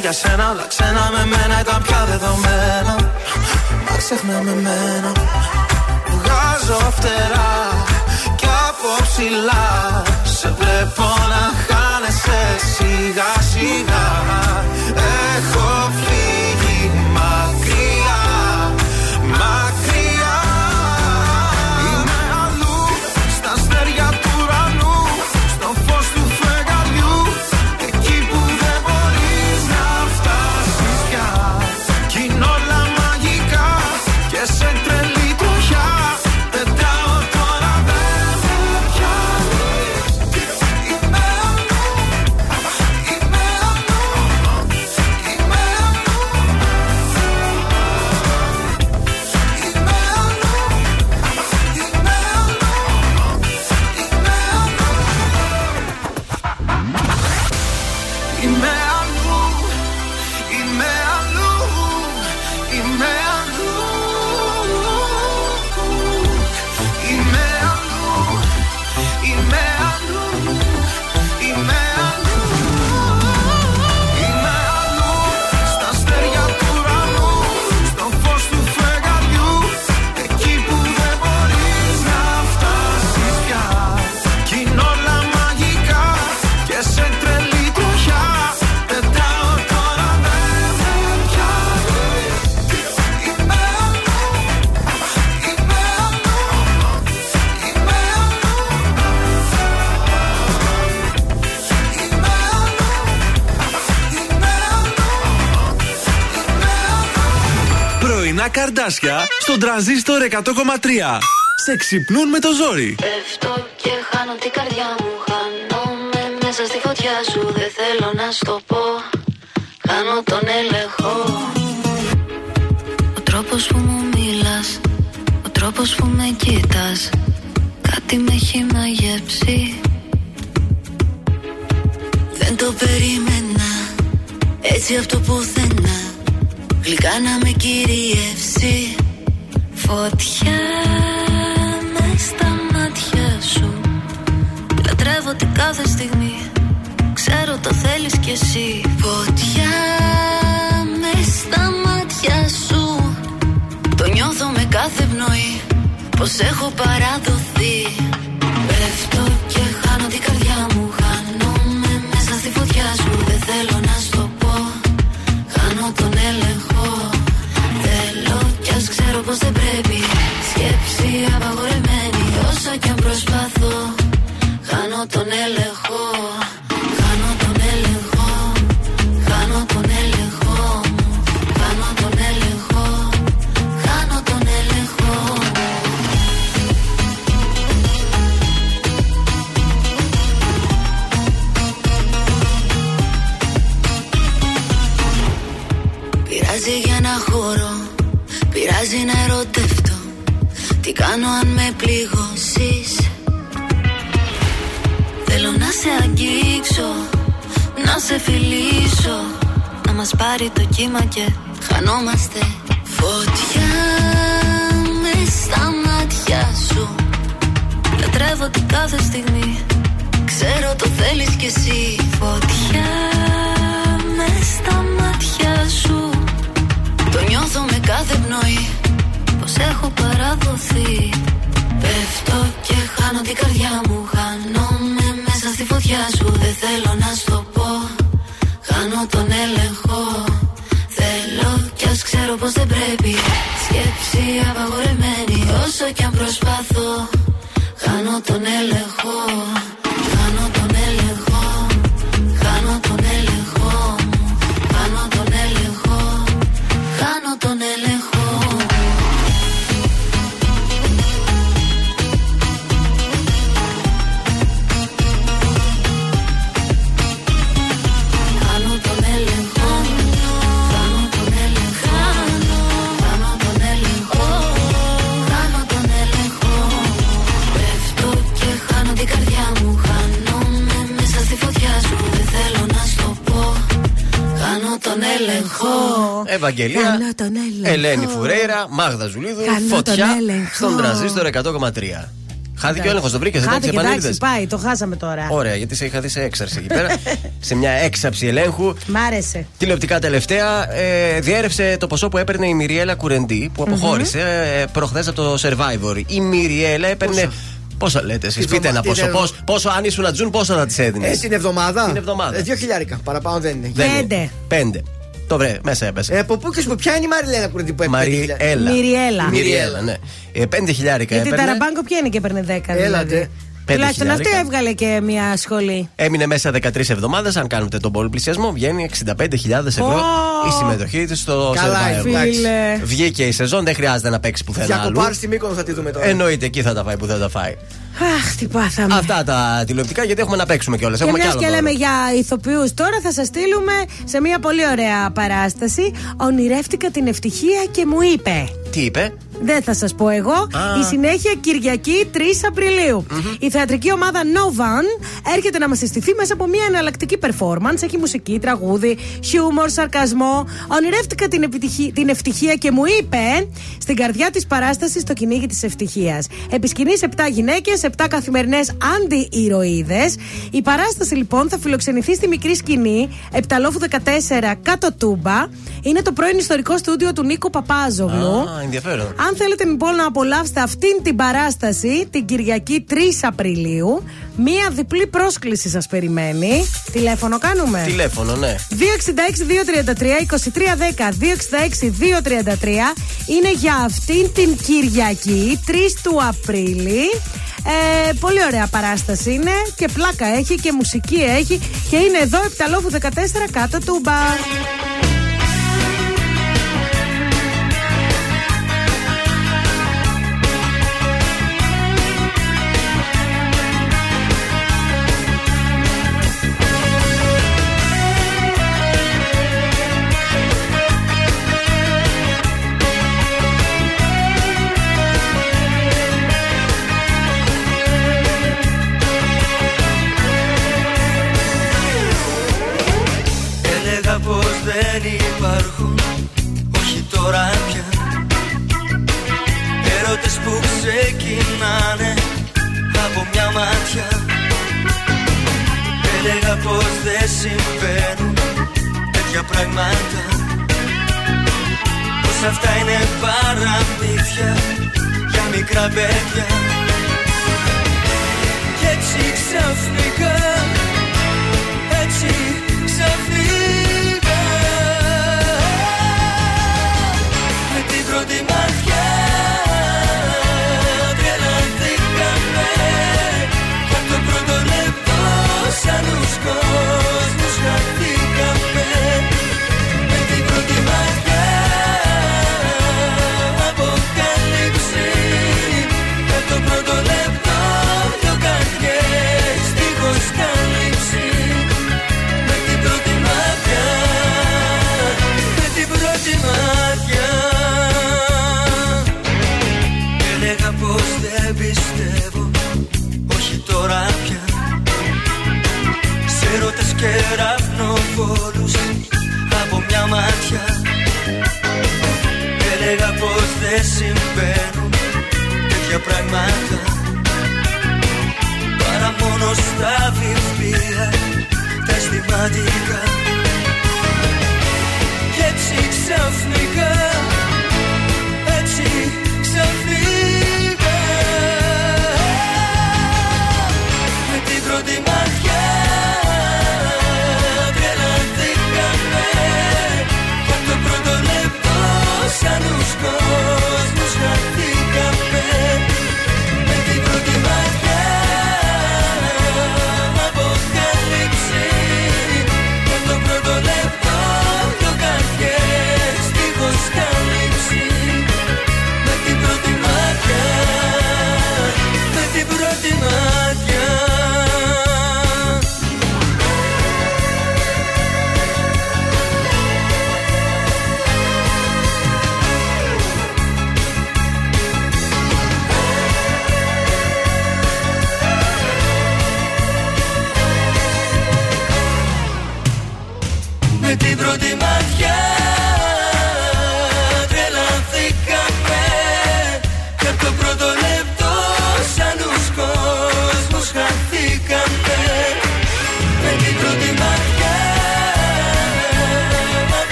για σένα όλα ξένα με μένα ήταν πια δεδομένα Μα ξεχνά με μένα. Βγάζω φτερά Κι από ψηλά. Σε βλέπω να χάνεσαι σιγά σιγά. Έχω φύγει πρωινά καρδάσια στον τραζίστορ 100,3. Σε ξυπνούν με το ζόρι. Πέφτω και χάνω την καρδιά μου. Χάνομαι μέσα στη φωτιά σου. Δεν θέλω να στο πω. Κάνω τον έλεγχο. Ο τρόπος που μου μιλάς Ο τρόπος που με κοίτας Κάτι με έχει μαγεύσει Δεν το περίμενα Έτσι από το πουθενά Γλυκά να με κυριεύσει Φωτιά μες στα μάτια σου. Λατρεύω την κάθε στιγμή. Ξέρω το θέλεις κι εσύ. Φωτιά μες στα μάτια σου. Το νιώθω με κάθε πνοή. Πως έχω παραδοθεί πάρει το κύμα και χανόμαστε. Φωτιά με στα μάτια σου. Λατρεύω την κάθε στιγμή. Ξέρω το θέλεις κι εσύ. Φωτιά με στα μάτια σου. Το νιώθω με κάθε πνοή. Πως έχω παραδοθεί. Πέφτω και χάνω την καρδιά μου. Χάνομαι μέσα στη φωτιά σου. Δεν θέλω να στο πω. Χάνω τον έλεγχο. Θέλω κι ας ξέρω πως δεν πρέπει. Σκέψη απαγορεμένη Όσο κι αν προσπαθώ Χάνω τον έλεγχο Ευαγγελία, Κάνω τον έλεγχο. Ελένη Φουρέιρα, Μάγδα Ζουλίδου, Κάνω Φωτιά τον έλεγχο. στον τραζίστορ 100,3. Χάθηκε ο έλεγχος, το βρήκε, δεν Χάθηκε, επανήλθε. εντάξει, πάει, το χάσαμε τώρα. Ωραία, γιατί σε είχα δει σε έξαρση εκεί πέρα. σε μια έξαψη ελέγχου. Μ' άρεσε. Τηλεοπτικά τελευταία, ε, διέρευσε το ποσό που έπαιρνε η Μυριέλα Κουρεντή, που αποχώρησε ε, προχθές από το Survivor. Η Μυριέλα έπαιρνε. Πόσα λέτε εσείς, Τη πείτε ένα βδομα- ποσό. την Πώς, πόσο αν ήσουν Ατζούν, πόσα θα τη έδινες; Ε, την εβδομάδα. Την εβδομάδα. Ε, δύο χιλιάρικα. Παραπάνω δεν είναι. Δεν είναι. Πέντε. Το βρε, μέσα έπεσε. Ε, από πού και σου ποια είναι η Μαριλένα που είναι που έπαιρνε πέντε χιλιάρικα; Μαριέλα. Μυριέλα. Μυριέλα, ναι. Ε, πέντε χιλιάρικα Γιατί έπαιρνε. τα ραμπάγκο ποια είναι και έπαιρνε 10. Έλατε. Δηλαδή. Πέντε Τουλάχιστον αυτή χιλιάρικα. έβγαλε και μια σχολή. Έμεινε μέσα 13 εβδομάδες. Αν κάνετε τον πολυπλησιασμό, βγαίνει 65.000 ευρώ Ω! η συμμετοχή της στο Καλά, Survivor. Φίλε. Βγήκε η σεζόν, δεν χρειάζεται να παίξει πουθενά αλλού. Διακοπάρ στη Μύκονο θα τη δούμε τώρα. Εννοείται εκεί θα τα φάει που δεν τα φάει. Αχ, τι πάθαμε. Αυτά τα τηλεοπτικά γιατί έχουμε να παίξουμε κιόλας. Και Έχουμε κι μιας άλλο και δώρο. λέμε για ηθοποιούς, τώρα θα σας στείλουμε σε μια πολύ ωραία παράσταση. Ονειρεύτηκα την ευτυχία και μου είπε. Τι είπε, Δεν θα σας πω εγώ. Α. Η συνέχεια Κυριακή 3 απριλιου Η θεατρική ομάδα Novan έρχεται να μας συστηθεί μέσα από μια εναλλακτική performance. Έχει μουσική, τραγούδι, χιούμορ, σαρκασμό. Ονειρεύτηκα την, επιτυχη- την ευτυχία και μου είπε στην καρδιά της παράστασης το κυνήγι της ευτυχίας. Επισκηνεί 7 γυναίκες, 7 καθημερινές αντι-ηρωίδες. Η παράσταση λοιπόν θα φιλοξενηθεί στη μικρή σκηνή, Επταλόφου 14 κάτω τούμπα. Είναι το πρώην ιστορικό στούντιο του Νίκο Παπάζογλου. Α, ενδιαφέρον. Αν θέλετε λοιπόν να απολαύσετε αυτήν την παράσταση την Κυριακή 3 Απριλίου, μία διπλή πρόσκληση σας περιμένει. Τηλέφωνο κάνουμε. Τηλέφωνο, ναι. 266-233-2310 266-233 είναι για αυτήν την Κυριακή 3 του Απρίλη ε, πολύ ωραία παράσταση είναι και πλάκα έχει και μουσική έχει και είναι εδώ Επταλόφου 14 κάτω του μπα. που ξεκινάνε από μια μάτια Έλεγα πως δεν συμβαίνουν τέτοια πράγματα. Πως αυτά είναι παραμύθια για μικρά παιδιά. Κι έτσι ξαφνικά, έτσι ξαφνικά. Με την πρώτη από μια μάτια Έλεγα πως δεν συμβαίνουν τέτοια πράγματα. Παρά μόνο στα βιβλία τα αισθηματικά. Και έτσι ξαφνικά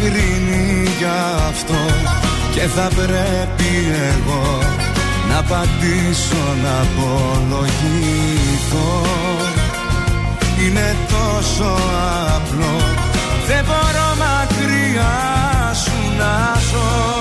κρίνει για αυτό. Και θα πρέπει εγώ να απαντήσω να απολογηθώ. Είναι τόσο απλό. Δεν μπορώ μακριά σου να ζω.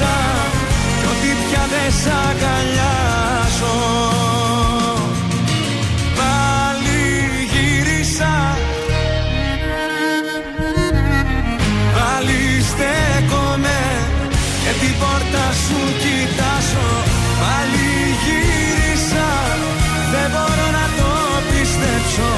Χάσα κι ότι πια δεν σ' αγκαλιάζω Πάλι γύρισα. Πάλι στέκομαι και την πόρτα σου κοιτάζω. Πάλι γύρισα. Δεν μπορώ να το πιστέψω.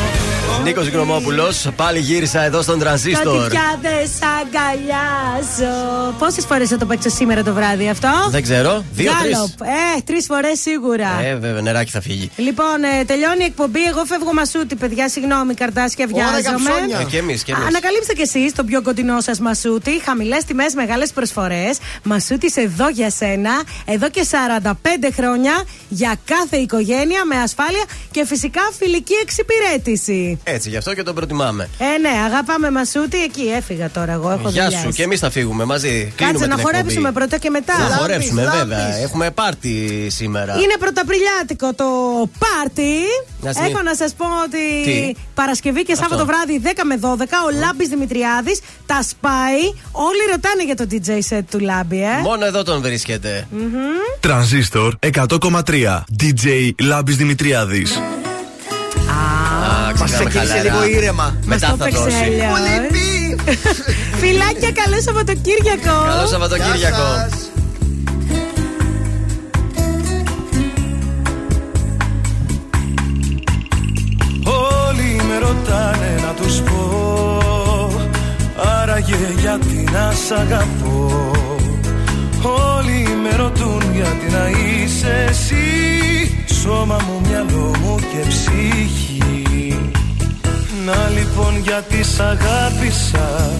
Νίκος Γκρομόπουλος, πάλι γύρισα εδώ στον Ότι τρανζίστορ. πια δεν σ' αγκαλιάζω. Πόσες φορές θα το παίξω σήμερα το βράδυ αυτό; Δεν ξέρω. Δύο, τρεις. Γκάλοπ. Ε, τρεις φορές σίγουρα. Ε, βέβαια, νεράκι θα φύγει. Λοιπόν, ε, τελειώνει η εκπομπή. Εγώ φεύγω μασούτη, παιδιά. Συγγνώμη, καρτάσια, βιάζομαι. Ε, και εμείς, και εμείς. Ανακαλύψτε κι εσείς το πιο κοντινό σας μασούτη. Χαμηλές τιμές, μεγάλες προσφορές. Μασούτη εδώ για σένα. Εδώ και 45 χρόνια για κάθε οικογένεια με ασφάλεια και φυσικά φιλική εξυπηρέτηση. Έτσι, γι' αυτό και τον προτιμάμε. Ε, ναι, αγαπάμε μασούτη. Εκεί έφυγα τώρα εγώ. Έχω Γεια δουλειάς. σου, και εμείς θα φύγουμε μαζί. Κλείνουμε Κάτσε να την χορέψουμε εκπομπή. πρώτα και μετά. Να χορέψουμε, βέβαια. Έχουμε πάρτι σήμερα. Είναι πρωταπριλιάτικο το πάρτι. Να σημείο- Έχω να σας πω ότι Τι; Παρασκευή και Αυτό. Σάββατο βράδυ 10 με 12 ο Λάμπης Δημητριάδης τα σπάει. Όλοι ρωτάνε για το DJ set του Λάμπη, ε. Μόνο εδώ τον βρίσκεται. Μμμ. Τρανζίστορ 100,3. DJ Λάμπης Δημητριάδης. Α, Μας ξεκινάμε ξεκίνησε χαλαρά. λίγο ήρεμα. Μετά το θα παίξε δώσει. αλλιώς. Φιλάκια, καλό Σαββατοκύριακο. Καλό Σαββατοκύριακο. Όλοι με ρωτάνε να τους πω Άραγε γιατί να σ' αγαπώ Όλοι με ρωτούν γιατί να είσαι εσύ Σώμα μου, μυαλό μου και ψυχή Να λοιπόν γιατί σ' αγάπησα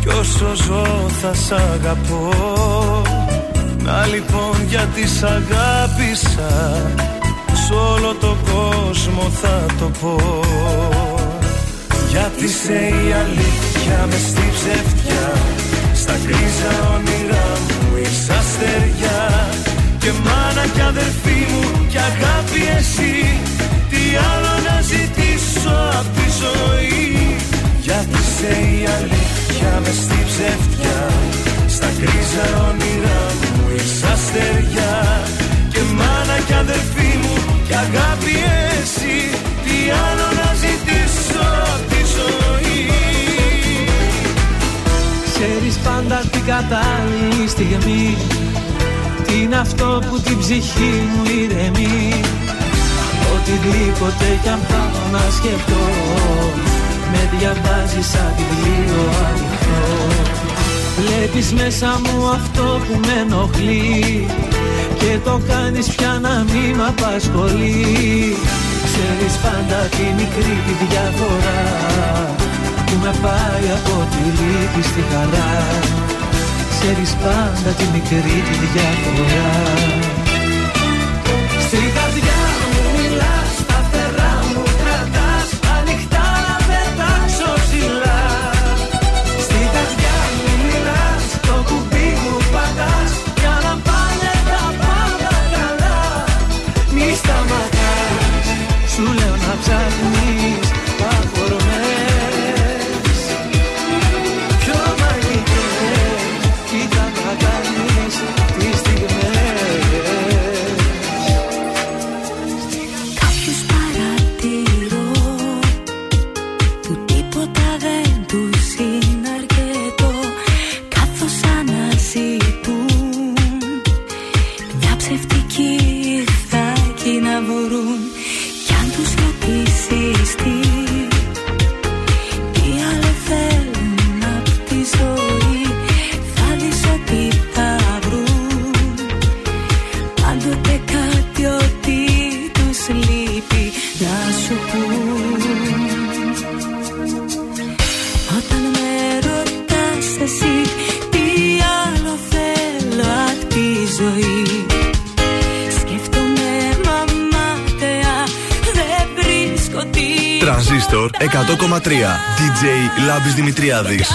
Κι όσο ζω θα σ' αγαπώ. Να λοιπόν γιατί σ' αγάπησα Σ' όλο το κόσμο θα το πω. Γιατί είσαι η αλήθεια μες στη ψευτιά Στα γκρίζα όνειρά μου είσαι αστεριά. Και μάνα κι αδερφή μου κι αγάπη εσύ Τι άλλο να ζητήσω; Απ' τη ζωή. Γιατί είσαι η αλήθεια με στη ψευτιά Στα γκρίζα όνειρά μου είσαι αστεριά. Και μάνα κι αδερφή μου κι αγάπη εσύ Τι άλλο να ζητήσω απ' τη ζωή. Ξέρεις πάντα την κατάλληλη στιγμή. Τι είναι αυτό που την ψυχή μου ηρεμεί Οτιδήποτε κι αν πάω να σκεφτώ Με διαβάζει σαν βιβλίο ανοιχτό. Βλέπεις μέσα μου αυτό που με ενοχλεί Και το κάνεις πια να μην μ' απασχολεί. Ξέρεις πάντα τη μικρή τη διαφορά Που με πάει από τη λύπη στη χαρά. Ξέρεις πάντα τη μικρή τη διαφορά. Στην καρδιά DJ Λάμπης Δημητριάδης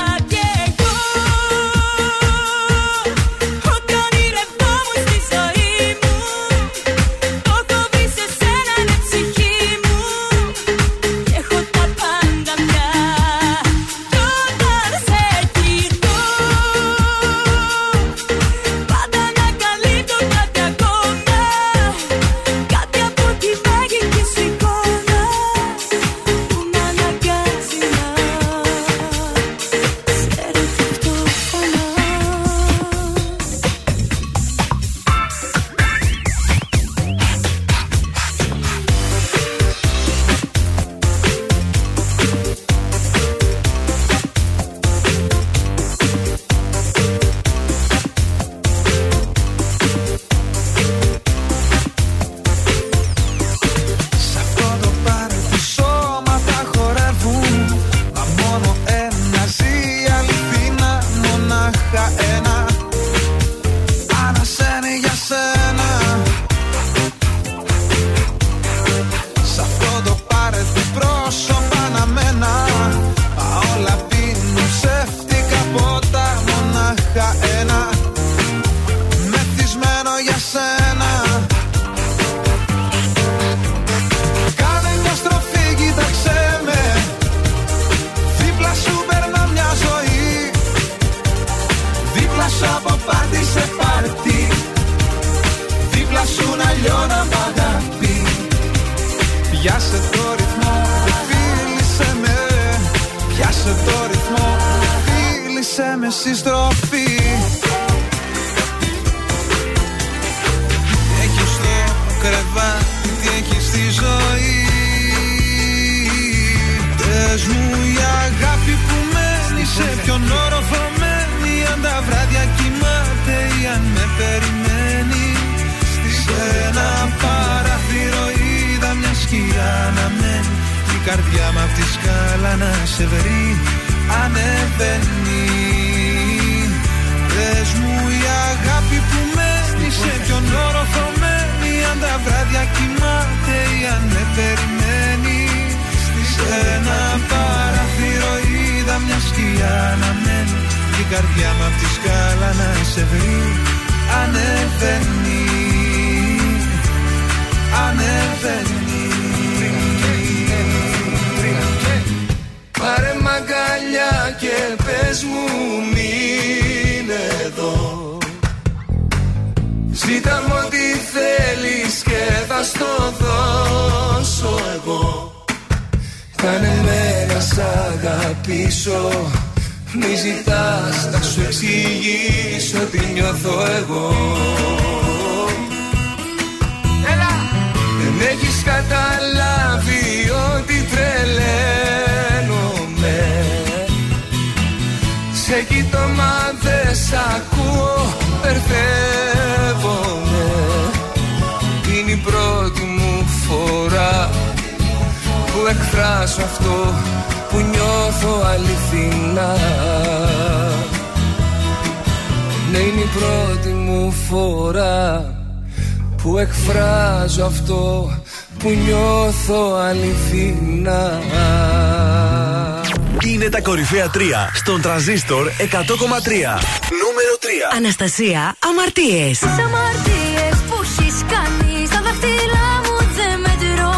Στον τραζίστορ 100,3. Νούμερο 3. Αναστασία, αμαρτίες. Αμαρτίες που έχεις κάνει στα δαχτυλά μου δεν μετρώ.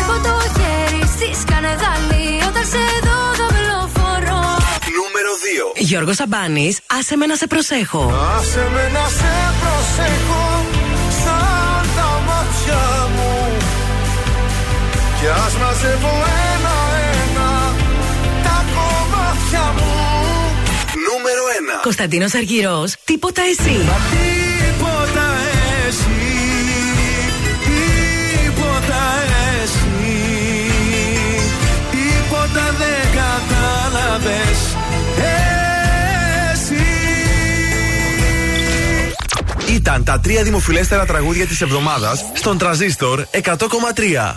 Έχω το χέρι στη σκανεδάλη όταν σε δω δαυλοφορώ. Νούμερο 2. Γιώργος Σαμπάνης, άσε με να σε προσέχω. Άσε με να σε προσέχω. Σαν τα μάτια μου. Και σε μαζεύω Κωνσταντίνος Αργυρός, τίποτα εσύ. Τίποτα εσύ, τίποτα εσύ, δεν. Ήταν τα τρία δημοφιλέστερα τραγούδια της εβδομάδας στον Τραζίστορ 100,3.